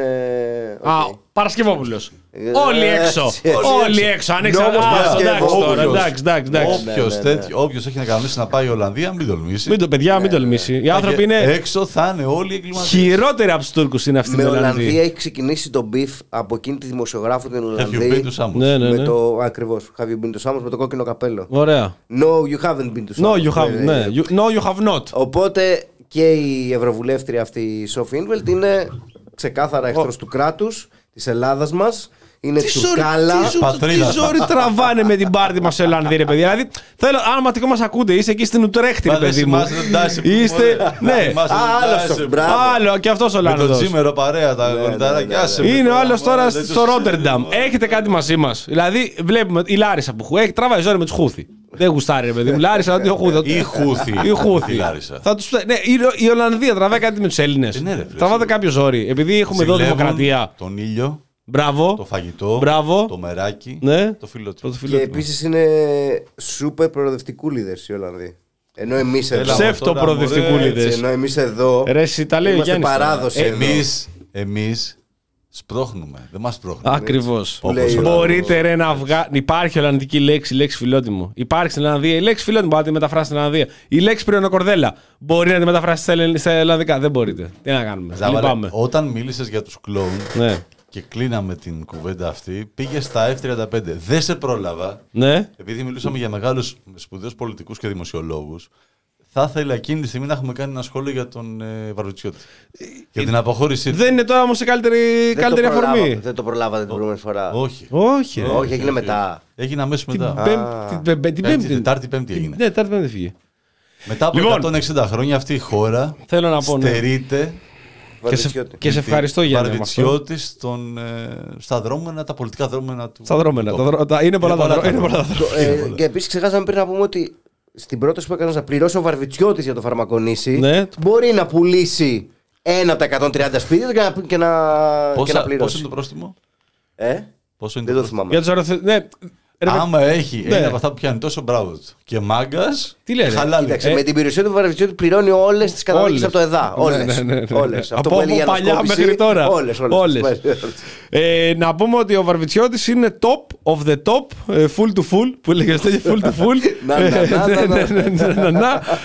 Α, Παρασκευόπουλο. Ε, Όλοι έξω. έτσι, έτσι. Όλοι έξω. Ανοίξα. Νόμος Α, Παρασκευόπουλος. Εντάξει τώρα. Όποιος- Εντάξει, εντάξει, εντάξει. Ναι, Όποιος ναι, τέτοιο- Όποιος έχει να κανονίσει να πάει η Ολλανδία, μην τολμήσει. Μην το παιδιά, μην τολμήσει. Οι άνθρωποι Και είναι Έξω θα είναι όλοι εγκληματίες. χειρότεροι από του Τούρκου είναι αυτοί Με οι Ολλανδία Ολλανδοί. έχει ξεκινήσει το beef από εκείνη τη δημοσιογράφο την Have you Ολλανδία. been to Samos? Ναι, ναι, Με ναι. το ακριβώ. Have you been to Samos με το κόκκινο καπέλο. Ωραία. No, you haven't been to Samos. No, you have, Ε, ναι. You- No, you have not. Οπότε και η Ευρωβουλεύτρια αυτή η Σόφι Ίνβελτ είναι ξεκάθαρα εχθρός του κράτους, της Ελλάδας μας. Είναι τσουκάλα. Τι ζω- πατρίδας Τι ζόρι τραβάνε με την πάρτη μας σε Ολλανδία, ρε παιδιά. Δηλαδή, θέλω, αν ματικό μας ακούτε, είσαι εκεί στην Ουτρέχτη, ρε Μα δεν παιδί μου. θυμάσαι τον Τάση που Είστε. μωρέ. Ναι. Θυμάσαι τον Άλλο Τάση αυτό, που- μπράβο. Άλλο και αυτός ο Με τον Ολλανδό. Τζίμερο παρέα τα γονιτάρια. ναι, άσε με Είναι ο τώρα, άλλος μωρέ, τώρα δεν στο τους- Ρότερνταμ. Έχετε κάτι μαζί μας; Δηλαδή, βλέπουμε η Λάρισα που έχει τραβάει ζόρι με τους Χούθη. Δεν γουστάρει, ρε παιδί μου. Λάρισα, ότι ο Χούθη. Ή Χούθη. Ή Χούθη. Η Λάρισα. Θα τους... Ναι, η, η Ολλανδία τραβάει κάτι με τους Έλληνες. ναι, ρε, φίλε, Τραβάτε σίγουρα. κάποιο ζόρι. Επειδή έχουμε εδώ Ζηλεύουν δημοκρατία. Τον ήλιο, Μπράβο. το φαγητό, Μπράβο. το μεράκι, Ναι. το φιλότιμο. Το Και φιλότιμο. επίσης είναι σούπερ προοδευτικούλιδε οι Ολλανδοί. Ενώ εμείς εδώ. Έλα, Ψεύτο τώρα, μωρέ, προοδευτικούλιδε. Έτσι, ενώ εμείς εδώ. Ρε, εσύ τα λέει ο Είμαστε Γιάννης τώρα. παράδοση. εδώ. Εμείς, εμείς σπρώχνουμε, δεν μας σπρώχνουν. Ακριβώς. λέει ο Μπορείτε ρε να βγάλει. Υπάρχει ολλανδική λέξη, λέξη φιλότιμο. Υπάρχει στην Ολλανδία η λέξη φιλότιμο. Μπορείτε να τη μεταφράσετε στην Ολλανδία. Η λέξη πριονοκορδέλα. Μπορεί να τη μεταφράσετε στα ελλην- στα Ολλανδικά. Δεν μπορείτε. Τι να κάνουμε. Ζάβαρε, Λυπάμαι. όταν μίλησες για τους κλόουν Ναι. Και κλείναμε την κουβέντα αυτή, πήγε στα F35. Δεν σε πρόλαβα, Ναι. επειδή μιλούσαμε για μεγάλους σπουδαίους πολιτικούς και δημοσιολόγους, θα ήθελα εκείνη τη στιγμή να έχουμε κάνει ένα σχόλιο για τον ε, Βαρουτσιώτη. Για την αποχώρησή του. Δεν είναι τώρα όμως η καλύτερη, Δεν το καλύτερη προλάβα- αφορμή. Δεν το προλάβατε την προηγούμενη φορά. Όχι. Όχι. ρε. Όχι, έγινε μετά. Έγινε αμέσως Την μετά. Πέμπ- την Πέμπ- την Πέμπτη, Πέμπτη. Τετάρτη, Πέμπτη έγινε. Ναι, Τετάρτη Πέμπτη φύγε. Μετά από Λοιπόν. 160 χρόνια αυτή η χώρα Θέλω να πω, ναι. στερείται Και σε, και σε ευχαριστώ Γιάννη. με αυτό. Βαρβιτσιώτη στον, ε, στα δρόμενα, τα πολιτικά δρόμενα του. Στα δρόμενα. του τα τόπου. δρό- τα- Είναι πολλά τα δρό- είναι πολλά τα δρό- Ε, και επίσης ξεχάσαμε πριν να πούμε ότι στην πρόταση που έκανε να πληρώσει ο Βαρβιτσιώτη για το φαρμακονήσι Ναι. μπορεί να πουλήσει ένα από τα 130 σπίτια και να, και να, και Πόσα- να πληρώσει. Πόσο είναι το πρόστιμο, Ε; Πόσο είναι Δεν το το πρόστιμο; θυμάμαι. Για τους αεροθε- Ναι. Ρε, Άμα έχει Ναι. ένα από αυτά που πιάνει τόσο μπράβο του και μάγκας. Τι λέει, ρε. Χαλάλι. Κοίταξε, με την περιουσία του Βαρβιτσιώτη πληρώνει όλες τις καταδίκες Όλες. από το ΕΔΑ. Ναι, Όλες. ναι, ναι, ναι. Όλες. Από- από έλεγε η παλιά ανασκόπηση, μέχρι τώρα. Όλες, όλες. Όλες. Ε, να πούμε ότι ο Βαρβιτσιώτης είναι top of the top, ε, full to full, που έλεγε στο full to full. Να, να, να, Ε, να, ναι, ναι, ναι, ναι, ναι, ναι.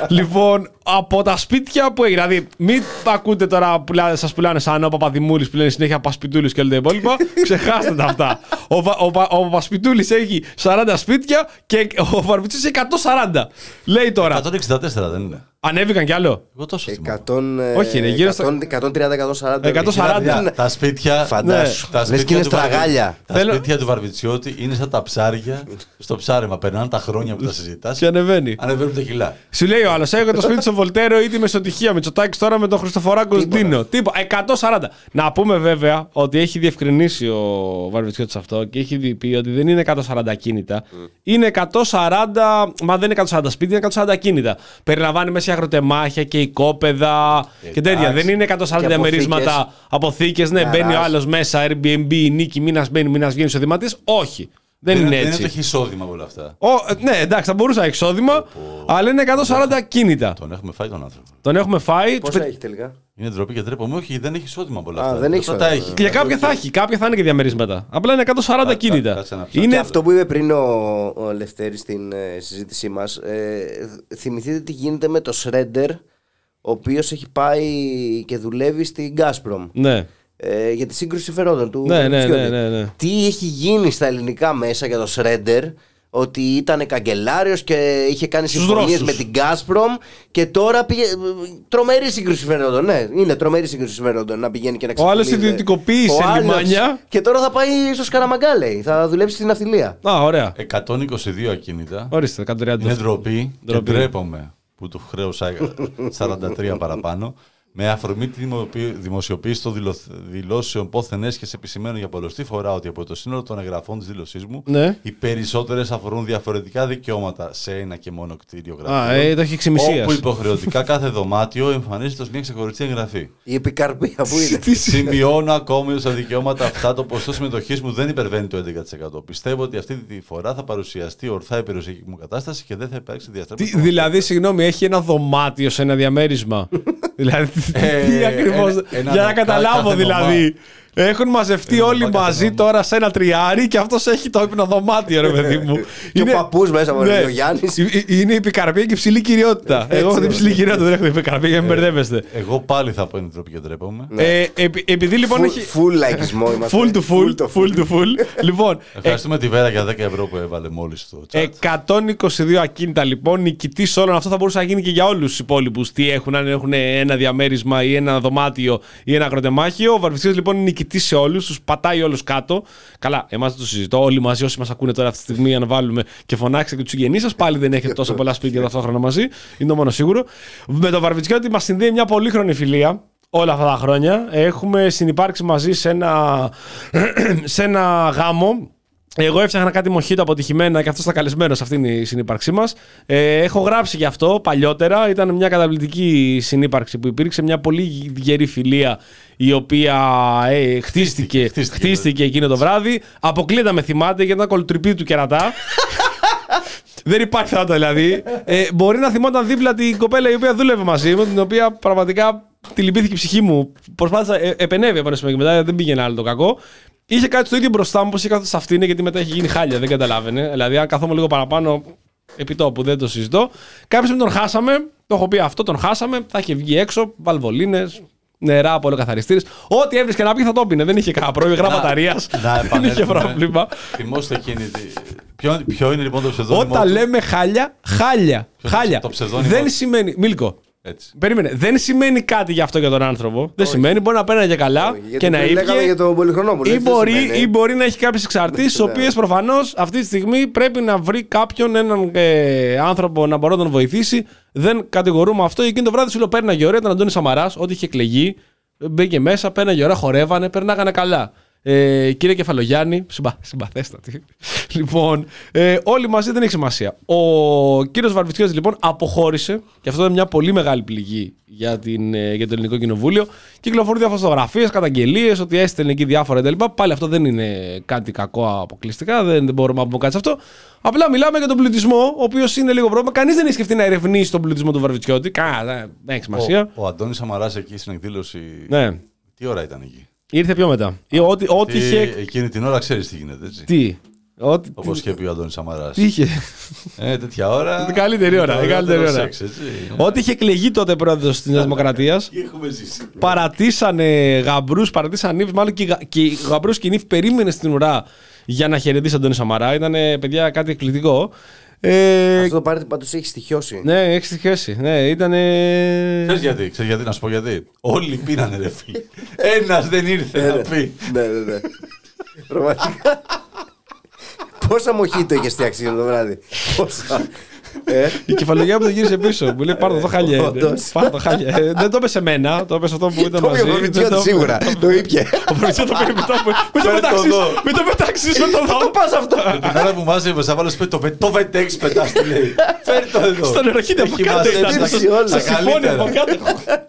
Λοιπόν, από τα σπίτια που έχει, δηλαδή μην ακούτε τώρα που λένε- σας πουλάνε σαν ο Παπαδημούλης που λένε συνέχεια Πασπιτούλης και όλα τα υπόλοιπα, ξεχάστε τα αυτά. Ο, Βα- ο, Πα- ο Πασπιτούλης έχει 40 σπίτια και ο Βαρβιτσιώτης έχει 140. Λέει τώρα, 164 δεν είναι. Ανέβηκαν κι άλλο. Εγώ τόσο θυμάμαι. 100, ε, Όχι, είναι γύρω στα- 130-140. 140. Παιδιά, Τα σπίτια. Φαντάσου. Τα Λες και σπίτια είναι του Βαρβι- στραγάλια. Τα Θέλω- σπίτια του Βαρβιτσιώτη είναι σαν τα ψάρια στο ψάρεμα. Περνάνε τα χρόνια που τα συζητάς. Και ανεβαίνει. Ανεβαίνουν τα κιλά. Σου λέει ο άλλος: Έχω το σπίτι στο Βολτέρο ή τη Μεσοτυχία. Μητσοτάκης τώρα με τον Χριστοφοράκο Ντίνο. Τίποτα. 140. Να πούμε βέβαια ότι έχει διευκρινίσει ο Βαρβιτσιώτης αυτό και έχει δει- πει ότι δεν είναι 140 κίνητα. Είναι 140. Μα δεν είναι 140 σπίτι, είναι 140 κίνητα. Περιλαμβάνει μέσα αγροτεμάχια και οικόπεδα και τέτοια. Εντάξει. Δεν είναι 140 Και διαμερίσματα αποθήκες. Ναι, Γκαράζ. μπαίνει ο άλλος μέσα, Airbnb, νίκη, μήνας μπαίνει, μήνας βγαίνει εισοδηματής. Όχι. Δεν, είναι Δεν έτσι. είναι το έχει εισόδημα από όλα αυτά. Ο, ε, ναι, εντάξει, θα μπορούσα να έχει εισόδημα, αλλά είναι 140 κίνητα. Τον έχουμε φάει τον άνθρωπο. Τον έχουμε φάει. Πόσα έχει τελικά; Είναι ντροπή και τρέπομαι. Όχι, δεν έχει εισόδημα από όλα Α, αυτά. δεν έχει Αυτά τα εισόδημα. έχει. Για κάποια θα έχει, κάποια θα είναι και διαμερίσματα. Απλά είναι 140 Κα- κίνητα. κάτσε να ψάξω. Είναι Και αυτό που είπε πριν ο, ο Λευτέρης στην ε, συζήτησή μας ε, θυμηθείτε τι γίνεται με το Shredder ο οποίος έχει πάει και δουλεύει στην Gazprom Ναι. Ε, για τη σύγκρουση συμφερόντων του Ναι, ναι, Βαρβιτσιώτη. ναι, ναι, ναι. Τι έχει γίνει στα ελληνικά μέσα για το Shredder ότι ήταν καγκελάριος και είχε κάνει Στους συμφωνίες Ρώσους. με την Gazprom και τώρα πήγε. Τρομερή σύγκρουση συμφερόντων. Ναι, είναι τρομερή σύγκρουση συμφερόντων να πηγαίνει και να Ο άλλος ξεφτυλίζει. ιδιωτικοποίησε Ο άλλος- λιμάνια. Και τώρα θα πάει στο Σκαραμαγκά, λέει. Θα δουλέψει στην ναυτιλία. Α, ωραία. 122 ακίνητα. Ορίστε, 130. Είναι ντροπή και Ντροπή. ντρέπομαι που του χρέωσα 43 παραπάνω. Με αφορμή τη δημοποι- δημοσιοποίηση των δηλω- δηλώσεων πόθεν έσχε επισημένω για πολλωστή φορά ότι από το σύνολο των εγγραφών της δήλωσής μου Ναι. οι περισσότερες αφορούν διαφορετικά δικαιώματα σε ένα και μόνο κτίριο Α, γραφείο. ε, το έχει εξημισίας. Όπου υποχρεωτικά κάθε δωμάτιο εμφανίζεται ως μια ξεχωριστή εγγραφή. Η επικαρπία που είναι. Σημειώνω ακόμη ότι στα δικαιώματα αυτά το ποσοστό συμμετοχής μου δεν υπερβαίνει το 11%. Πιστεύω ότι αυτή τη φορά θα παρουσιαστεί ορθά η περιουσιακή μου κατάσταση και δεν θα υπάρξει Τι, διαστρέψη. δηλαδή, συγγνώμη, έχει ένα δωμάτιο σε ένα διαμέρισμα. δηλαδή, Ε, τι ακριβώς; ένα- ένα Για να δω- καταλάβω κάθε δηλαδή. Έχουν μαζευτεί Ένα όλοι δωμά- κάθε μαζί δωμά. τώρα σε ένα τριάρι και αυτός έχει το ύπνο δωμάτιο, ρε παιδί μου. Και ο παππούς μέσα μου, Ναι. ο Γιάννης. Ε, ε, Είναι η επικαρπία και η ψηλή κυριότητα. Εγώ έχω την ψηλή κυριότητα, δεν έχω την επικαρπία για να μην μπερδεύεστε. Εγώ πάλι θα πω είναι τρόπο και ντρέπομαι. Ε, επει- επειδή λοιπόν Full- έχει. Full λαϊκισμό είμαστε. Full to full, full to full. Λοιπόν, Ευχαριστούμε τη Βέρα για 10 ευρώ που έβαλε μόλις στο chat. 122 ακίνητα λοιπόν, νικητής όλων. Αυτό θα μπορούσε να γίνει και για όλους τους υπόλοιπους. Τι έχουν, αν έχουν ένα διαμέρισμα ή ένα δωμάτιο ή ένα αγροτεμάχιο. Ο Βαρβιτσιό λοιπόν είναι νικητής σε όλους, τους πατάει όλους κάτω. Καλά, εμάς δεν το συζητώ. Όλοι μαζί, όσοι μας ακούνε τώρα αυτή τη στιγμή, αν βάλουμε και φωνάξετε και τους συγγενείς σας, πάλι δεν έχετε τόσο πολλά σπίτια ταυτόχρονα μαζί. Είναι το μόνο σίγουρο. Με τον Βαρβιτσιώτη μας συνδέει μια πολύχρονη φιλία όλα αυτά τα χρόνια. Έχουμε συνεπάρξει μαζί σε ένα, σε ένα γάμο εγώ έφτιαχνα κάτι μοχίτο αποτυχημένα και αυτό ήταν καλεσμένο σε αυτήν η συνύπαρξή μας. Ε, έχω γράψει γι' αυτό παλιότερα. Ήταν μια καταπληκτική συνύπαρξη που υπήρξε. Μια πολύ γερή φιλία η οποία ε, χτίστηκε, χτίστηκε, εκείνο το βράδυ. Αποκλείεται να με θυμάται γιατί ήταν κολοτριπή του κερατά. Δεν υπάρχει θάνατο δηλαδή. Ε, μπορεί να θυμόταν δίπλα την κοπέλα η οποία δούλευε μαζί μου, την οποία πραγματικά τη λυπήθηκε η ψυχή μου. Προσπάθησα, ε, επενέβη από ένα σημείο και μετά, δεν πήγαινε άλλο το κακό. Είχε κάτι στο ίδιο μπροστά μου, πώ είχε κάθεται σε αυτήν, γιατί μετά έχει γίνει χάλια, δεν καταλάβαινε. Δηλαδή, αν καθόμουν λίγο παραπάνω, επί τόπου δεν το συζητώ. Κάποια στιγμή τον χάσαμε, το έχω πει αυτό, τον χάσαμε, θα είχε βγει έξω, βαλβολίνες, νερά από όλο καθαριστήρε. Ό,τι έβρισκε να πει θα το πίνε. Δεν είχε κανένα πρόβλημα. Να- Γραμματαρία. να Δεν είχε επανέλθουμε. πρόβλημα. Θυμόστε εκείνη. τη- Ποιο, ποιο είναι λοιπόν το ψευδόνυμο Όταν του; λέμε χάλια, χάλια. Ποιο χάλια. το ψευδόνυμο Δεν του; σημαίνει. Μίλκο. Έτσι. Περίμενε. Δεν σημαίνει κάτι για αυτό για τον άνθρωπο. Δεν σημαίνει. Μπορεί να παίρνει και καλά Γιατί και να πριν λέγαμε ήπια. για τον Πολυχρονόμουλο, Ή έτσι δεν μπορεί, σημαίνει. ή μπορεί να έχει κάποιες εξαρτήσεις, τι Ναι. οποίες προφανώς αυτή τη στιγμή πρέπει να βρει κάποιον, έναν ε, άνθρωπο να μπορεί να τον βοηθήσει. Δεν κατηγορούμε αυτό. Εκείνο το βράδυ σου λέω παίρναγε ωραία τον Αντώνης Σαμαράς, ό,τι είχε εκλεγεί. Μπήκε μέσα, παίρναγε ωραία, χορεύανε, περνάγανε καλά. Ε, κύριε Κεφαλογιάννη, συμπα, συμπαθέστατη. λοιπόν, ε, όλοι μαζί δεν έχει σημασία. Ο κύριος Βαρβιτσιώτη λοιπόν αποχώρησε και αυτό ήταν μια πολύ μεγάλη πληγή για, την, ε, για το ελληνικό κοινοβούλιο. Κυκλοφορούν διάφορε φωτογραφίε, καταγγελίες ότι έστελνε εκεί διάφορα κτλ. Πάλι αυτό δεν είναι κάτι κακό αποκλειστικά, δεν, δεν μπορούμε να πούμε κάτι σε αυτό. Απλά μιλάμε για τον πληθυσμό, ο οποίος είναι λίγο πρόβλημα. Κανείς δεν έχει σκεφτεί να ερευνήσει τον πληθυσμό του Βαρβιτσιώτη. Κα, δεν έχει σημασία. Ο, ο Αντώνης Σαμαράς εκεί στην εκδήλωση. Ναι. Τι ώρα ήταν εκεί; Ήρθε πιο μετά. Ή Ό,τι, ό,τι Τι- είχε. Εκείνη την ώρα ξέρεις τι γίνεται, έτσι. Τι; Ό,τι, Όπως είχε πει ο Αντώνης Σαμαράς. Τι είχε; Ε, τέτοια ώρα. Την καλύτερη ώρα. το η καλύτερη ωραιότερο ώρα. σεξ, έτσι. Ό,τι είχε εκλεγεί τότε πρόεδρος της Νέας Δημοκρατίας. Τι έχουμε ζήσει. παρατήσανε γαμπρούς, παρατήσανε νύφη. Μάλλον και, οι γα- και οι γαμπρούς και η νύφη περίμενε στην ουρά για να χαιρετήσει τον Αντώνη Σαμαρά. Ήταν παιδιά κάτι εκπληκτικό. Ε, Αυτό το πάρτι πάντως έχει στοιχειώσει. ναι, έχει στοιχειώσει. Ναι, ήταν. Ξέρεις γιατί, ξέρεις γιατί, να σου πω γιατί. Όλοι πήρανε ρε φίλε. Ένας δεν ήρθε να πει. Ναι, ναι, ναι. Πραγματικά. Πόσα μοχίτο είχε φτιάξει το βράδυ. Πόσα. Ε, Η κεφαλογιά μου το γύρισε πίσω. Μου λέει πάρ' το, το χάλια. είναι. Όντως. Πάρ' το χάλια. Ε, Δεν το είπε σε μένα, το είπε σε αυτό που ήταν Το μαζί. είπε ο Βαρβιτσιώτης Δεν το- σίγουρα. Το ήπια. Ο Βαρβιτσιώτης το πήρε μετά. Μην το Φέρε το πετάξεις, εδώ. Μην το πετάξεις, μην το δω. Το πας αυτό. Την ώρα που μάζευες, θα βάλω σπίτι το βε- το βετέξ πετάς του λέει. Φέρει το εδώ. Στο νεροχύτη από Έχει κάτω μαζέψει ήταν. τα- Πήρξε όλα. τα Στο συμφώνει καλύτερα. από κάτω.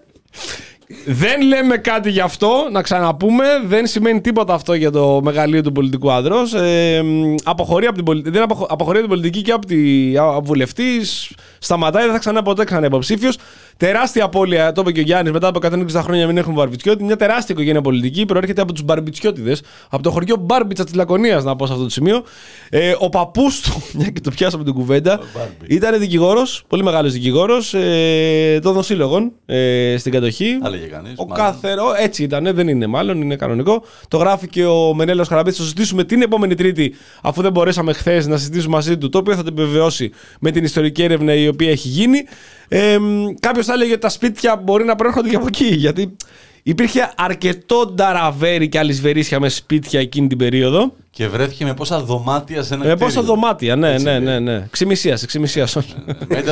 Δεν λέμε κάτι γι' αυτό, να ξαναπούμε. Δεν σημαίνει τίποτα αυτό για το μεγαλείο του πολιτικού άντρος. Ε, μ, αποχωρεί από την πολιτική, δεν αποχω- αποχωρεί από την πολιτική και από, τη, από βουλευτής. Σταματάει, δεν θα ξανά ποτέ ξανά υποψήφιο. Τεράστια απώλεια, το είπε και ο Γιάννης, μετά από 160 χρόνια μην έχουμε Βαρβιτσιώτη. Μια τεράστια οικογένεια πολιτική προέρχεται από τους Μπαρμπιτσιώτιδες, από το χωριό Μπάρμπιτσα της Λακωνίας, να πω σε αυτό το σημείο. Ε, ο παππούς του, μια και το πιάσαμε την κουβέντα, ήταν δικηγόρος, πολύ μεγάλος δικηγόρος ε, των δοσύλλογων ε, στην κατοχή. Θα λέγε κανείς, Ο μάλλον. καθερό, έτσι ήταν, δεν είναι μάλλον, είναι κανονικό. Το γράφει και ο Μενέλος Χαραμπέτη. Θα το συζητήσουμε την επόμενη Τρίτη, αφού δεν μπορέσαμε χθες να συζητήσουμε μαζί του, το οποίο θα το επιβεβαιώσει με την ιστορική έρευνα η οποία έχει γίνει. Ε, Κάποιος θα έλεγε ότι τα σπίτια μπορεί να προέρχονται και από εκεί, γιατί υπήρχε αρκετό νταραβέρι και αλυσβερίσια με σπίτια εκείνη την περίοδο. Και βρέθηκε με πόσα δωμάτια σε ένα Με κτίριο. πόσα δωμάτια, ναι, Έτσι ναι, λέει. ναι, ναι. Ξημισίας, ξημισία όλοι. Με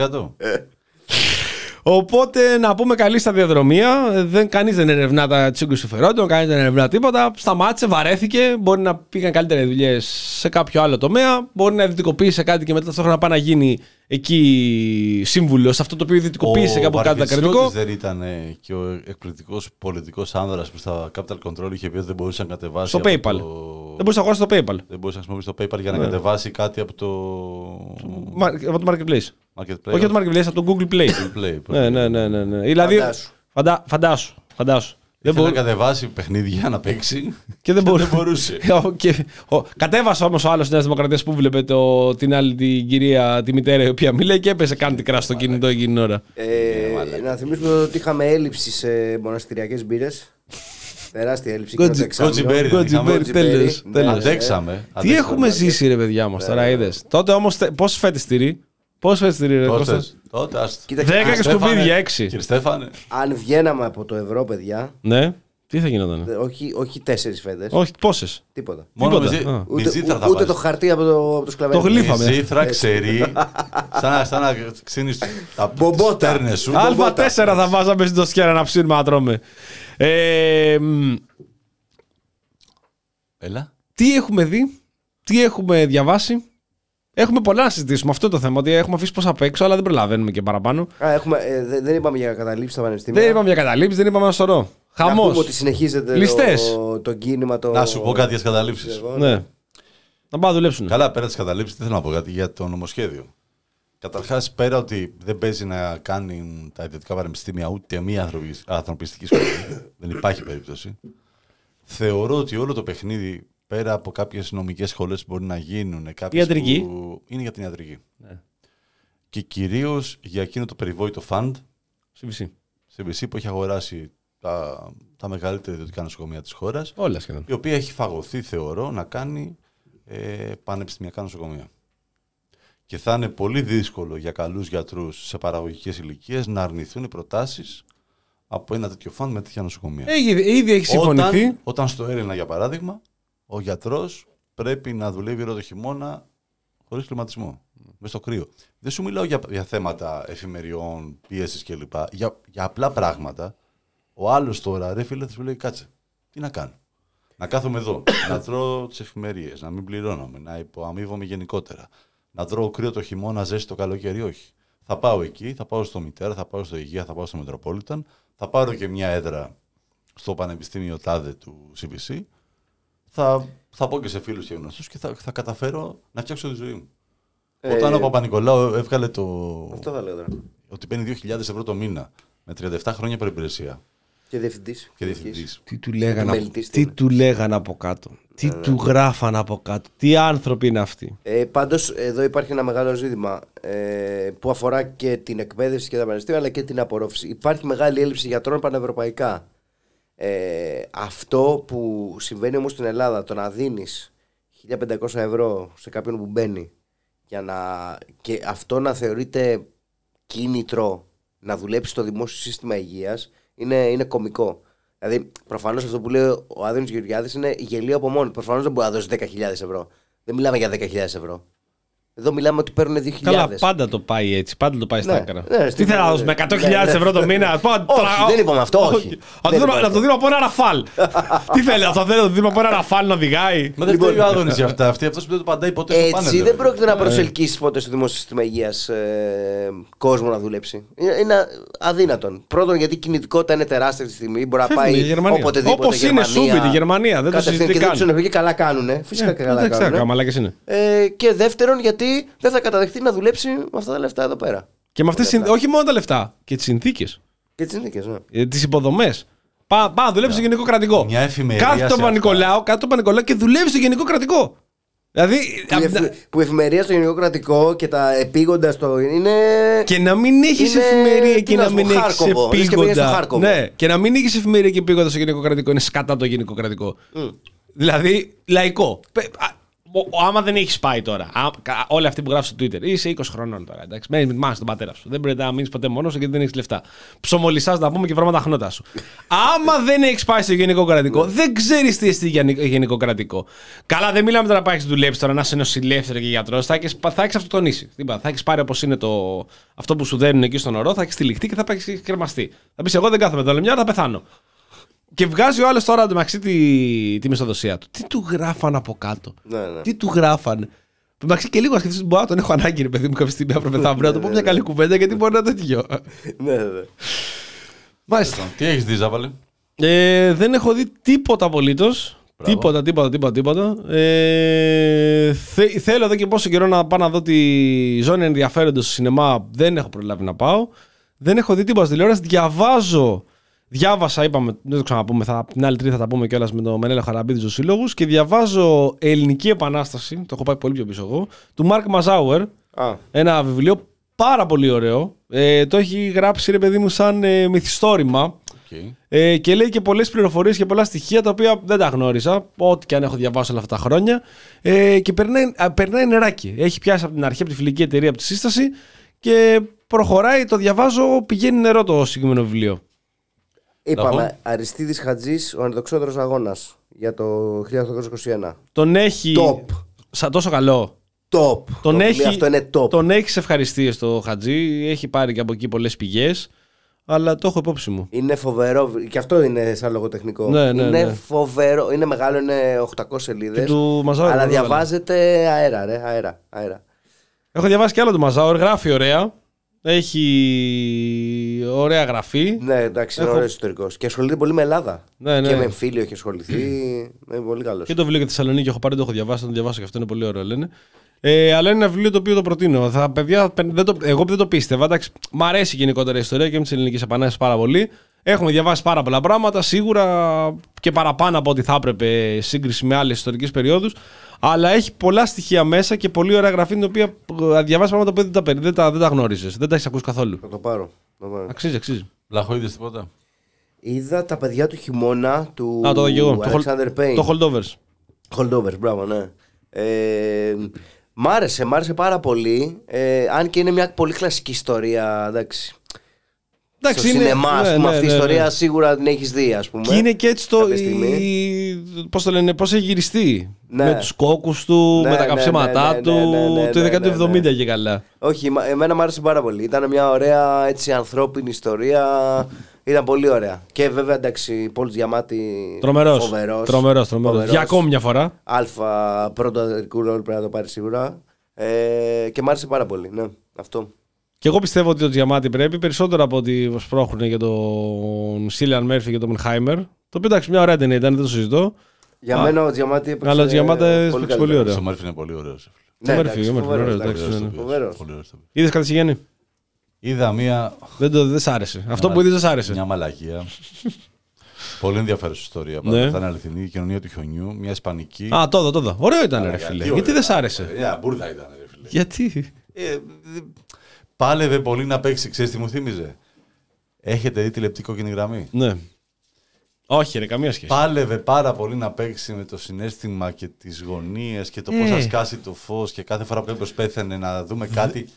11%. Οπότε να πούμε καλή σταδιοδρομία. Δεν, κανείς δεν ερευνά τα τσίγκου συμφερόντων, κανείς δεν ερευνά τίποτα. Σταμάτησε, βαρέθηκε. Μπορεί να πήγαν καλύτερες δουλειές σε κάποιο άλλο τομέα. Μπορεί να ιδιωτικοποίησε κάτι και μετά ταυτόχρονα να πάει να γίνει εκεί σύμβουλο σε αυτό το οποίο ιδιωτικοποίησε κάπου κάτι Βαρβιτσιώτης ακριτικό. δεν ήταν ε, και ο εκπληκτικός πολιτικός άνδρας που στα Capital Control είχε πει ότι δεν μπορούσε να κατεβάσει. Στο από PayPal. Το... Δεν μπορούσε να αγοράσει το PayPal. Δεν μπορούσε να χρησιμοποιήσει το PayPal για να Ναι. κατεβάσει κάτι από το. Μα- Από το Marketplace. Marketplace. Όχι από το Marketplace, από το Google Play. Google Play. πώς ναι, λέγεται. ναι, ναι, ναι, ναι. Δηλαδή, Φαντάσου. φαντά, φαντάσου. φαντάσου. Δεν Ήθελε μπο- να κατεβάσει παιχνίδια να παίξει. Και δεν, μπορούσε. μπορούσε. Ο- και, ο, κατέβασε όμως ο άλλος τη Νέας Δημοκρατίας που βλέπε το, την άλλη την κυρία, τη μητέρα η οποία μίλησε και έπεσε κάτι κράσο στο κινητό εκείνη την ώρα. Ε, να θυμίσουμε ότι είχαμε έλλειψη σε μοναστηριακές μπύρες. Τεράστια έλλειψη. Γκότζι- εκείνο το εξάμηνο. Γκότζιμπέρι δεν είχαμε. Γκότζιμπέρι, τέλος, Ναι, τέλος. ναι. Αντέξαμε. Τι Αντέξαμε. έχουμε ζήσει, ρε παιδιά μας τώρα, είδες. Τότε όμως, πώς φέτε στηρί. Πώ φέτε στηρί, ρε Κώστας; Τότε, τότε άστο. Κοίταξε, Δέκα αν- και Στέφανε, σκουπίδια, έξι. Κύριε Στέφανε. Αν βγαίναμε από το ευρώ, παιδιά, Ναι, τι θα γινόταν. δε- όχι, όχι τέσσερις φέτες. Όχι, πόσες; Τίποτα. Μόνο με, Τίποτα. ζή, Α. με Ούτε, ζήθρα θα ούτε βάζεις. το χαρτί από το, από το σκλαβέρι. Το γλύφα. Με Είπαμε. ζήθρα ξερή. σαν, να- σαν να ξύνεις τα Μπομπότα. στέρνες σου. Α4 θα βάζαμε στην τοσκέρα να ψήνουμε να τρώμε. Ε, μ, Έλα. τι έχουμε δει, τι έχουμε διαβάσει; Έχουμε πολλά να συζητήσουμε. Αυτό είναι το θέμα. Ότι έχουμε αφήσει πώ απ' έξω, αλλά δεν προλαβαίνουμε και παραπάνω. Α, έχουμε, ε, δε- δεν είπαμε για καταλήψεις στα πανεπιστήμια. Δεν είπαμε για καταλήψεις, δεν είπαμε ένα σωρό. Να Χαμός. πούμε ότι συνεχίζεται Ληστές. το, το κίνημα. Το... Να σου πω κάτι για τις καταλήψεις. Εγώ, Ναι. Να πάμε να δουλέψουν. Καλά, πέρα τις καταλήψεις, τι θέλω να πω κάτι για το νομοσχέδιο. Καταρχάς, πέρα ότι δεν παίζει να κάνει τα ιδιωτικά πανεπιστήμια ούτε μία ανθρωπισ- ανθρωπιστική σχολή, δεν υπάρχει περίπτωση. Θεωρώ ότι όλο το παιχνίδι, πέρα από κάποιες νομικές σχολές που μπορεί να γίνουν, κάποιες Ιατρική. που είναι για την ιατρική. Ναι. Και κυρίως για εκείνο το περιβόητο fund, CBC. CBC, που έχει αγοράσει τα, τα μεγαλύτερα ιδιωτικά νοσοκομεία της χώρας, Όλα σχεδόν. η οποία έχει φαγωθεί, θεωρώ, να κάνει ε, πανεπιστημιακά νοσοκομεία. Και θα είναι πολύ δύσκολο για καλούς γιατρούς σε παραγωγικές ηλικίες να αρνηθούν οι προτάσεις από ένα τέτοιο φαν με τέτοια νοσοκομεία. Έχει, ήδη έχει συμφωνηθεί. Όταν, όταν στο Έλληνα, για παράδειγμα, ο γιατρός πρέπει να δουλεύει όλο το χειμώνα χωρίς κλιματισμό. Μες στο κρύο. Δεν σου μιλάω για, για θέματα εφημεριών, πίεσης κλπ. Για, για απλά πράγματα. Ο άλλος τώρα, ρε φίλε, θα σου λέει κάτσε. Τι να κάνω; Να κάθομαι εδώ, να τρώω τις εφημερίες, να μην πληρώνομαι, να υποαμείβομαι γενικότερα. Να τρώω κρύο το χειμώνα, ζέστη το καλοκαίρι, όχι. Θα πάω εκεί, θα πάω στο Μητέρα, θα πάω στο Υγεία, θα πάω στο Μετροπόλιταν, θα πάρω και μια έδρα στο Πανεπιστήμιο Τάδε του CBC, θα, θα πω και σε φίλους και γνωστούς και θα, θα καταφέρω να φτιάξω τη ζωή μου. Ε, Όταν ο Παπα-Νικολάου έβγαλε το. Αυτό θα λέω τώρα. Ότι παίρνει 2.000 ευρώ το μήνα με 37 χρόνια προπηρεσία. Και διευθυντής. Και διευθυντής. Τι του λέγανε, από, Επιμελητής τι τώρα. του λέγανε από κάτω. Τι Ναι, ναι. του γράφαν από κάτω. Τι άνθρωποι είναι αυτοί. Ε, Πάντως, εδώ υπάρχει ένα μεγάλο ζήτημα ε, που αφορά και την εκπαίδευση και τα πανεπιστήμια αλλά και την απορρόφηση. Υπάρχει μεγάλη έλλειψη γιατρών πανευρωπαϊκά. Ε, αυτό που συμβαίνει όμως στην Ελλάδα, το να δίνεις 1500 ευρώ σε κάποιον που μπαίνει για να, και αυτό να θεωρείται κίνητρο να δουλέψει στο δημόσιο σύστημα υγείας είναι, είναι κωμικό. Δηλαδή, προφανώς αυτό που λέει ο Άδωνης Γεωργιάδης είναι γελίο από μόνο. Προφανώς δεν μπορεί να δώσει 10.000 ευρώ. Δεν μιλάμε για 10.000 ευρώ. Εδώ μιλάμε ότι παίρνουν 2.000. Καλά, πάντα το πάει έτσι. Πάντα το πάει στα Ναι, άκρα. ναι, Τι στην- θέλω να δώσουμε 100.000 ναι, ναι. ευρώ το μήνα; Πω, Όχι, τρα- δεν είπαμε αυτό, όχι. Να Δεν το δίνω- είπαμε να το δίνω από ένα ραφάλ. Τι θέλεις, αυτό θέλεις να το δίνω από ένα ραφάλ να οδηγάει; Μα δεν φταίει ο Άδωνης για αυτά. Αυτή αυτός που δεν το παντάει ποτέ στο πάνελ. Έτσι ρε. δεν πρόκειται να προσελκύσει ποτέ στο δημόσιο σύστημα υγείας ε, κόσμο να δουλέψει. Είναι, είναι αδύνατον. Πρώτον, γιατί η κινητικότητα είναι τεράστια αυτή τη στιγμή. Μπορεί να Φεύγουν πάει η Γερμανία. οποτεδήποτε. Όπως είναι Γερμανία, σούμπι τη Γερμανία, δεν το κατευθείαν συζητεί και δεν καν. τους και καλά κάνουν. Φυσικά και καλά Δεν ξέρω, κάνουν. μαλάκες είναι. Ε, και δεύτερον, γιατί δεν θα καταδεχτεί να δουλέψει με αυτά τα λεφτά εδώ πέρα. Και με αυτές τις συνθ- όχι μόνο τα λεφτά, και τις συνθήκες. Και τις συνθήκες, ναι. Τις υποδομές. Πά, πά να δουλέψει στο γενικό κρατικό. Μια εφημερία Κάθε το σε αυτά. Πανικολάου, κάθε το Πανικολάου και δουλεύει στο γενικό κρατικό. Δηλαδή. Που, η απ' εφη- που η εφημερία στο γενικό κρατικό και τα επίγοντα στο. είναι. Και να μην έχεις Είναι- εφημερία τι και να να σου μην πω, έχεις Χάρκοβο. Λες και πήγες στο επίγοντα. Χάρκοβο. Ναι, και να μην έχεις εφημερία και επίγοντα στο γενικό κρατικό. Είναι σκατά το γενικό κρατικό. Δηλαδή, λαϊκό. Πε- α, ο- ο- άμα δεν έχεις πάει τώρα, α, κα- όλοι αυτοί που γράφουν στο Twitter, είσαι 20 χρονών τώρα. Εντάξει, μένεις με τη μάνα στον πατέρα σου. Δεν πρέπει να μείνεις ποτέ μόνος σου γιατί δεν έχεις λεφτά. Ψωμολισά να πούμε και βρώμα τα χνότα σου. άμα δεν έχεις πάει στο γενικό κρατικό, δεν ξέρεις τι εστί γενικό, γενικό κρατικό. Καλά, δεν μιλάμε τώρα να πάει δουλέψει τώρα να είσαι νοσηλεύθερος και γιατρός. Θα έχεις θα έχεις αυτοκτονήσει. Τι είπα, Θα έχεις πάρει όπως είναι το, αυτό που σου δένουν εκεί στον ορό, θα έχεις τυλιχτεί και θα έχει κρεμαστεί. Θα πεις: Εγώ δεν κάθομαι εδώ, μια ώρα θα πεθάνω. Και βγάζει ο άλλος τώρα εντωμεταξύ τη, τη μισθοδοσία του. Τι του γράφαν από κάτω; Ναι, ναι. Τι του γράφαν. Εντάξει και λίγο να σκεφτείς, μπορεί να τον έχω ανάγκη, ρε παιδί μου, κάποια στιγμή αύριο μεθαύριο, να του πω μια καλή κουβέντα γιατί μπορεί να τέτοιο. ναι, ναι. Μάλιστα. Τι έχεις δει, Ζάβαλε; Ε, δεν έχω δει τίποτα απολύτως. Τίποτα, τίποτα, τίποτα, τίποτα. Ε, θε- θέλω εδώ και πόσο καιρό να πάω να δω τη ζώνη ενδιαφέροντος στο σινεμά. Δεν έχω προλάβει να πάω. Δεν έχω δει τίποτα στη τηλεόραση. Διαβάζω. Διάβασα, είπαμε, δεν το ξαναπούμε, θα, την άλλη τρίτη θα τα πούμε κιόλας με τον Μενέλο Χαραμπίδη του Σύλλογους. Και διαβάζω Ελληνική Επανάσταση, το έχω πάει πολύ πιο πίσω εγώ, του Μάρκ Μαζάουερ. Α. Ένα βιβλίο πάρα πολύ ωραίο. Ε, το έχει γράψει, ρε παιδί μου, σαν ε, μυθιστόρημα. Ε, και λέει και πολλές πληροφορίες και πολλά στοιχεία τα οποία δεν τα γνώριζα. Ό,τι και αν έχω διαβάσει όλα αυτά τα χρόνια. Ε, και περνάει, α, περνάει νεράκι. Έχει πιάσει από την αρχή από τη φιλική εταιρεία από τη σύσταση και προχωράει, το διαβάζω, πηγαίνει νερό το συγκεκριμένο βιβλίο. Είπαμε Αριστίδης Χατζής, ο ενδοξότερος αγώνας για το 1821. Τον έχει. Top. Σαν τόσο καλό. Top. Τον Το έχει, βιβλίο αυτό είναι top. Τον έχει σε ευχαριστίες το Χατζή. Έχει πάρει και από εκεί πολλές πηγές. Αλλά το έχω υπόψη μου. Είναι φοβερό, και αυτό είναι σαν λογοτεχνικό. Ναι, ναι, είναι ναι. φοβερό, είναι μεγάλο, είναι 800 σελίδες. Και του Μαζάουερ Αλλά πολύ μεγάλο. διαβάζεται αέρα, ρε, αέρα, αέρα. Έχω διαβάσει και άλλο του Μαζάουρ. Γράφει ωραία. Έχει ωραία γραφή. Ναι, εντάξει, είναι Έχω- ωραίος ιστορικό. Και ασχολείται πολύ με Ελλάδα. Ναι, ναι. Και με εμφύλιο έχει ασχοληθεί. είναι πολύ καλός. Και το βιβλίο για τη Θεσσαλονίκη έχω πάρει, το έχω διαβάσει, θα το διαβάσω και αυτό είναι πολύ ωραίο, λένε. Ε, αλλά είναι ένα βιβλίο το οποίο το προτείνω. Θα, παιδιά, δεν το, εγώ δεν το πίστευα. Εντάξει, μ' αρέσει γενικότερα η ιστορία και με τι ελληνικέ επανάστασης πάρα πολύ. Έχουμε διαβάσει πάρα πολλά πράγματα, σίγουρα και παραπάνω από ό,τι θα έπρεπε σε σύγκριση με άλλες ιστορικές περιόδους. Αλλά έχει πολλά στοιχεία μέσα και πολύ ωραία γραφή, την οποία ε, διαβάζει πράγματα που δεν τα, δεν τα, δεν τα γνώριζες. Δεν τα έχεις ακούσει καθόλου. Θα το πάρω. Θα το πάρω. Αξίζει, αξίζει. Λαχό, είδε τίποτα. Είδα τα παιδιά του χειμώνα του Α, το είδα και εγώ. Το Alexander hold- Payne. το Holdovers. Holdovers, μπράβο, ναι. Ε, Μ' άρεσε, μ' άρεσε πάρα πολύ. Ε, αν και είναι μια πολύ κλασική ιστορία. Εντάξει. Εντάξει, στο είναι- σινεμά, ας ναι, πούμε, ναι, αυτή η ναι, ιστορία ναι. σίγουρα την έχεις δει, ας πούμε. Και είναι και έτσι το. κάποια στιγμή. Η... Πώς το λένε, πώς έχει γυριστεί. Ναι. Με τους κόκκους του, Ναι, με τα ναι, καψίματά ναι, του. ναι, ναι, ναι, το ναι, 1970 ναι, ναι. και καλά. Όχι, μα- εμένα μου άρεσε πάρα πολύ. Ήταν μια ωραία έτσι, ανθρώπινη ιστορία. Ήταν πολύ ωραία. Και βέβαια εντάξει, Πολ Διαμάτη. Τρομερός. Φοβερός. Τρομερός, τρομερός. Φοβερός. Για ακόμη μια φορά. Αλφα πρώτο αδερικού ρόλο πρέπει να το πάρει σίγουρα. Ε, και μ' άρεσε πάρα πολύ. Ναι, αυτό. Και εγώ πιστεύω ότι ο Τζιαμάτι πρέπει περισσότερο από ότι σπρώχνουν για τον Σίλιαν Μέρφυ και τον Μενχάιμερ. Το οποίο εντάξει, μια ωραία ταινία ήταν, δεν το συζητώ. Για Α, μένα ο Διαμάτη έπαιξε. Αλλά ο Τζιαμάτι έπαιξε πολύ καλύτερα. ωραίο. Ο Μέρφυ είναι πολύ ωραίος. Ναι, Ο εντάξει, Μέρφυ, ο Μέρφυ, φοβερός, ωραίος, εντάξει, εντάξει, ναι, ναι. φοβερός. Είδες κάτι Σιγέννη. Είδα μία. Δεν, το, δεν σ' άρεσε. Αυτό που είδες δεν σ' άρεσε. Μια μαλακία. Πολύ ενδιαφέρουσα ιστορία. Ναι. Ναι. Θα είναι αληθινή. Η κοινωνία του χιονιού, μια ισπανική. Α, το είδα, το είδα. Ωραίο ήταν, ρε Μαλακία, φίλε. τι Γιατί ωραίο. δεν σ' άρεσε; Ε, Μια μπουρδα ήταν, ρε φίλε. Γιατί; Ε, δε- πάλευε πολύ να παίξει. Ξέρεις τι μου θύμιζε; Έχετε δει τη λεπτή κόκκινη γραμμή; Ναι. Όχι, ρε, καμία σχέση. Πάλευε πάρα πολύ να παίξει με το συνέστημα και τις γωνίες και το Ε. πώς θα σκάσει το φως και κάθε φορά που κάποιος πέθανε να δούμε κάτι.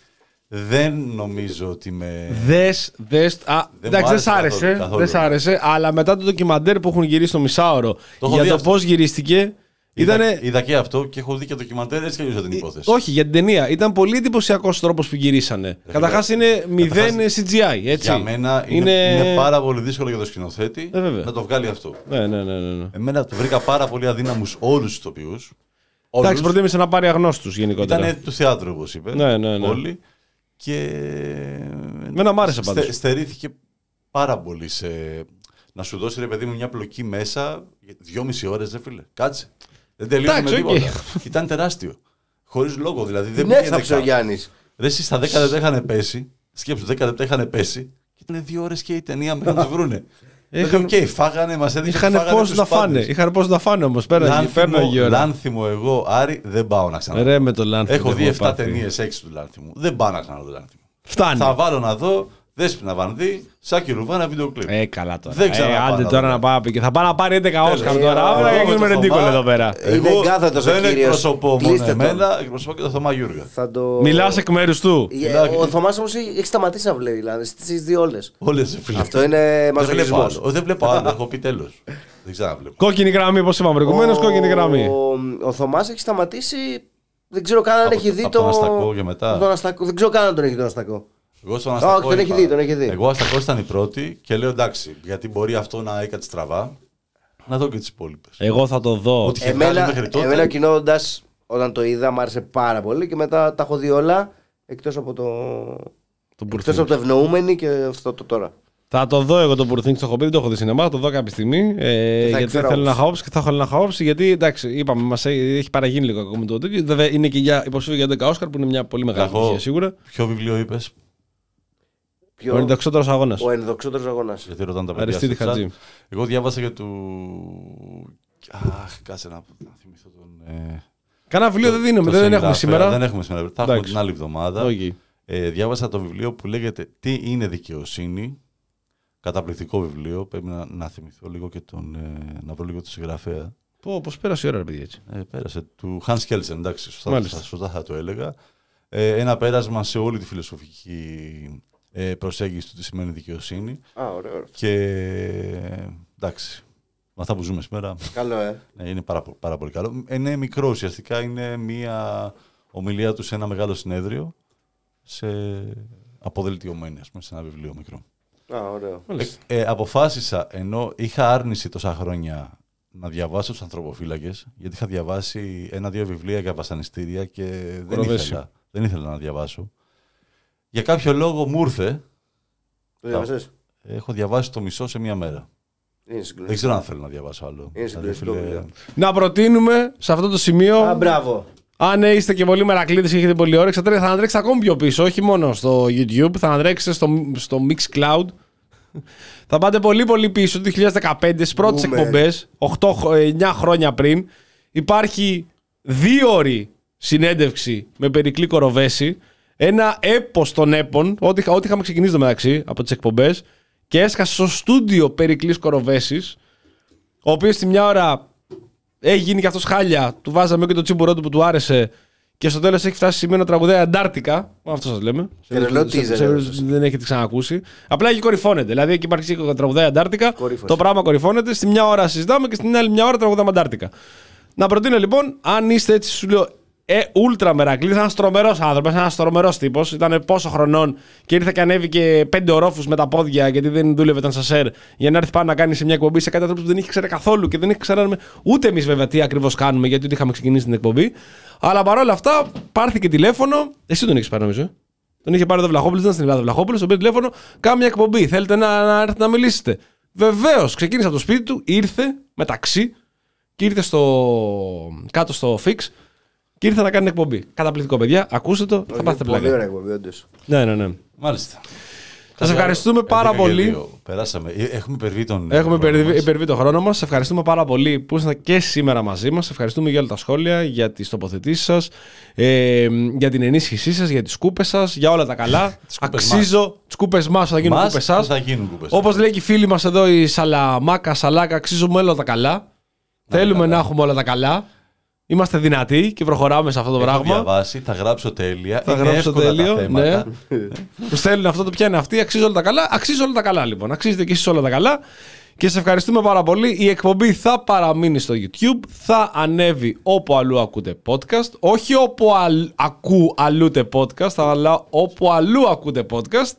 Δεν νομίζω ότι με... Δες, δες, α, Δεν εντάξει, μου δεν σ' άρεσε άρεσε. καθόλου, καθόλου. Δεν σ' άρεσε, αλλά μετά το ντοκιμαντέρ που έχουν γυρίσει στο μισάωρο Το έχω για δει το αυτό. πώς γυρίστηκε. Είδα, Ήτανε... είδα και αυτό και έχω δει και ντοκιμαντέρ έτσι κι αλλιώς για την υπόθεση. Όχι, για την ταινία. Ήταν πολύ εντυπωσιακός τρόπος που γυρίσανε. Καταρχάς είναι μηδέν CGI, έτσι. Για μένα είναι, είναι... πάρα πολύ δύσκολο για το σκηνοθέτη Ε, βέβαια. να το βγάλει αυτό. Ναι, ναι, ναι. ναι, ναι. Εμένα το βρήκα πάρα πολύ αδύναμους όλους τους ηθοποιούς. Εντάξει, προτίμησε να πάρει αγνώστους γενικότερα. Ήταν του θεάτρου, όπως είπε. Ναι, ναι, ναι. Όλοι. Και. Εμένα μ' άρεσε πάντως. Στερήθηκε πάρα πολύ σε. Να σου δώσει ρε παιδί μου μια πλοκή μέσα για δυόμιση ώρες, ρε φίλε. Κάτσε. Δεν τελείωσε με Εντάξει, οκ. τίποτα. Ήταν τεράστιο. Χωρίς λόγο δηλαδή. Δεν Την πήγαινε έθαψε καν. ο Γιάννης. Ρε, εσύ στα 10 λεπτά είχαν πέσει. Σκέψου, 10 λεπτά είχαν πέσει. Και ήταν δύο ώρες και η ταινία μέχρι να τους βρούνε. Δηλαδή, οκ, φάγανε, μας έδειξε. Είχαν πώς να φάνε. Είχαν πώς να φάνε όμως. Πέρναγε η ώρα. Λάνθιμο εγώ, Άρη, δεν πάω να ξαναδώ. Ρε με το Λάνθιμο. Έχω δεν δει 7 πάθει. ταινίες, 6 του Λάνθιμου. Δεν πάω να ξαναδώ Λάνθιμο. Φτάνει. Θα βάλω να δω Δέσποινα Βανδή, Σάκη Ρουβά, να, βίντεο κλιπ. Ε, καλά τώρα. Δεν ε, ξαναπάω άντε να τώρα δω. να πάει. Και θα πάει να πάρει 11 Όσκαρ Ε, τώρα. εγώ Αύριο με να γίνουμε το ρεντίκολ Θωμά, εδώ πέρα. Είναι Εγώ εγκάθετος ο δεν κύριος. εκπροσωπώ μόνο Κλείστε το. εμένα, εκπροσωπώ και τον Θωμά Γιούργα. Θα το... Μιλάς εκ μέρους του. Ε, Ο Θωμάς όμως έχει σταματήσει να βλέπει. Δηλαδή, στι δύο όλες. Όλες, φίλε. Αυτό είναι Δεν βλέπω μαζοχισμός. άλλο. Δεν βλέπω άλλο. Έχω πει τέλος. Δεν ξαναβλέπω. Κόκκινη γραμμή, όπως είπαμε προηγουμένως, κόκκινη γραμμή. Ο, ο Θωμάς έχει σταματήσει. Δεν ξέρω καν αν Από έχει το- δει από το. τον Αστακό και μετά. από τον Αστακό. Δεν ξέρω καν αν τον έχει δει τον Αστακό. Εγώ στον Όχι, Αστακό. τον έχει είπα- δει, τον έχει δει. Εγώ Αστακό ήταν η πρώτη και λέω εντάξει, γιατί μπορεί αυτό να έκατσε στραβά. Να δω και τις υπόλοιπες. Εγώ θα το δω. Ό,τι είχε βγάλει Εμένα, μέχρι τότε. εμένα κοινώνοντα όταν το είδα μου άρεσε πάρα πολύ και μετά τα έχω δει όλα εκτός από το. Το Εκτός από το ευνοούμενη και αυτό το τώρα. Θα το δω εγώ το Μπουρθίνγκ, το έχω πει, δεν το έχω δει σινεμά, θα το δω κάποια στιγμή. Ε, θα γιατί εκφέρω θέλω να άποψη. χαόψει και θα ήθελα να χαόψει. Γιατί εντάξει, είπαμε, μας έχει παραγίνει λίγο ακόμη το τέτοιο. Βέβαια είναι και για υποψήφιο για 11 Όσκαρ που είναι μια πολύ μεγάλη Εγώ- επιτυχία σίγουρα. Ποιο βιβλίο είπες, Ποιο- Ο ενδοξότερος αγώνας. Ο ενδοξότερος αγώνας. Γιατί ρωτάνε τα παιδιά. Αριστίδη στο chat. Χατζή. Εγώ διάβασα για του. Αχ, κάτσε να, να θυμηθώ τον. Ε... Κανένα βιβλίο δεν δίνουμε, τον δεν έχουμε συγγραφέα. σήμερα. Δεν έχουμε σήμερα. Θα έχουμε Εντάξει. την άλλη εβδομάδα. Οκ. Ε, διάβασα το βιβλίο που λέγεται Τι είναι δικαιοσύνη. Καταπληκτικό βιβλίο. Πρέπει να, να θυμηθώ λίγο και τον. Ε, να βρω λίγο τον συγγραφέα. Πω πώς πέρασε η ώρα, ρε παιδιά έτσι. Ε, πέρασε. Του Hans Kelsen, εντάξει, σωστά, Μάλιστα. σωστά θα το έλεγα. Ε, ένα πέρασμα σε όλη τη φιλοσοφική ε, προσέγγιση του τι σημαίνει δικαιοσύνη. Α, ωραίο. ωραίο. Και εντάξει, με αυτά που ζούμε σήμερα. Καλό, ε. Ναι, είναι πάρα, πο- πάρα πολύ καλό. Ε, Είναι μικρό ουσιαστικά. Είναι μία ομιλία τους σε ένα μεγάλο συνέδριο. Σε αποδελτιωμένη, ας πούμε, σε ένα βιβλίο μικρό. Α, ωραίο. Ε, ε, αποφάσισα, ενώ είχα άρνηση τόσα χρόνια να διαβάσω τους ανθρωποφύλακες, γιατί είχα διαβάσει ένα-δύο βιβλία για βασανιστήρια και δεν Κοροβέσιο. ήθελα, δεν ήθελα να διαβάσω. Για κάποιο λόγο μου ήρθε. Το διάβασες; Έχω διαβάσει το μισό σε μία μέρα. Είναι συγκλονιστικό. Δεν ξέρω αν θέλω να διαβάσω άλλο. Είναι Δηλαδή, συγκλονιστικό φίλε, βιβλίο. Να προτείνουμε σε αυτό το σημείο. Α, μπράβο. Αν είστε και πολύ μερακλείδες και έχετε πολύ όρεξη, θα θα ανατρέξετε ακόμη πιο πίσω. Όχι μόνο στο YouTube, θα ανατρέξετε στο, στο Mixcloud. θα πάτε πολύ πολύ πίσω, το 2015, στις πρώτες Boomer. εκπομπές, 9 χρόνια πριν. Υπάρχει δύο ώρη συνέντευξη με Περικλή Κοροβέση. Ένα έπος των έπων, ό,τι, είχα- ό,τι είχαμε ξεκινήσει το μεταξύ από τις εκπομπές. Και έσκασε στο στούντιο Περικλής Κοροβέσης, ο οποίος τη μια ώρα έχει γίνει και αυτός χάλια. Του βάζαμε και το τσίμπουρό του που του άρεσε Και στο τέλος έχει φτάσει σημείο να τραγουδάει Αντάρτικα. Αυτό σας λέμε. Σε Τρελό περίπτωση- teaser, σε περίπτωση έδωσες. που Δεν έχετε ξανακούσει. Απλά εκεί κορυφώνεται. Δηλαδή εκεί υπάρχει τραγουδάει Αντάρτικα. Κορύφωση. Το πράγμα κορυφώνεται. Στη μια ώρα συζητάμε και στην άλλη μια ώρα τραγουδάμε Αντάρτικα. Να προτείνω λοιπόν, αν είστε έτσι, σου λέω, ε, ούλτρα μερακλής, ένας τρομερός άνθρωπος, ένας τρομερός τύπος. Ήταν πόσο χρονών και ήρθε και ανέβηκε πέντε ορόφους με τα πόδια γιατί δεν δούλευε τον σασέρ για να έρθει πάνω να κάνει σε μια εκπομπή σε κάτι άνθρωπο που δεν είχε ξέρει καθόλου και δεν είχε ξέραμε ούτε εμείς βέβαια τι ακριβώς κάνουμε γιατί ούτε είχαμε ξεκινήσει την εκπομπή. Αλλά παρόλα αυτά πάρθηκε τηλέφωνο. Εσύ τον είχε πάρει νομίζω. ε; Τον είχε πάρει ο Βλαχόπουλο, δεν ήταν στην Ελλάδα ο Βλαχόπουλο, τον πήρε τηλέφωνο, κάνω μια εκπομπή. Θέλετε να, να έρθετε να μιλήσετε. Βεβαίως, ξεκίνησε από το σπίτι του, ήρθε με ταξί και ήρθε στο, κάτω στο fix και ήρθε να κάνει εκπομπή. Καταπληκτικό, παιδιά. Ακούστε το, θα πάθετε Πολύ πλάκα. ωραία εκπομπή, όντως. Ναι, ναι, ναι. Μάλιστα. Σας ευχαριστούμε πάρα Έντεκα και πολύ. δύο. Περάσαμε. Ε, Έχουμε υπερβεί τον. Έχουμε χρόνο υπερβεί, μας. υπερβεί το χρόνο μας. Σε ευχαριστούμε πάρα πολύ που ήσασταν και σήμερα μαζί μας. Ευχαριστούμε για όλα τα σχόλια, για τις τοποθετήσεις σας, ε, για την ενίσχυσή σας, για τις κούπες σας, για όλα τα καλά. κούπες Αξίζω. Τις κούπες μας θα γίνουν Μας κούπες σας. θα γίνουν κούπες. Όπως λέει και η φίλη μας εδώ η Σαλαμάκα, Σαλάκα, αξίζουμε όλα τα καλά. Θέλουμε να έχουμε όλα τα καλά. Είμαστε δυνατοί και προχωράμε σε αυτό το Έχω πράγμα. διαβάσει, θα γράψω τέλεια. Θα είναι γράψω εύκολα τα τέλειο. Ναι. θέματα. Που στέλνουν αυτό το πιάνει αυτή, αξίζει όλα τα καλά. Αξίζει όλα τα καλά λοιπόν. Αξίζετε και εσείς όλα τα καλά. Και σε ευχαριστούμε πάρα πολύ. Η εκπομπή θα παραμείνει στο YouTube. Θα ανέβει όπου αλλού ακούτε podcast. Όχι όπου αλ- ακού αλλούτε podcast, αλλά όπου αλλού ακούτε podcast.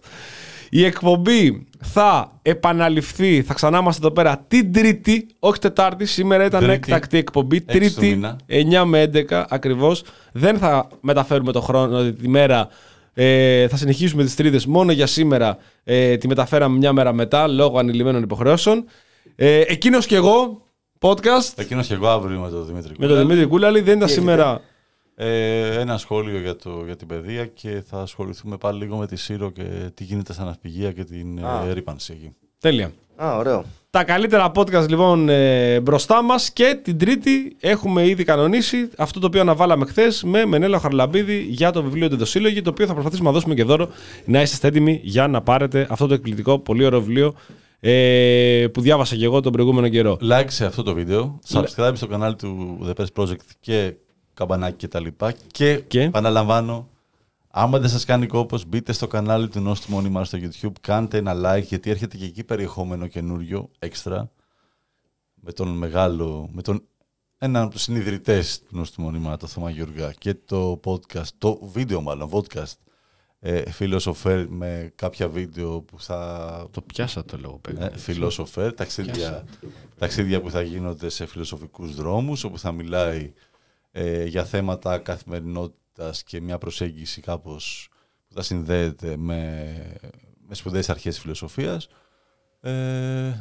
Η εκπομπή θα επαναληφθεί, θα ξανά είμαστε εδώ πέρα την Τρίτη, όχι Τετάρτη. Σήμερα ήταν Τρίτη, έκτακτη εκπομπή. έξι του Τρίτη, μήνα. 9 με 11 ακριβώς. Δεν θα μεταφέρουμε το χρόνο, τη μέρα. Ε, θα συνεχίσουμε τις τρίτες μόνο για σήμερα. Ε, τη μεταφέραμε μια μέρα μετά λόγω ανηλυμένων υποχρεώσεων. Ε, εκείνος και εγώ, podcast, Εκείνος και εγώ αύριο με τον Δημήτρη με τον Δημήτρη Κούλαλη. Δεν ήταν σήμερα. Ε, ένα σχόλιο για, το, για την παιδεία και θα ασχοληθούμε πάλι λίγο με τη Σύρο και τι γίνεται στα ναυπηγεία και την Α. ε, ρήπανση εκεί. Τέλεια. Α, ωραίο. Τα καλύτερα podcast λοιπόν ε, μπροστά μας και την Τρίτη έχουμε ήδη κανονίσει αυτό το οποίο αναβάλαμε χθες με Μενέλα Χαρλαμπίδη για το βιβλίο Τεντοσύλλογη, το οποίο θα προσπαθήσουμε να δώσουμε και δώρο να είσαστε έτοιμοι για να πάρετε αυτό το εκπληκτικό, πολύ ωραίο βιβλίο ε, που διάβασα και εγώ τον προηγούμενο καιρό. Like σε αυτό το βίντεο, subscribe στο κανάλι του The Press Project και καμπανάκι και τα λοιπά και, Και; επαναλαμβάνω, άμα δεν σας κάνει κόπος μπείτε στο κανάλι του Νόστιμου Όνειμα στο YouTube, κάντε ένα like γιατί έρχεται και εκεί περιεχόμενο καινούριο, έξτρα, με τον μεγάλο, με τον έναν από τους συνειδητές του Νόστιμου Όνειμα, το Θωμά Γιουργά και το podcast, το βίντεο μάλλον, podcast, ε, Φιλοσοφέρ με κάποια βίντεο που θα... Το πιάσα το λόγο παιδί. Ε, Φιλοσοφέρ, ταξίδια, ταξίδια που θα γίνονται σε φιλοσοφικούς δρόμους, όπου θα μιλάει ε, για θέματα καθημερινότητας και μια προσέγγιση κάπως που θα συνδέεται με, με σπουδαίες αρχές της φιλοσοφίας. Ε,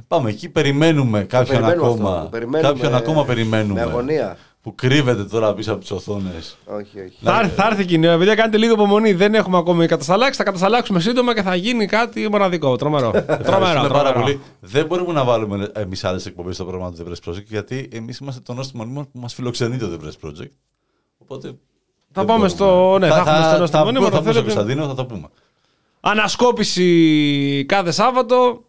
πάμε εκεί, περιμένουμε κάποιον περιμένουμε ακόμα, αυτό, το περιμένουμε κάποιον ακόμα περιμένουμε με αγωνία. Που κρύβεται τώρα πίσω από τις οθόνες. Όχι, όχι. Θα, έρθει- θα έρθει και η νέα, παιδιά. Κάντε λίγο υπομονή. Δεν έχουμε ακόμη κατασταλάξει. Θα κατασταλάξουμε σύντομα και θα γίνει κάτι μοναδικό. Τρομερό. τρομερό. Ευχαριστούμε πάρα τρομερό. πολύ. Δεν μπορούμε να βάλουμε εμείς άλλες εκπομπές στο πρόγραμμα του The Press Project, γιατί εμείς είμαστε το νόστιμο μόνιμο που μας φιλοξενεί το The Press Project. Οπότε. Θα δεν πάμε μπορούμε. στο- ναι, θα έχουμε στο νόστιμο θα, μόνιμο, θα, θα πούμε στο θέλετε. Κωνσταντίνο, θα το πούμε. Ανασκόπηση κάθε Σάββατο.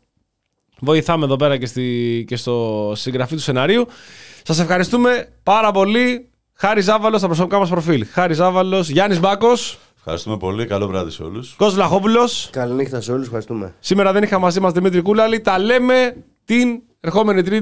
Βοηθάμε εδώ πέρα και, στη, και στο συγγραφή του σεναρίου. Σας ευχαριστούμε πάρα πολύ. Χάρη Ζάβαλος στα προσωπικά μας προφίλ. Χάρη Ζάβαλος, Γιάννης Μπάκος, Ευχαριστούμε πολύ. Καλό βράδυ σε όλους. Κώστας Βλαχόπουλος. Καληνύχτα σε όλους, ευχαριστούμε. Σήμερα δεν είχα μαζί μας Δημήτρη Κούλαλη. Τα λέμε την ερχόμενη Τρίτη.